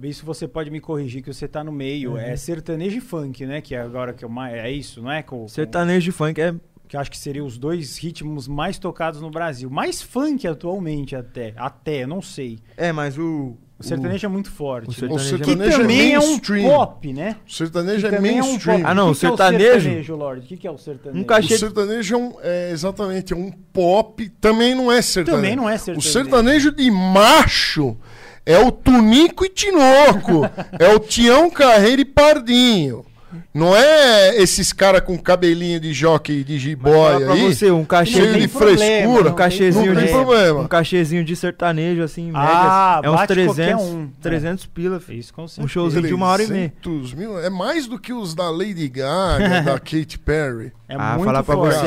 Speaker 1: Isso você pode me corrigir, que você tá no meio.
Speaker 3: Uhum.
Speaker 1: É sertanejo e funk, né? Que é agora que eu mais. É isso, não é? Com, com-
Speaker 3: Sertanejo e funk é.
Speaker 1: Que eu acho que seriam os dois ritmos mais tocados no Brasil. Mais funk atualmente, até. Até, eu não sei.
Speaker 3: É, mas o.
Speaker 1: O sertanejo é muito forte.
Speaker 3: o
Speaker 1: né?
Speaker 3: sertanejo é
Speaker 1: Que
Speaker 2: sertanejo é
Speaker 1: também é, um pop, né?
Speaker 2: O sertanejo
Speaker 1: Que
Speaker 2: é mainstream.
Speaker 3: Ah, não,
Speaker 1: o que que é
Speaker 3: sertanejo-
Speaker 1: o sertanejo, Lorde? O que, que é o sertanejo?
Speaker 3: Um cachê-
Speaker 2: O sertanejo é, um, é exatamente é um pop, também não é sertanejo.
Speaker 1: Também não é
Speaker 2: O
Speaker 1: sertanejo.
Speaker 2: sertanejo de macho é o Tunico e Tinoco, é o Tião Carreiro e Pardinho. Não é esses caras com cabelinho de jockey de jiboia aí.
Speaker 3: você, um
Speaker 1: Não
Speaker 3: cachê
Speaker 2: cheio
Speaker 1: tem
Speaker 2: de
Speaker 1: problema,
Speaker 2: frescura,
Speaker 1: não
Speaker 3: um cachezinho
Speaker 2: não tem
Speaker 3: de
Speaker 2: problema.
Speaker 3: um cachezinho de sertanejo assim, em média,
Speaker 1: Ah,
Speaker 3: é uns
Speaker 1: bate qualquer
Speaker 3: 300,
Speaker 1: um.
Speaker 3: 300 pila, filho.
Speaker 1: Isso com
Speaker 3: Um
Speaker 1: certeza.
Speaker 3: showzinho de uma hora e meia.
Speaker 2: 300 mil, é mais do que os da Lady Gaga, da Katy Perry.
Speaker 1: É
Speaker 3: ah,
Speaker 1: muito
Speaker 3: falar pra
Speaker 1: forte.
Speaker 3: você,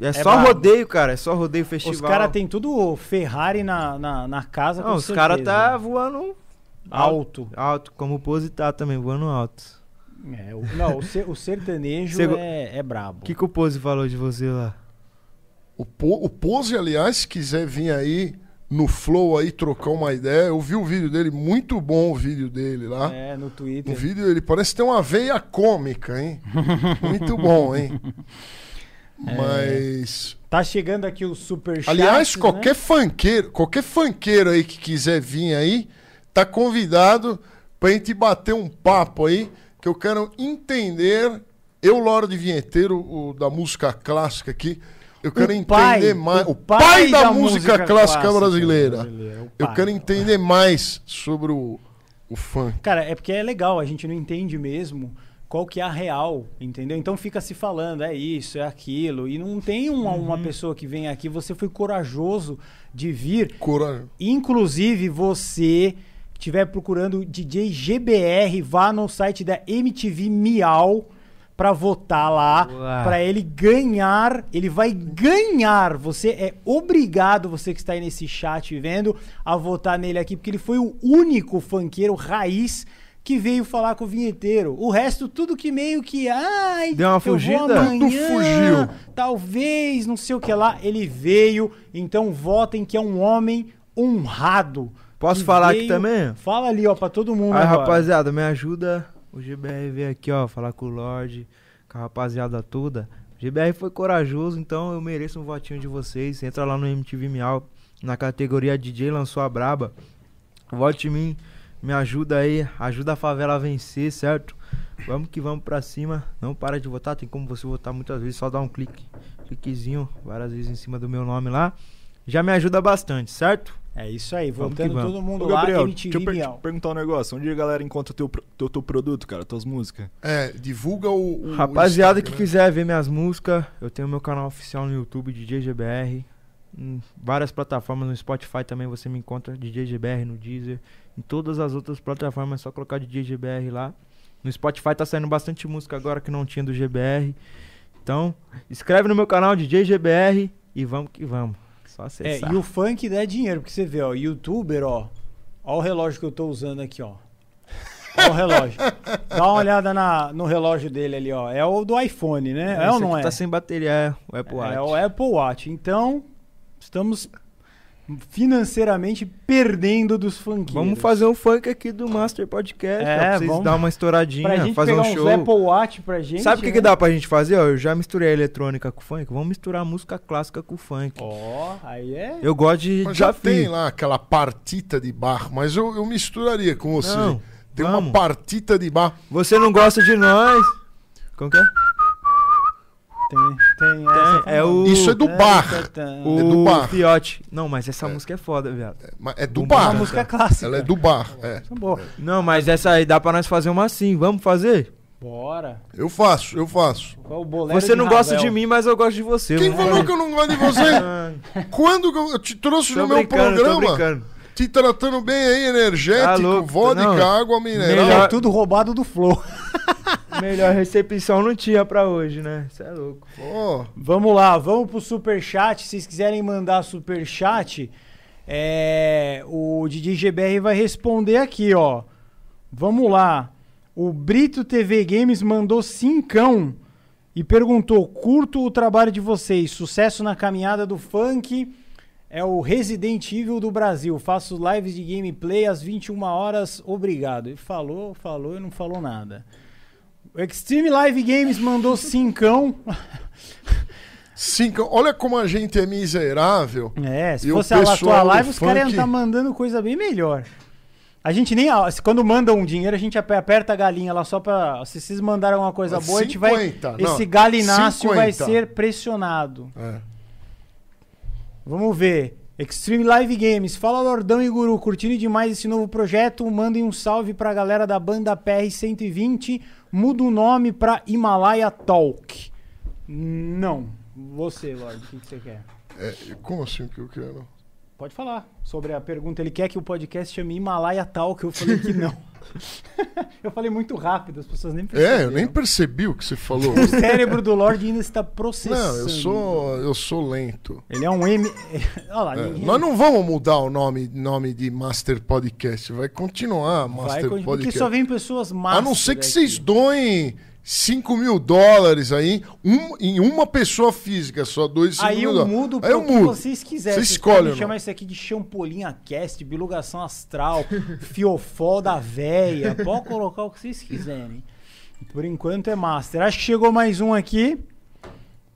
Speaker 3: é, é, só
Speaker 1: brabo.
Speaker 3: rodeio, cara, é só rodeio festival.
Speaker 1: Os caras têm tudo Ferrari na, na, na casa
Speaker 3: Não,
Speaker 1: com
Speaker 3: os caras tá voando
Speaker 1: alto.
Speaker 3: alto, como o Pose tá também, voando alto.
Speaker 1: É, o- não, o, ser- o sertanejo
Speaker 3: Cê
Speaker 1: é, é brabo.
Speaker 3: O que, que o Pose falou de você lá?
Speaker 2: O, Po- o Pose, aliás, se quiser vir aí no Flow aí trocar uma ideia, eu vi o vídeo dele, muito bom o vídeo dele lá.
Speaker 1: É, no
Speaker 2: O
Speaker 1: Twitter.
Speaker 2: vídeo ele parece ter uma veia cômica, hein? Muito bom, hein? Mas.
Speaker 1: Tá chegando aqui o super chat.
Speaker 2: Aliás,
Speaker 1: né?
Speaker 2: qualquer funkeiro, qualquer funkeiro aí que quiser vir aí, tá convidado pra gente bater um papo aí, que eu quero entender. Eu, Lorde Vinheteiro, o da música clássica aqui, eu quero
Speaker 1: O pai,
Speaker 2: entender mais.
Speaker 1: o
Speaker 2: pai,
Speaker 1: pai
Speaker 2: da,
Speaker 1: da
Speaker 2: música,
Speaker 1: música
Speaker 2: clássica,
Speaker 1: clássica
Speaker 2: brasileira.
Speaker 1: brasileira, o
Speaker 2: Eu
Speaker 1: pai.
Speaker 2: quero entender mais sobre o, o funk.
Speaker 1: Cara, é porque é legal, a gente não entende mesmo qual que é a real, entendeu? Então fica se falando, é isso, é aquilo, e não tem uma,
Speaker 2: Uhum.
Speaker 1: uma pessoa que vem aqui, você foi corajoso de vir,
Speaker 2: Coragem.
Speaker 1: inclusive você estiver procurando DJ GBR, vá no site da MTV Miau pra votar lá,
Speaker 3: Uau.
Speaker 1: pra ele ganhar, ele vai ganhar. Você é obrigado, você que está aí nesse chat vendo, a votar nele aqui, porque ele foi o único funkeiro raiz que veio falar com o vinheteiro. O resto, tudo que meio que. Ai,
Speaker 3: Deu uma
Speaker 1: eu vou
Speaker 3: fugida?
Speaker 1: amanhã,
Speaker 2: fugiu.
Speaker 1: Talvez, não sei o que lá. Ele veio, então votem que é um homem honrado.
Speaker 3: Posso falar aqui
Speaker 1: veio-
Speaker 3: também?
Speaker 1: Fala ali, ó, pra todo mundo.
Speaker 3: Aí,
Speaker 1: agora.
Speaker 3: rapaziada, me ajuda. O GBR veio aqui, ó, falar com o Lorde, com a rapaziada toda. O GBR foi corajoso, então eu mereço um votinho de vocês. Entra lá no MTV Miau, na categoria DJ lançou a braba. Vote em mim, me ajuda aí, ajuda a favela a vencer, certo? Vamos que vamos pra cima. Não para de votar, tem como você votar muitas vezes, só dá um clique, cliquezinho, várias vezes em cima do meu nome lá. Já me ajuda bastante, certo?
Speaker 1: É isso aí,
Speaker 3: Vamos
Speaker 1: voltando
Speaker 3: que
Speaker 1: todo mundo
Speaker 5: Ô,
Speaker 1: lá,
Speaker 5: Gabriel,
Speaker 1: MTV
Speaker 5: deixa eu per- perguntar um negócio. Onde a galera encontra teu, teu, teu produto, cara, tuas músicas?
Speaker 2: É, divulga o. o
Speaker 3: Rapaziada que
Speaker 2: Instagram.
Speaker 3: quiser ver minhas músicas, eu tenho meu canal oficial no YouTube, DJ GBR. Em várias plataformas, no Spotify também você me encontra DJ GBR, no Deezer. Em todas as outras plataformas é só colocar DJ GBR lá. No Spotify tá saindo bastante música agora que não tinha do GBR. Então, escreve no meu canal DJ GBR e vamos que vamos. Só
Speaker 1: É,
Speaker 3: acessar.
Speaker 1: e o funk dá dinheiro, porque você vê, ó, youtuber, ó. Ó o relógio que eu tô usando aqui, ó. Ó o relógio. Dá uma olhada na, no relógio dele ali, ó. É o do iPhone, né? É, ou
Speaker 3: Esse
Speaker 1: não é?
Speaker 3: Tá sem bateria, é o Apple Watch.
Speaker 1: É o Apple Watch. Então, estamos financeiramente perdendo dos funkeiros.
Speaker 3: Vamos fazer um funk aqui do Master Podcast,
Speaker 1: É,
Speaker 3: pra vocês
Speaker 1: vamos-
Speaker 3: dar uma estouradinha,
Speaker 1: Pra gente
Speaker 3: fazer
Speaker 1: pegar
Speaker 3: um show.
Speaker 1: Apple Watch pra gente.
Speaker 3: Sabe o que,
Speaker 1: né?
Speaker 3: que dá pra gente fazer? Ó, eu já misturei a eletrônica com o funk. Vamos misturar a música clássica com o funk.
Speaker 1: Ó, aí é...
Speaker 3: Eu gosto de
Speaker 2: Mas já tem lá aquela partita de barro, mas eu, eu misturaria com você.
Speaker 3: Não.
Speaker 2: Tem
Speaker 3: Vamos.
Speaker 2: uma partita de bar.
Speaker 3: Você não gosta de nós? Como que é?
Speaker 1: Tem, tem essa
Speaker 3: é o-
Speaker 2: Isso é do bar.
Speaker 3: O
Speaker 2: É do bar.
Speaker 3: Fiote. Não, mas essa música é foda, viado.
Speaker 2: Mas É do bar.
Speaker 1: Uma música clássica.
Speaker 2: Ela é do bar. É.
Speaker 1: É boa.
Speaker 3: Não, mas essa aí dá pra nós fazer uma assim. Vamos fazer?
Speaker 1: Bora.
Speaker 2: Eu faço, eu faço.
Speaker 1: Qual o bolero
Speaker 3: Você
Speaker 1: de
Speaker 3: não gosta
Speaker 1: Ravel?
Speaker 3: de mim, mas eu gosto de você.
Speaker 2: Quem
Speaker 3: Não
Speaker 2: falou que eu não gosto de você? Quando que eu te trouxe
Speaker 3: Tô
Speaker 2: no meu programa? Te tratando bem aí, energético,
Speaker 3: Tá
Speaker 2: vodka,
Speaker 3: não.
Speaker 2: água mineral.
Speaker 3: Melhor-
Speaker 1: É tudo roubado do Flow.
Speaker 3: Melhor recepção não tinha pra hoje, né? Você é louco.
Speaker 1: Vamos lá, vamos pro superchat. Se vocês quiserem mandar superchat, é, o DJ GBR vai responder aqui, ó. Vamos lá. O Brito TV Games mandou cincão e perguntou: curto o trabalho de vocês, sucesso na caminhada do funk. É o Resident Evil do Brasil. Faço lives de gameplay às 21 horas. Obrigado. Ele falou, falou e não falou nada. O Extreme Live Games mandou cincão.
Speaker 2: cinco. Olha como a gente é miserável.
Speaker 1: É, se
Speaker 2: E
Speaker 1: fosse a tua live, os caras iam
Speaker 2: funk-
Speaker 1: estar mandando coisa bem melhor. A gente nem. Quando manda um dinheiro, a gente ape- aperta a galinha lá só pra. Se vocês mandaram uma coisa boa, a gente vai.
Speaker 2: 50, não,
Speaker 1: Esse galináceo vai
Speaker 2: 50.
Speaker 1: ser pressionado.
Speaker 2: É.
Speaker 1: Vamos ver. Extreme Live Games. Fala Lordão e Guru, curtindo demais esse novo projeto. Mandem um salve pra galera da banda PR120. Muda o nome pra Himalaya Talk. Não. Você, Lorde, o que, que você quer?
Speaker 2: É, como assim que eu quero?
Speaker 1: Pode falar sobre a pergunta. Ele quer que o podcast chame Himalaya Talk. Eu falei que não. eu falei muito rápido, as pessoas nem perceberam.
Speaker 2: É, eu nem percebi o que você falou.
Speaker 1: O cérebro do Lorde ainda está processando.
Speaker 2: Não, eu sou, eu sou lento.
Speaker 1: Ele é um M. Olha lá,
Speaker 2: É,
Speaker 1: ninguém-
Speaker 2: Nós não vamos mudar o nome, nome de Master Podcast. Vai continuar
Speaker 1: vai
Speaker 2: Master
Speaker 1: Porque
Speaker 2: Podcast.
Speaker 1: só vem pessoas massas.
Speaker 2: A não ser que
Speaker 1: aqui.
Speaker 2: vocês doem 5 mil dólares aí um- em uma pessoa física, só dois 5
Speaker 1: Aí eu
Speaker 2: dólares.
Speaker 1: mudo
Speaker 2: Aí eu
Speaker 1: pro que
Speaker 2: mudo.
Speaker 1: vocês quiserem.
Speaker 2: Você escolhe,
Speaker 1: chamar isso aqui de champolinha cast, bilugação astral, fiofó da véia. Pode colocar o que vocês quiserem. Por enquanto é master. Acho que chegou mais um aqui.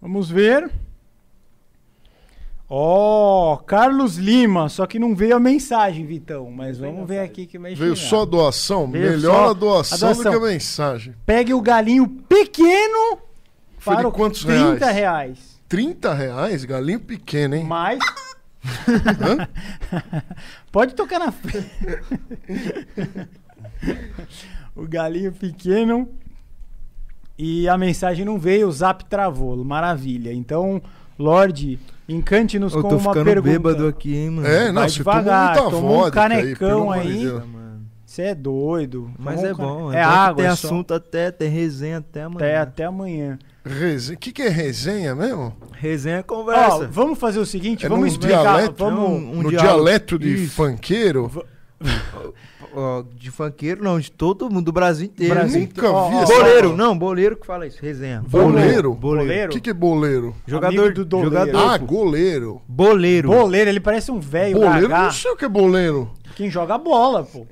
Speaker 1: Vamos ver. Ó, Carlos Lima. Só que não veio a mensagem, Vitão. Mas vamos ver aqui que vai
Speaker 2: Veio
Speaker 1: chegar.
Speaker 2: só a doação?
Speaker 1: Veio
Speaker 2: Melhor
Speaker 1: só
Speaker 2: a doação,
Speaker 1: a
Speaker 2: do
Speaker 1: doação.
Speaker 2: que a mensagem.
Speaker 1: Pegue o galinho pequeno
Speaker 2: Foi
Speaker 1: para
Speaker 2: de quantos
Speaker 1: 30
Speaker 2: reais?
Speaker 1: reais.
Speaker 2: 30 reais? Galinho pequeno, hein?
Speaker 1: Mais.
Speaker 2: Hã?
Speaker 1: Pode tocar na frente. o galinho pequeno. E a mensagem não veio, o zap travou. Maravilha. Então, Lorde, encante-nos
Speaker 3: Eu
Speaker 1: com
Speaker 3: tô
Speaker 1: uma
Speaker 3: ficando
Speaker 1: pergunta.
Speaker 3: bêbado aqui, hein, mano.
Speaker 2: É, não,
Speaker 1: Vai devagar,
Speaker 2: tomou
Speaker 1: toma um canecão aí. Você é doido.
Speaker 3: Mas é
Speaker 1: um
Speaker 3: bom.
Speaker 1: É
Speaker 3: que
Speaker 1: água,
Speaker 3: Tem
Speaker 1: é só.
Speaker 3: assunto até, tem resenha até amanhã.
Speaker 1: Até, até amanhã.
Speaker 2: Resenha. O que, que é resenha mesmo?
Speaker 3: Resenha é
Speaker 1: Ó,
Speaker 3: conversa.
Speaker 1: vamos fazer o seguinte,
Speaker 2: É
Speaker 1: vamos explicar.
Speaker 2: dialeto?
Speaker 1: Vamos,
Speaker 3: Um
Speaker 2: no
Speaker 3: diálogo.
Speaker 2: dialeto de
Speaker 3: Isso.
Speaker 2: funkeiro?
Speaker 3: Ó, de funkeiro, não, de todo mundo, do Brasil inteiro.
Speaker 1: Brasil
Speaker 2: Nunca
Speaker 1: Ó,
Speaker 2: vi
Speaker 1: ó,
Speaker 2: essa.
Speaker 3: Boleiro, não, boleiro que fala isso, resenha.
Speaker 2: Boleiro?
Speaker 1: Boleiro?
Speaker 2: O que, que é boleiro?
Speaker 3: Jogador
Speaker 1: Amigo do doleiro.
Speaker 3: jogador.
Speaker 2: Ah, goleiro.
Speaker 3: Boleiro.
Speaker 1: Boleiro, ele parece um velho
Speaker 2: Boleiro, não sei o que é boleiro.
Speaker 1: Quem joga bola, pô.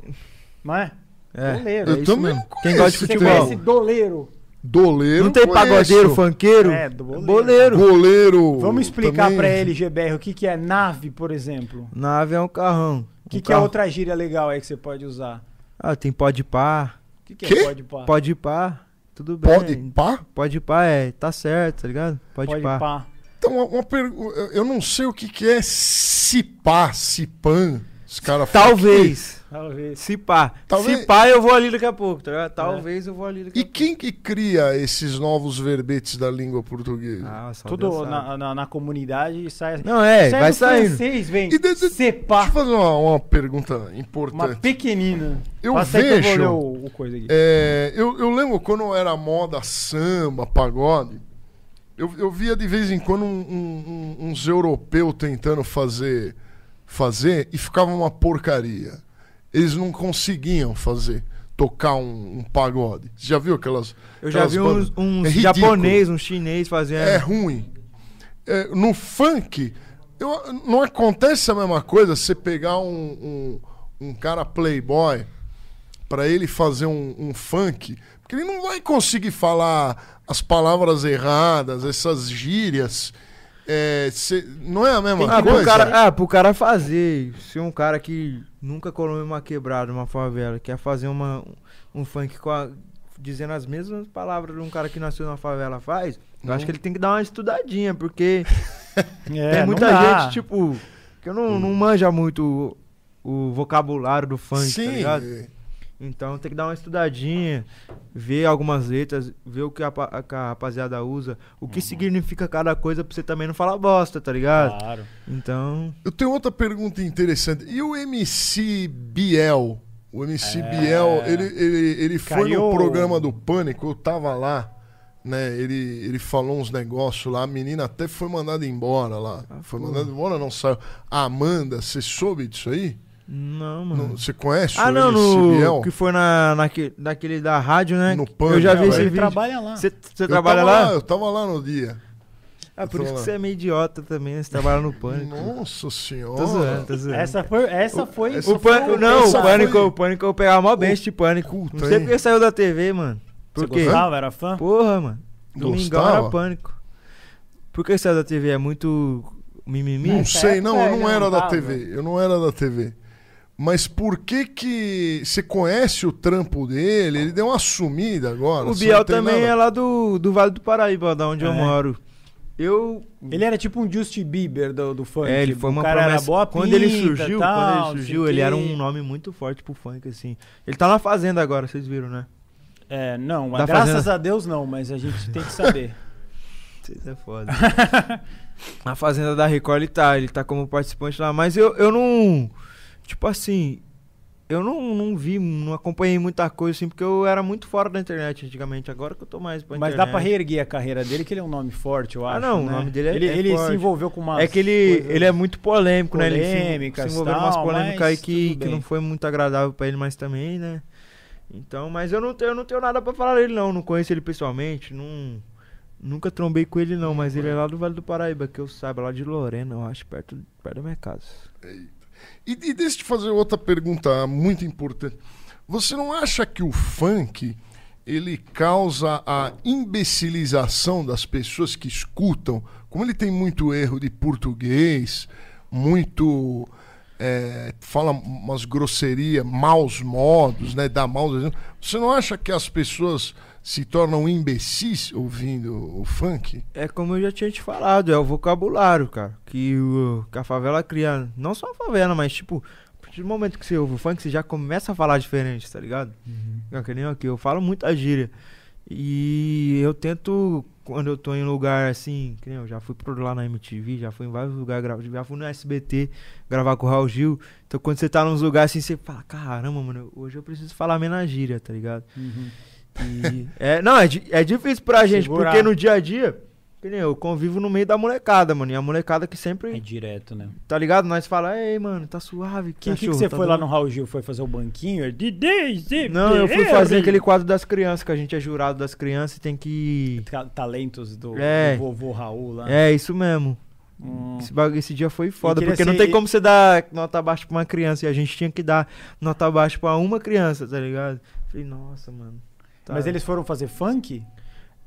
Speaker 1: Não é?
Speaker 3: É,
Speaker 1: Goleiro.
Speaker 3: é
Speaker 2: Eu
Speaker 3: isso
Speaker 2: também
Speaker 3: mesmo.
Speaker 2: não conheço
Speaker 3: Quem gosta de
Speaker 2: esse
Speaker 1: Você
Speaker 3: futebol.
Speaker 1: conhece doleiro?
Speaker 2: Doleiro.
Speaker 3: Não tem
Speaker 2: conheço.
Speaker 3: pagodeiro, funkeiro?
Speaker 1: É, do boleiro.
Speaker 3: Boleiro.
Speaker 2: Goleiro.
Speaker 1: Vamos explicar
Speaker 2: também.
Speaker 1: pra ele, GBR, o que, que é nave, por exemplo.
Speaker 3: Nave é um carrão.
Speaker 1: O que, que é outra gíria legal aí que você pode usar?
Speaker 3: Ah, tem pode pá.
Speaker 1: O que, que
Speaker 2: Quê?
Speaker 1: é pode pá?
Speaker 3: Pode pá. Tudo bem.
Speaker 2: Pode pá?
Speaker 3: Pode pá é, tá certo, tá ligado? Pode,
Speaker 1: Pode
Speaker 3: pá.
Speaker 1: pá.
Speaker 2: Então, uma, uma pergu- eu- não sei o que, que é cipá, cipan. Os caras falam
Speaker 3: Talvez.
Speaker 1: Talvez.
Speaker 3: Se pá.
Speaker 2: Talvez-
Speaker 3: Se pá, eu vou ali daqui a pouco, tá? Talvez eu vou ali daqui
Speaker 2: E
Speaker 3: a pouco.
Speaker 2: quem que cria esses novos verbetes da língua portuguesa?
Speaker 3: Ah,
Speaker 1: Tudo na, na, na comunidade sai.
Speaker 3: Não, é,
Speaker 1: sai
Speaker 3: vai saindo.
Speaker 1: francês, vem.
Speaker 2: E de- de-
Speaker 1: Cepá.
Speaker 2: Deixa eu fazer uma, uma pergunta
Speaker 1: Uma
Speaker 2: importante.
Speaker 1: pequenina.
Speaker 2: Eu
Speaker 1: Passa aí que eu vou
Speaker 2: vejo-
Speaker 1: ler o, o coisa aqui.
Speaker 2: É, eu, eu lembro quando era moda samba, pagode, eu, eu via de vez em quando um- um- uns europeus tentando fazer, fazer e ficava uma porcaria. Eles não conseguiam fazer, tocar um, um pagode. Você já viu aquelas.
Speaker 3: Eu já
Speaker 2: aquelas
Speaker 3: vi uns, uns
Speaker 2: É
Speaker 3: japonês, uns chinês fazendo.
Speaker 2: É ruim. É, no funk, eu- não acontece a mesma coisa você pegar um, um, um cara playboy pra ele fazer um funk, porque ele não vai conseguir falar as palavras erradas, essas gírias. É, cê- não é a mesma
Speaker 3: Ah, pro
Speaker 2: coisa?
Speaker 3: cara, ah, pro cara fazer. Se um cara que nunca colou uma quebrada, uma favela, quer fazer uma, um funk com a- dizendo as mesmas palavras de um cara que nasceu na favela faz, eu acho que ele tem que dar uma estudadinha, porque
Speaker 1: É,
Speaker 3: tem muita gente, tipo, que não, não manja muito o, o vocabulário do funk, tá
Speaker 2: Sim,
Speaker 3: ligado? Então tem que dar uma estudadinha, ver algumas letras, ver o que a, que a rapaziada usa, o
Speaker 1: Uhum.
Speaker 3: que significa cada coisa pra você também não falar bosta, tá ligado?
Speaker 1: Claro.
Speaker 3: Então.
Speaker 2: Eu tenho outra pergunta interessante. E o MC Biel? O MC
Speaker 1: É.
Speaker 2: Biel, ele, ele, ele foi
Speaker 1: Caiu-
Speaker 2: no programa do Pânico, eu tava lá, né? Ele, ele falou uns negócios lá, a menina até foi mandada embora lá.
Speaker 3: Ah,
Speaker 2: foi
Speaker 3: pô.
Speaker 2: mandada embora, não saiu. A Amanda, você soube disso aí?
Speaker 3: Não, mano.
Speaker 2: No- Você conhece
Speaker 3: Ah,
Speaker 2: o
Speaker 3: não, no,
Speaker 2: Biel?
Speaker 3: que foi na, naque, naquele da rádio, né?
Speaker 2: No
Speaker 3: eu
Speaker 2: Pânico,
Speaker 3: já vi
Speaker 2: é.
Speaker 3: esse
Speaker 1: Ele
Speaker 3: vídeo.
Speaker 1: trabalha lá.
Speaker 3: Você você
Speaker 2: Eu
Speaker 3: trabalha
Speaker 2: tava
Speaker 3: lá?
Speaker 2: Eu tava lá no dia.
Speaker 3: Ah, por
Speaker 2: eu
Speaker 3: isso que
Speaker 2: lá.
Speaker 3: você é meio idiota também, né? Você trabalha no pânico.
Speaker 2: Nossa senhora.
Speaker 3: Tô zoando, tô zoando.
Speaker 1: Essa foi. Essa foi.
Speaker 2: essa
Speaker 3: O pânico,
Speaker 2: foi-
Speaker 3: não,
Speaker 2: essa
Speaker 3: o pânico,
Speaker 2: foi-
Speaker 3: o pânico eu pegava mó bem de pânico. Não
Speaker 2: Puta,
Speaker 3: sei
Speaker 2: hein?
Speaker 3: porque saiu da TV, mano.
Speaker 1: Você
Speaker 3: Por quê?
Speaker 1: gostava? Era fã?
Speaker 3: Porra, mano. Domingão
Speaker 2: Gostava?
Speaker 3: era pânico. Por que saiu da TV? É muito mimimi?
Speaker 2: Não sei, não, eu não era
Speaker 1: não
Speaker 2: da. TV. Eu não era da TV. Mas por que que. Você conhece o trampo dele? Ele deu uma sumida agora.
Speaker 3: O Biel também
Speaker 2: nada-
Speaker 3: é lá do, do Vale do Paraíba, da onde eu
Speaker 1: É.
Speaker 3: moro. Eu.
Speaker 1: Ele era tipo um Justin Bieber do, do funk.
Speaker 3: É, ele foi
Speaker 1: o
Speaker 3: uma
Speaker 1: cara
Speaker 3: promessa.
Speaker 1: era boa
Speaker 3: quando ele
Speaker 1: pinta,
Speaker 3: surgiu,
Speaker 1: tal,
Speaker 3: quando ele surgiu,
Speaker 1: o
Speaker 3: ele
Speaker 1: quê.
Speaker 3: era um nome muito forte pro funk, assim. Ele tá na Fazenda agora, vocês viram, né?
Speaker 1: É, não,
Speaker 3: Da
Speaker 1: graças
Speaker 3: Fazenda.
Speaker 1: a Deus não, mas a gente tem que saber.
Speaker 3: Vocês é foda. na Fazenda da Record ele tá, ele tá como participante lá, mas eu, eu não. Tipo assim. Eu não, não vi, não acompanhei muita coisa assim, porque eu era muito fora da internet antigamente. Agora que eu tô mais pra
Speaker 1: mas
Speaker 3: internet.
Speaker 1: dá pra reerguer a carreira dele, que ele é um nome forte, eu
Speaker 3: Ah,
Speaker 1: acho.
Speaker 3: não, o
Speaker 1: né?
Speaker 3: nome dele é-
Speaker 1: Ele,
Speaker 3: é
Speaker 1: ele se
Speaker 3: forte.
Speaker 1: envolveu com uma.
Speaker 3: É que ele, ele é muito polêmico, né? Ele se- se envolveu em umas polêmicas aí que, que não foi muito agradável pra ele, mas também, né? Então, mas eu não tenho, eu não tenho nada pra falar dele, não. Não conheço ele pessoalmente, não. Nunca trombei com ele, não, mas ele é lá do Vale do Paraíba, que eu saiba, lá de Lorena, eu acho, perto, perto da minha casa.
Speaker 2: E, e deixa eu te fazer outra pergunta muito importante. Você não acha que o funk ele causa a imbecilização das pessoas que escutam? Como ele tem muito erro de português, muito é, fala umas grosserias, maus modos, né? Dá maus exemplos. Você não acha que as pessoas se tornam imbecis ouvindo o funk?
Speaker 3: É como eu já tinha te falado, é o vocabulário, cara. Que, o, que a favela cria. Não só a favela, mas tipo, a partir do momento que você ouve o funk, você já começa a falar diferente, tá ligado? É que nem aqui, eu falo muita gíria. E eu tento, quando eu tô em lugar assim, que nem eu já fui pro lá na MTV, já fui em vários lugares, gra- já fui no SBT gravar com o Raul Gil. Então quando você tá nos lugares assim, você fala, caramba, mano, hoje eu preciso falar menos gíria, tá ligado?
Speaker 1: Uhum.
Speaker 3: E, é, não, é, é difícil pra gente,
Speaker 1: Segurar.
Speaker 3: porque no dia a dia, que nem eu convivo no meio da molecada, mano. E a molecada que
Speaker 1: É
Speaker 3: sempre,
Speaker 1: direto, né?
Speaker 3: tá ligado? Nós fala, ei, mano, tá suave.
Speaker 1: Que, que, que
Speaker 3: cachorro,
Speaker 1: você
Speaker 3: tá
Speaker 1: foi lá
Speaker 3: dando?"
Speaker 1: no Raul Gil? Foi fazer o banquinho? É DJ,
Speaker 3: Não, eu fui fazer aquele quadro das crianças, que a gente é jurado das crianças e tem que.
Speaker 1: Ta- Talentos do,
Speaker 3: É.
Speaker 1: do vovô Raul lá.
Speaker 3: É, isso mesmo.
Speaker 1: Hum.
Speaker 3: Esse, bagu- esse dia foi foda, porque não
Speaker 1: ser-
Speaker 3: tem como você dar nota baixa pra uma criança. E a gente tinha que dar nota baixa pra uma criança, tá ligado? Falei, nossa, mano. tá."
Speaker 1: Mas eles foram fazer funk?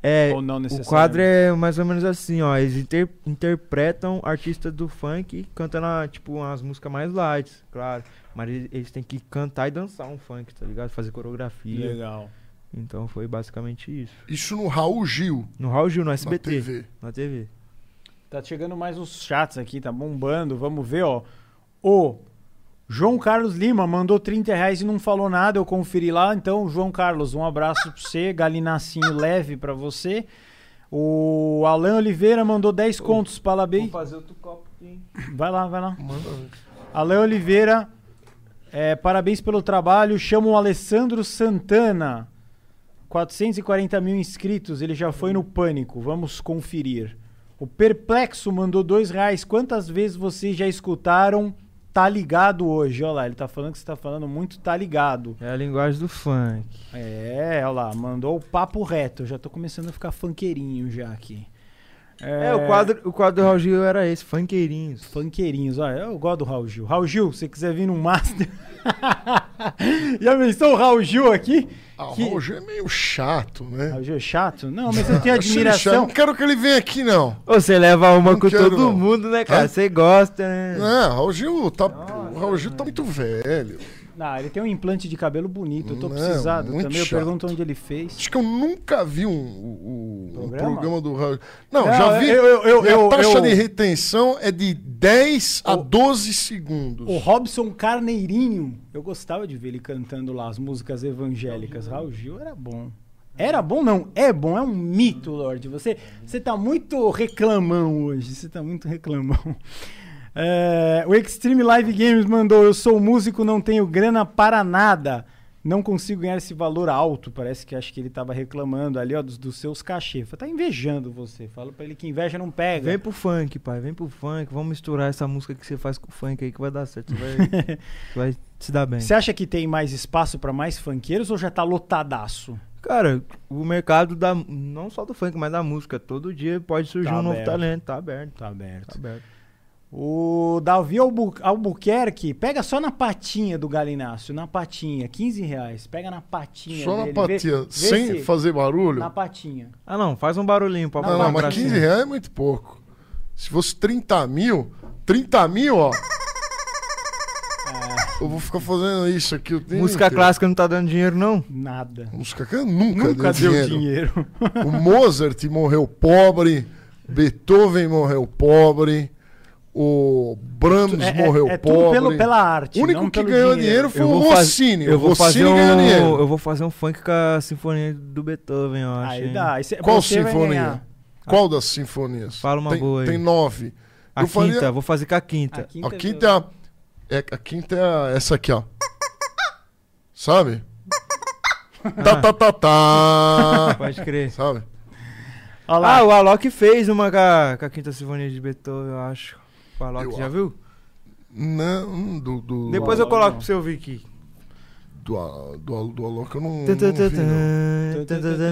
Speaker 3: É,
Speaker 1: Ou não
Speaker 3: o quadro é mais ou menos assim, ó. Eles inter- interpretam artistas do funk cantando, ah, tipo, umas músicas mais light, claro. Mas eles, eles têm que cantar e dançar um funk, tá ligado? Fazer coreografia.
Speaker 1: Legal.
Speaker 3: Então foi basicamente isso.
Speaker 2: Isso no Raul Gil,
Speaker 3: No Raul Gil, no
Speaker 2: na
Speaker 3: SBT.
Speaker 2: TV.
Speaker 3: Na TV.
Speaker 1: Tá chegando mais uns chats aqui, tá bombando. Vamos ver, ó. O João Carlos Lima mandou 30 reais e não falou nada. Eu conferi lá. Então, João Carlos, um abraço pra você. Galinacinho leve pra você. O Alan Oliveira mandou 10 contos. Parabéns.
Speaker 3: fazer outro copo, sim.
Speaker 1: Vai lá, vai lá.
Speaker 2: Manda.
Speaker 1: Alan Oliveira, é, parabéns pelo trabalho. Chama o Alessandro Santana. 440 mil inscritos, ele já foi no pânico. Vamos conferir. O Perplexo mandou dois reais. Quantas vezes vocês já escutaram Tá Ligado hoje? Olha lá, ele tá falando que você tá falando muito Tá Ligado.
Speaker 3: É a linguagem do funk.
Speaker 1: É, olha lá, mandou o papo reto. Eu já tô começando a ficar funkeirinho já aqui.
Speaker 3: É, o quadro, o quadro do Raul Gil era esse, funkeirinhos.
Speaker 1: Funkeirinhos, olha, eu gosto do Raul Gil. Raul Gil, se você quiser vir no Master. Já pensou o Raul Gil aqui?
Speaker 2: Ah, o
Speaker 1: Que-
Speaker 2: Raul Gil é meio chato, né?
Speaker 1: Raul Gil é chato? Não, mas eu tenho admiração.
Speaker 2: Não quero que ele venha aqui, não.
Speaker 3: Você leva uma
Speaker 2: Não
Speaker 3: com
Speaker 2: quero,
Speaker 3: todo
Speaker 2: não.
Speaker 3: mundo, né, cara? Você gosta, né?
Speaker 2: Não, o Raul Gil tá, o Raul Gil tá muito velho.
Speaker 1: Ah, ele tem um implante de cabelo bonito. Eu tô
Speaker 2: Não,
Speaker 1: precisado
Speaker 2: muito
Speaker 1: também. Eu
Speaker 2: chato.
Speaker 1: pergunto onde ele fez.
Speaker 2: Acho que eu nunca vi um, o- o- um
Speaker 1: Programa?
Speaker 2: programa do Raul. Não,
Speaker 1: Não,
Speaker 2: já vi.
Speaker 1: eu- eu- eu-
Speaker 2: taxa
Speaker 1: eu-
Speaker 2: de retenção é de 10 a
Speaker 1: O-
Speaker 2: 12 segundos.
Speaker 1: O Robson Carneirinho, eu gostava de ver ele cantando lá as músicas evangélicas. Raul Gil era bom. Era bom, não. É bom, é um mito, Lorde. Você, você tá muito reclamão hoje. Você tá muito reclamão. É, o Extreme Live Games mandou: Eu sou músico, não tenho grana para nada. Não consigo ganhar esse valor alto. Parece que acho que ele tava reclamando ali, ó, dos, dos seus cachê. Tá invejando você. Fala pra ele que inveja não pega.
Speaker 3: Vem pro funk, pai. Vem pro funk. Vamos misturar essa música que você faz com o funk aí que vai dar certo. Vai, vai se dar bem.
Speaker 1: Você acha que tem mais espaço pra mais funkeiros ou já tá lotadaço?
Speaker 3: Cara, o mercado da. Não só do funk, mas da música. Todo dia pode surgir
Speaker 1: Tá
Speaker 3: um novo
Speaker 1: aberto.
Speaker 3: talento. Tá aberto.
Speaker 1: Tá aberto.
Speaker 3: Tá aberto.
Speaker 1: O Davi Albu Albuquerque, pega só na patinha do Galinácio, na patinha, 15 reais. Pega na patinha.
Speaker 2: Só na
Speaker 1: dele, vê-
Speaker 2: patinha,
Speaker 1: vê
Speaker 2: sem
Speaker 1: se-
Speaker 2: fazer barulho.
Speaker 1: Na patinha.
Speaker 3: Ah, não. Faz um barulhinho pra
Speaker 1: Não,
Speaker 2: Não, não, mas
Speaker 3: gracinha.
Speaker 2: 15 reais é muito pouco. Se fosse 30 mil, 30 mil, ó. Eu vou ficar fazendo isso aqui
Speaker 3: Música
Speaker 2: inteiro.
Speaker 3: clássica não tá dando dinheiro, não?
Speaker 1: Nada.
Speaker 2: Música que nunca,
Speaker 1: Nunca
Speaker 2: deu,
Speaker 1: deu
Speaker 2: dinheiro.
Speaker 1: dinheiro.
Speaker 2: O Mozart morreu pobre, Beethoven morreu pobre, o Brahms
Speaker 1: É, é-
Speaker 2: morreu
Speaker 1: é tudo
Speaker 2: pobre.
Speaker 1: pelo, pela arte.
Speaker 2: o único
Speaker 1: não
Speaker 2: que
Speaker 1: pelo
Speaker 2: ganhou dinheiro, foi o Rossini.
Speaker 3: eu
Speaker 2: o
Speaker 3: vou
Speaker 2: Rossini
Speaker 3: fazer um,
Speaker 2: ganhou dinheiro.
Speaker 3: Eu vou fazer um funk com a sinfonia do Beethoven, eu acho.
Speaker 1: Aí
Speaker 3: hein?
Speaker 1: dá. Cê-
Speaker 2: Qual sinfonia? Qual das sinfonias?
Speaker 3: Fala uma
Speaker 2: tem,
Speaker 3: boa aí.
Speaker 2: Tem nove.
Speaker 3: A
Speaker 2: Eu
Speaker 3: quinta,
Speaker 2: faria-
Speaker 3: vou fazer com a quinta.
Speaker 1: A quinta,
Speaker 2: A quinta é a, é, a quinta é essa aqui, ó. Sabe? tá, tá, tá, tá.
Speaker 3: Pode crer.
Speaker 2: Sabe?
Speaker 1: Olha lá.
Speaker 3: Ah, o Alok fez uma com a, com a quinta sinfonia de Beethoven, eu acho.
Speaker 2: Eu
Speaker 3: já viu?
Speaker 2: Não, do. do
Speaker 3: Depois eu coloco pra você ouvir aqui.
Speaker 2: Do, do, do, Alok eu não.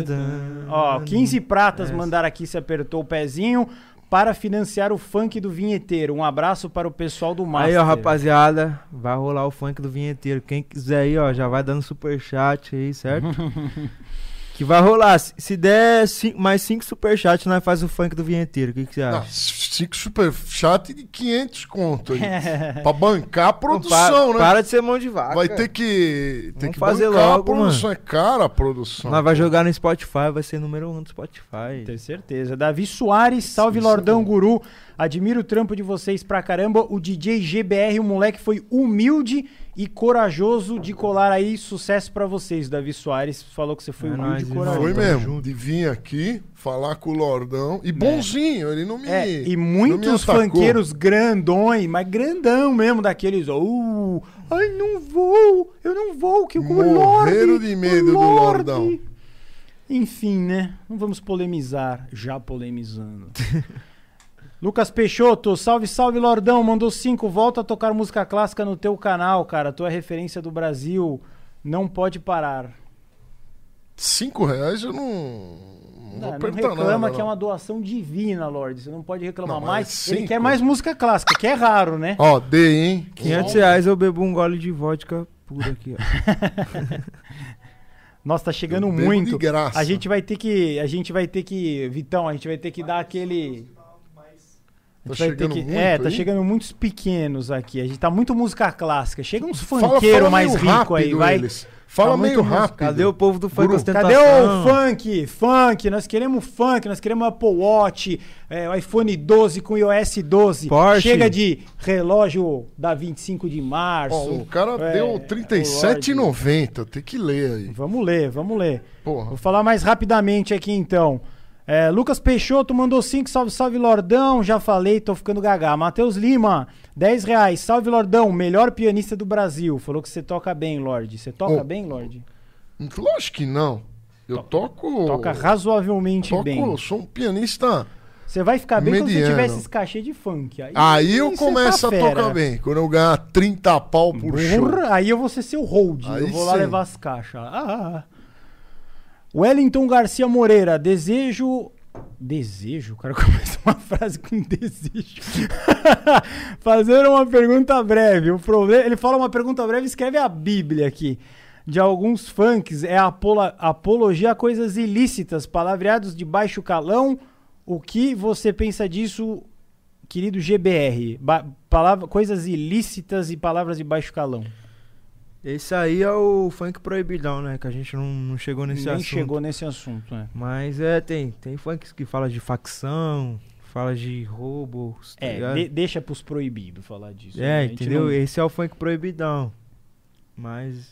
Speaker 2: vi.
Speaker 1: Ó, 15 pratas mandaram aqui, se apertou o pezinho para financiar o funk do vinheteiro. Um abraço para o pessoal do Master.
Speaker 3: Aí, ó, rapaziada, vai rolar o funk do vinheteiro. Quem quiser aí, ó, já vai dando superchat aí, certo? que vai rolar. Se, der cin- mais 5 superchats, nós faz o funk do vinheteiro. O que, que você acha?
Speaker 2: cinco super chat de 500 conto aí. pra bancar a
Speaker 3: Não,
Speaker 2: produção,
Speaker 3: para,
Speaker 2: né?
Speaker 3: Para de ser mão de vaca.
Speaker 2: Vai ter que.
Speaker 3: Vamos
Speaker 2: que
Speaker 3: fazer
Speaker 2: bancar
Speaker 3: logo,
Speaker 2: a produção. É cara a produção.
Speaker 3: Nós vai jogar no Spotify, vai ser número 1 um do Spotify.
Speaker 1: Tenho certeza. Davi Soares, salve
Speaker 2: Isso
Speaker 1: Lordão
Speaker 2: é.
Speaker 1: Guru. Admiro o trampo de vocês pra caramba. O DJ GBR, o moleque foi humilde e corajoso de colar aí. Sucesso pra vocês. Davi Soares falou que você foi
Speaker 3: É
Speaker 1: humilde
Speaker 3: nóis,
Speaker 1: corajoso.
Speaker 2: Foi mesmo.
Speaker 3: junto.
Speaker 2: De vir aqui, falar com o Lordão. E bonzinho, ele não me.
Speaker 1: É, e muitos funkeiros grandões, mas grandão mesmo, daqueles. Oh, ai, não vou, eu não vou, que o Lorde,
Speaker 2: de medo do. Lordão.
Speaker 1: Enfim, né? Não vamos polemizar, já polemizando. Lucas Peixoto, salve, salve, Lordão. Mandou cinco, volta a tocar música clássica no teu canal, cara. Tu é referência do Brasil. Não pode parar.
Speaker 2: Cinco reais eu não. Não,
Speaker 1: Não, não reclama
Speaker 2: nada,
Speaker 1: que é uma doação divina, Lorde. Você não pode reclamar
Speaker 2: Não, mas
Speaker 1: mais. Ele
Speaker 2: cinco?
Speaker 1: quer mais música clássica, que é raro, né?
Speaker 2: Ó, dei, hein?
Speaker 3: 500 reais eu bebo um gole de vodka pura aqui, ó.
Speaker 1: Nossa, tá chegando
Speaker 2: Eu
Speaker 1: muito.
Speaker 2: de graça.
Speaker 1: A gente vai ter que, a gente vai ter que, Vitão, a gente vai ter que dar aquele
Speaker 2: Tá chegando
Speaker 1: que-
Speaker 2: muito
Speaker 1: É, tá
Speaker 2: aí?
Speaker 1: chegando muitos pequenos aqui. A gente tá muito música clássica. Chega uns funkeiros mais
Speaker 2: meio
Speaker 1: rico aí, vai.
Speaker 2: eles. Fala
Speaker 1: Tá
Speaker 2: meio rápido.
Speaker 3: Cadê o povo do funk
Speaker 2: Guru?
Speaker 1: Cadê o funk? Funk, nós queremos funk, nós queremos Apple Watch, é, iPhone 12 com iOS 12.
Speaker 3: Porsche.
Speaker 1: Chega de relógio da 25 de março.
Speaker 2: Ó, o cara
Speaker 1: É,
Speaker 2: deu
Speaker 1: o Lorde.
Speaker 2: R$37,90. Tem que ler aí.
Speaker 1: Vamos ler, vamos ler.
Speaker 2: Porra.
Speaker 1: Vou falar mais rapidamente aqui então. É, Lucas Peixoto mandou 5, salve, salve Lordão. Já falei, tô ficando gaga. Matheus Lima, 10 reais. Salve Lordão, melhor pianista do Brasil. Falou que você toca bem, Lorde. Você toca
Speaker 2: Oh.
Speaker 1: bem, Lorde?
Speaker 2: Lógico que não. Eu toco.
Speaker 1: Toca razoavelmente
Speaker 2: toco,
Speaker 1: bem.
Speaker 2: Sou um pianista.
Speaker 1: Você vai ficar bem quando você
Speaker 2: mediano.
Speaker 1: tiver esses cachê de funk. Aí,
Speaker 2: Aí eu
Speaker 1: você
Speaker 2: começo
Speaker 1: tá
Speaker 2: a
Speaker 1: fera.
Speaker 2: tocar bem. Quando eu ganhar 30 pau por show.
Speaker 1: Porra, Aí eu vou ser seu hold. eu
Speaker 2: Aí
Speaker 1: vou lá
Speaker 2: sim.
Speaker 1: levar as caixas. Ah. Wellington Garcia Moreira, desejo Desejo? O cara começa uma frase com desejo. Fazer uma pergunta breve. O problema, ele fala uma pergunta breve e escreve a Bíblia aqui. De alguns funks é apola- apologia a coisas ilícitas, palavreados de baixo calão. O que você pensa disso, querido GBR? Ba palavra, coisas ilícitas e palavras de baixo calão.
Speaker 3: Esse aí é o funk proibidão, né? Que a gente não, não chegou nesse
Speaker 1: Nem
Speaker 3: assunto.
Speaker 1: chegou nesse assunto, né?
Speaker 3: Mas é, tem, tem funks que fala de facção, fala de roubos, tá
Speaker 1: É, de- deixa pros proibidos falar disso. né?
Speaker 3: É,
Speaker 1: gente
Speaker 3: entendeu?
Speaker 1: não-
Speaker 3: Esse é o funk proibidão. Mas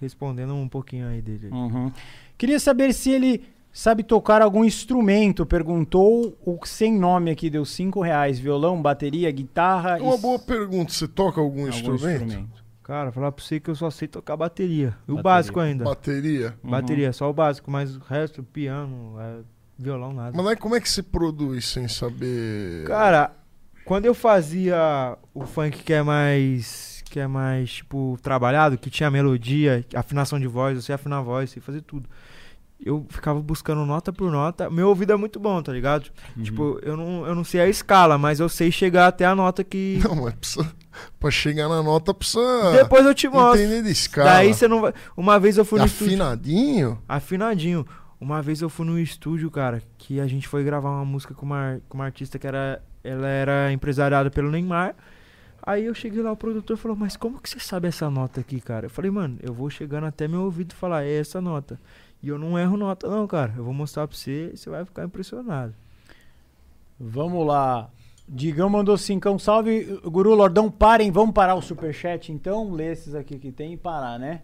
Speaker 3: respondendo um pouquinho aí dele.
Speaker 1: Uhum. Queria saber se ele sabe tocar algum instrumento. Perguntou o sem nome aqui, deu cinco reais. Violão, bateria, guitarra.
Speaker 2: É uma
Speaker 1: e-
Speaker 2: boa pergunta. Você toca algum,
Speaker 1: algum
Speaker 2: instrumento?
Speaker 3: Cara, falar pra você que eu só sei tocar bateria. E o básico ainda.
Speaker 2: Bateria.
Speaker 1: Uhum.
Speaker 3: Bateria, só o básico, mas o resto, piano, é, violão, nada.
Speaker 2: Mas aí como é que se produz sem saber?
Speaker 3: Cara, quando eu fazia o funk que é mais. que é mais, tipo, trabalhado, que tinha melodia, afinação de voz, eu sei afinar a voz, sei fazer tudo. Eu ficava buscando nota por nota. Meu ouvido é muito bom, tá ligado?
Speaker 1: Uhum.
Speaker 3: Tipo, eu não, eu não sei a escala, mas eu sei chegar até a nota que.
Speaker 2: Não, mas precisa, pra chegar na nota precisa
Speaker 3: Depois eu te mostro.
Speaker 2: entender de escala.
Speaker 3: Daí você não vai. Uma vez eu fui no estúdio.
Speaker 2: Afinadinho?
Speaker 3: Afinadinho. Uma vez eu fui no estúdio, cara, que a gente foi gravar uma música com uma, com uma artista que era. Ela era empresariada pelo Neymar. Aí eu cheguei lá, o produtor falou, mas como que você sabe essa nota aqui, cara? Eu falei, mano, eu vou chegando até meu ouvido e falar, é essa nota. E eu não erro nota, não, cara. Eu vou mostrar pra você e você vai ficar impressionado.
Speaker 1: Vamos lá. Digão mandou cincão. Salve, Guru Lordão. Parem, vamos parar o superchat então. Lê esses aqui que tem e parar, né?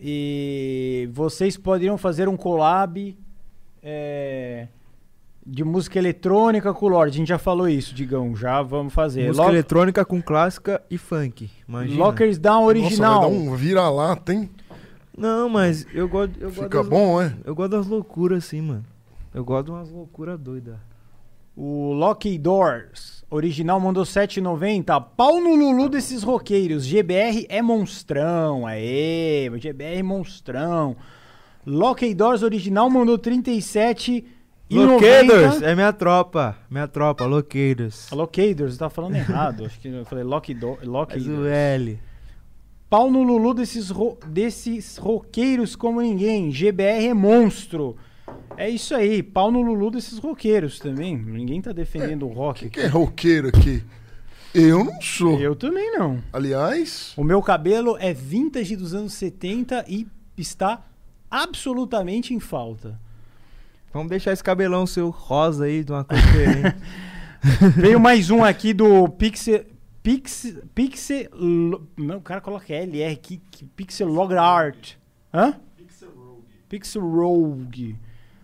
Speaker 1: E vocês poderiam fazer um collab é, de música eletrônica com o Lorde. A gente já falou isso, Digão. Já vamos fazer.
Speaker 3: Música
Speaker 1: Lo-
Speaker 3: eletrônica com clássica e funk. Imagina.
Speaker 1: Lockers Down original.
Speaker 2: Nossa, vai dar um vira-lata, hein?
Speaker 3: Não, mas eu gosto. Eu gosto
Speaker 2: Fica
Speaker 3: das,
Speaker 2: bom, é?
Speaker 3: Eu gosto das loucuras, assim, mano. Eu gosto de umas loucuras doidas.
Speaker 1: O Locky Doors original mandou 7,90. Pau no Lulu desses roqueiros. GBR é monstrão. Aê, GBR monstrão. Locky Doors original mandou 37 e
Speaker 3: Loqueiros,
Speaker 1: 90.
Speaker 3: é minha tropa. Minha tropa, Loqueiros.
Speaker 1: Lockaders, você tá falando errado. Acho que eu falei Locky Do Locky
Speaker 3: Faz o
Speaker 1: Doors.
Speaker 3: L.
Speaker 1: Pau no Lulu desses, ro desses roqueiros como ninguém. GBR é monstro. É isso aí, pau no Lulu desses roqueiros também. Ninguém tá defendendo o rock
Speaker 2: Quem
Speaker 1: aqui.
Speaker 2: que é roqueiro aqui? Eu não sou.
Speaker 1: Eu também não.
Speaker 2: Aliás,
Speaker 1: O meu cabelo é vintage dos anos 70 e está absolutamente em falta.
Speaker 3: Vamos deixar esse cabelão seu rosa aí de uma cor diferente.
Speaker 1: Veio mais um aqui do Pixel. Pixel. Pixel. Não, o cara coloca LR aqui. que- Pixel Log Art. Hã? Pixel Rogue.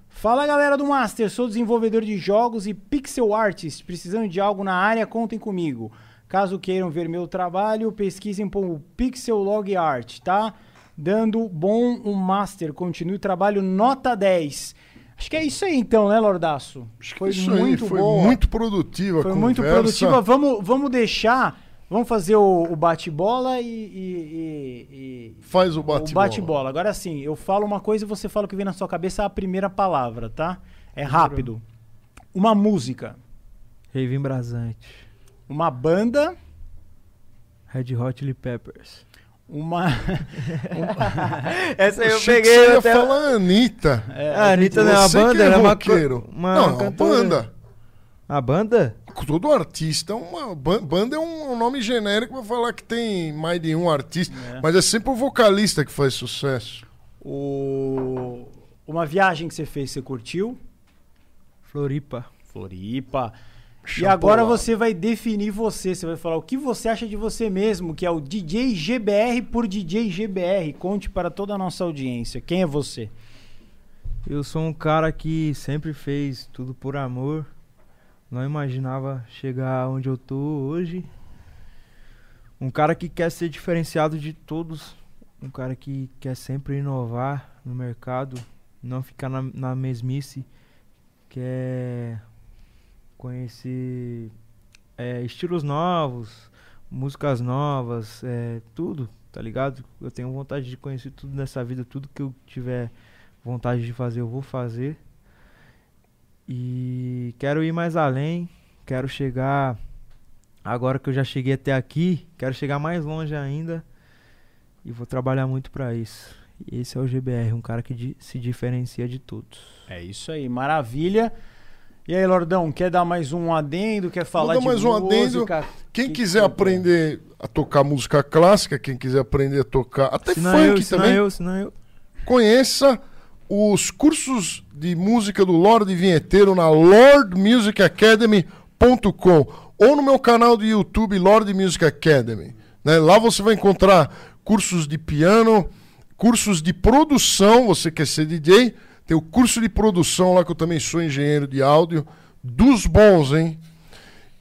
Speaker 1: Fala galera do Master, sou desenvolvedor de jogos e pixel artist. Precisando de algo na área, contem comigo. Caso queiram ver meu trabalho, pesquisem por Pixel Log Art, tá? Dando bom o Master. Continue o trabalho nota 10. Acho que é isso aí então, né, Lordaço?
Speaker 2: acho que
Speaker 1: Foi
Speaker 2: isso
Speaker 1: muito
Speaker 2: aí foi
Speaker 1: boa.
Speaker 2: muito produtiva a
Speaker 1: Foi muito
Speaker 2: conversa.
Speaker 1: produtiva. Vamos, vamos deixar. Vamos fazer o, o bate-bola e, e- e- e-
Speaker 2: Faz o
Speaker 1: o
Speaker 2: bate-bola.
Speaker 1: bate-bola. Agora sim, eu falo uma coisa e você fala o que vem na sua cabeça a primeira palavra, tá? É rápido. Uma música,
Speaker 3: Rave embrasante.
Speaker 1: uma banda,
Speaker 3: Red Hot Chili Peppers.
Speaker 1: uma.
Speaker 3: Essa aí eu
Speaker 2: Achei que
Speaker 3: peguei
Speaker 2: você ia
Speaker 3: até...
Speaker 2: falar Anitta.
Speaker 1: É,
Speaker 3: Ah, a Anitta não é uma
Speaker 2: Você
Speaker 3: banda,
Speaker 2: que é
Speaker 3: ela é uma,
Speaker 2: roqueiro.
Speaker 3: co- uma
Speaker 2: não, é uma
Speaker 3: cantora.
Speaker 2: banda.
Speaker 3: A banda?
Speaker 2: Todo artista uma ban- banda é um nome genérico pra falar que tem mais de um artista,
Speaker 1: É.
Speaker 2: mas é sempre o vocalista que faz sucesso.
Speaker 1: o... Uma viagem que você fez, você curtiu?
Speaker 3: Floripa.
Speaker 1: Floripa. E agora você vai definir você, você vai falar o que você acha de você mesmo, que é o DJ GBR por DJ GBR. Conte para toda a nossa audiência. Quem é você?
Speaker 3: Eu sou um cara que sempre fez tudo por amor. Não imaginava chegar onde eu tô hoje. Um cara que quer ser diferenciado de todos. Um cara que quer sempre inovar no mercado. Não ficar na, na mesmice. Quer conhecer é, estilos novos, músicas novas, é, tudo, tá ligado? Eu tenho vontade de conhecer tudo nessa vida. Tudo que eu tiver vontade de fazer, eu vou fazer. E quero ir mais além, quero chegar. Agora que eu já cheguei até aqui, quero chegar mais longe ainda. E vou trabalhar muito pra isso. Esse é o GBR, um cara que se diferencia de todos.
Speaker 1: É isso aí, maravilha. E aí, Lordão, quer dar mais um adendo? Quer falar
Speaker 2: dar
Speaker 1: de
Speaker 2: mais um adendo.
Speaker 1: música?
Speaker 2: Quem
Speaker 1: Que
Speaker 2: quiser
Speaker 1: que-
Speaker 2: aprender a tocar música clássica, quem quiser aprender a tocar até
Speaker 3: Se
Speaker 2: funk
Speaker 3: eu, se não
Speaker 2: também,
Speaker 3: eu, se não eu.
Speaker 2: conheça os cursos de música do Lorde Vinheteiro na lordmusicacademy.com ou no meu canal do YouTube Lord Music Academy. né? Lá você vai encontrar cursos de piano, cursos de produção, você quer ser DJ, tem o curso de produção lá que eu também sou engenheiro de áudio, dos bons, hein?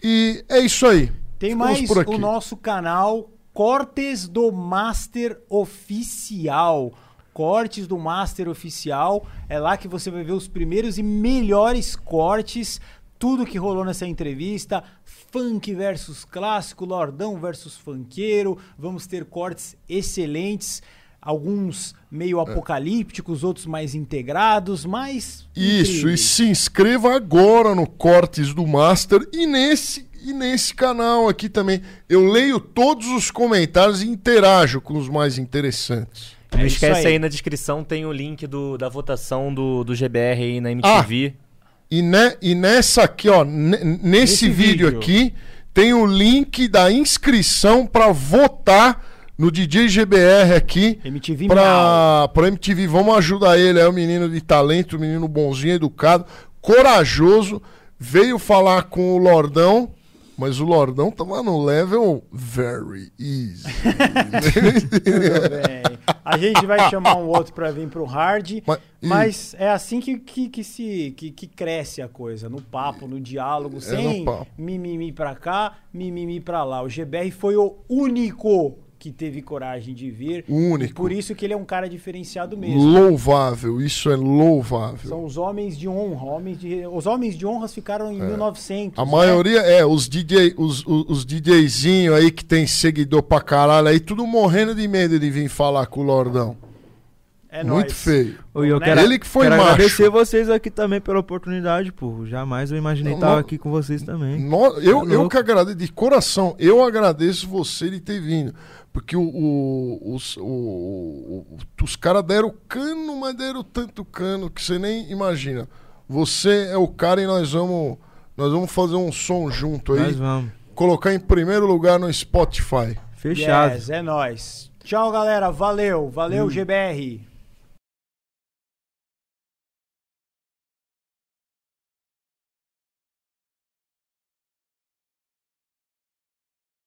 Speaker 2: E é isso aí.
Speaker 1: Tem
Speaker 2: Ficamos
Speaker 1: mais o nosso canal Cortes do Master Oficial. Cortes do Master Oficial. É lá que você vai ver os primeiros e melhores cortes. Tudo que rolou nessa entrevista. Funk versus clássico, Lordão versus funkeiro. Vamos ter cortes excelentes. Alguns meio apocalípticos, outros mais integrados, mas.
Speaker 2: Isso, e
Speaker 1: incríveis.
Speaker 2: se inscreva agora no Cortes do Master e nesse, e nesse canal aqui também. Eu leio todos os comentários e interajo com os mais interessantes.
Speaker 1: É
Speaker 4: Não esquece
Speaker 1: aí.
Speaker 4: aí. na descrição, tem o link do, da votação do, do GBR aí na MTV.
Speaker 2: E, ne- e nessa aqui, ó, ne- nesse,
Speaker 1: Nesse
Speaker 2: vídeo,
Speaker 1: vídeo.
Speaker 2: aqui, tem o link da inscrição para votar no DJ GBR aqui.
Speaker 1: MTV
Speaker 2: pra, pra MTV. Vamos ajudar ele. É um menino de talento, um menino bonzinho, educado, corajoso. Veio falar com o Lordão, mas o Lordão tava no level very easy.
Speaker 1: A gente vai chamar um outro pra vir pro hard,
Speaker 2: Mas-
Speaker 1: mas, é assim que, que, que se que, que cresce a coisa, no papo, no diálogo, sem
Speaker 2: É no papo.
Speaker 1: mimimi pra cá, mimimi pra lá. O GBR foi o único que teve coragem de vir.
Speaker 2: Único.
Speaker 1: E por isso que ele é um cara diferenciado mesmo.
Speaker 2: louvável, isso é louvável.
Speaker 1: São os homens de honra, homens de os homens de honras ficaram em 1900.
Speaker 2: É. A
Speaker 1: né?
Speaker 2: maioria é os DJ, os, os, os DJzinho aí que tem seguidor pra caralho aí, tudo morrendo de medo de vir falar com o Lordão.
Speaker 1: É
Speaker 2: Muito
Speaker 1: nóis.
Speaker 2: feio.
Speaker 3: Oi, eu
Speaker 1: Né?
Speaker 3: quero,
Speaker 2: Ele que foi
Speaker 3: quero
Speaker 2: macho.
Speaker 3: agradecer vocês aqui também pela oportunidade, pô. Jamais eu imaginei estar aqui com vocês também.
Speaker 2: No- eu,
Speaker 3: Tá
Speaker 2: eu que agradeço, de coração, eu agradeço você de ter vindo. Porque o, o- os, o- o- os caras deram cano, mas deram tanto cano que você nem imagina. Você é o cara e nós vamos, nós vamos fazer um som junto aí.
Speaker 3: Nós vamos.
Speaker 2: Colocar em primeiro lugar no Spotify.
Speaker 3: Fechado.
Speaker 1: Yes, é nóis. Tchau, galera. Valeu. Valeu, GBR.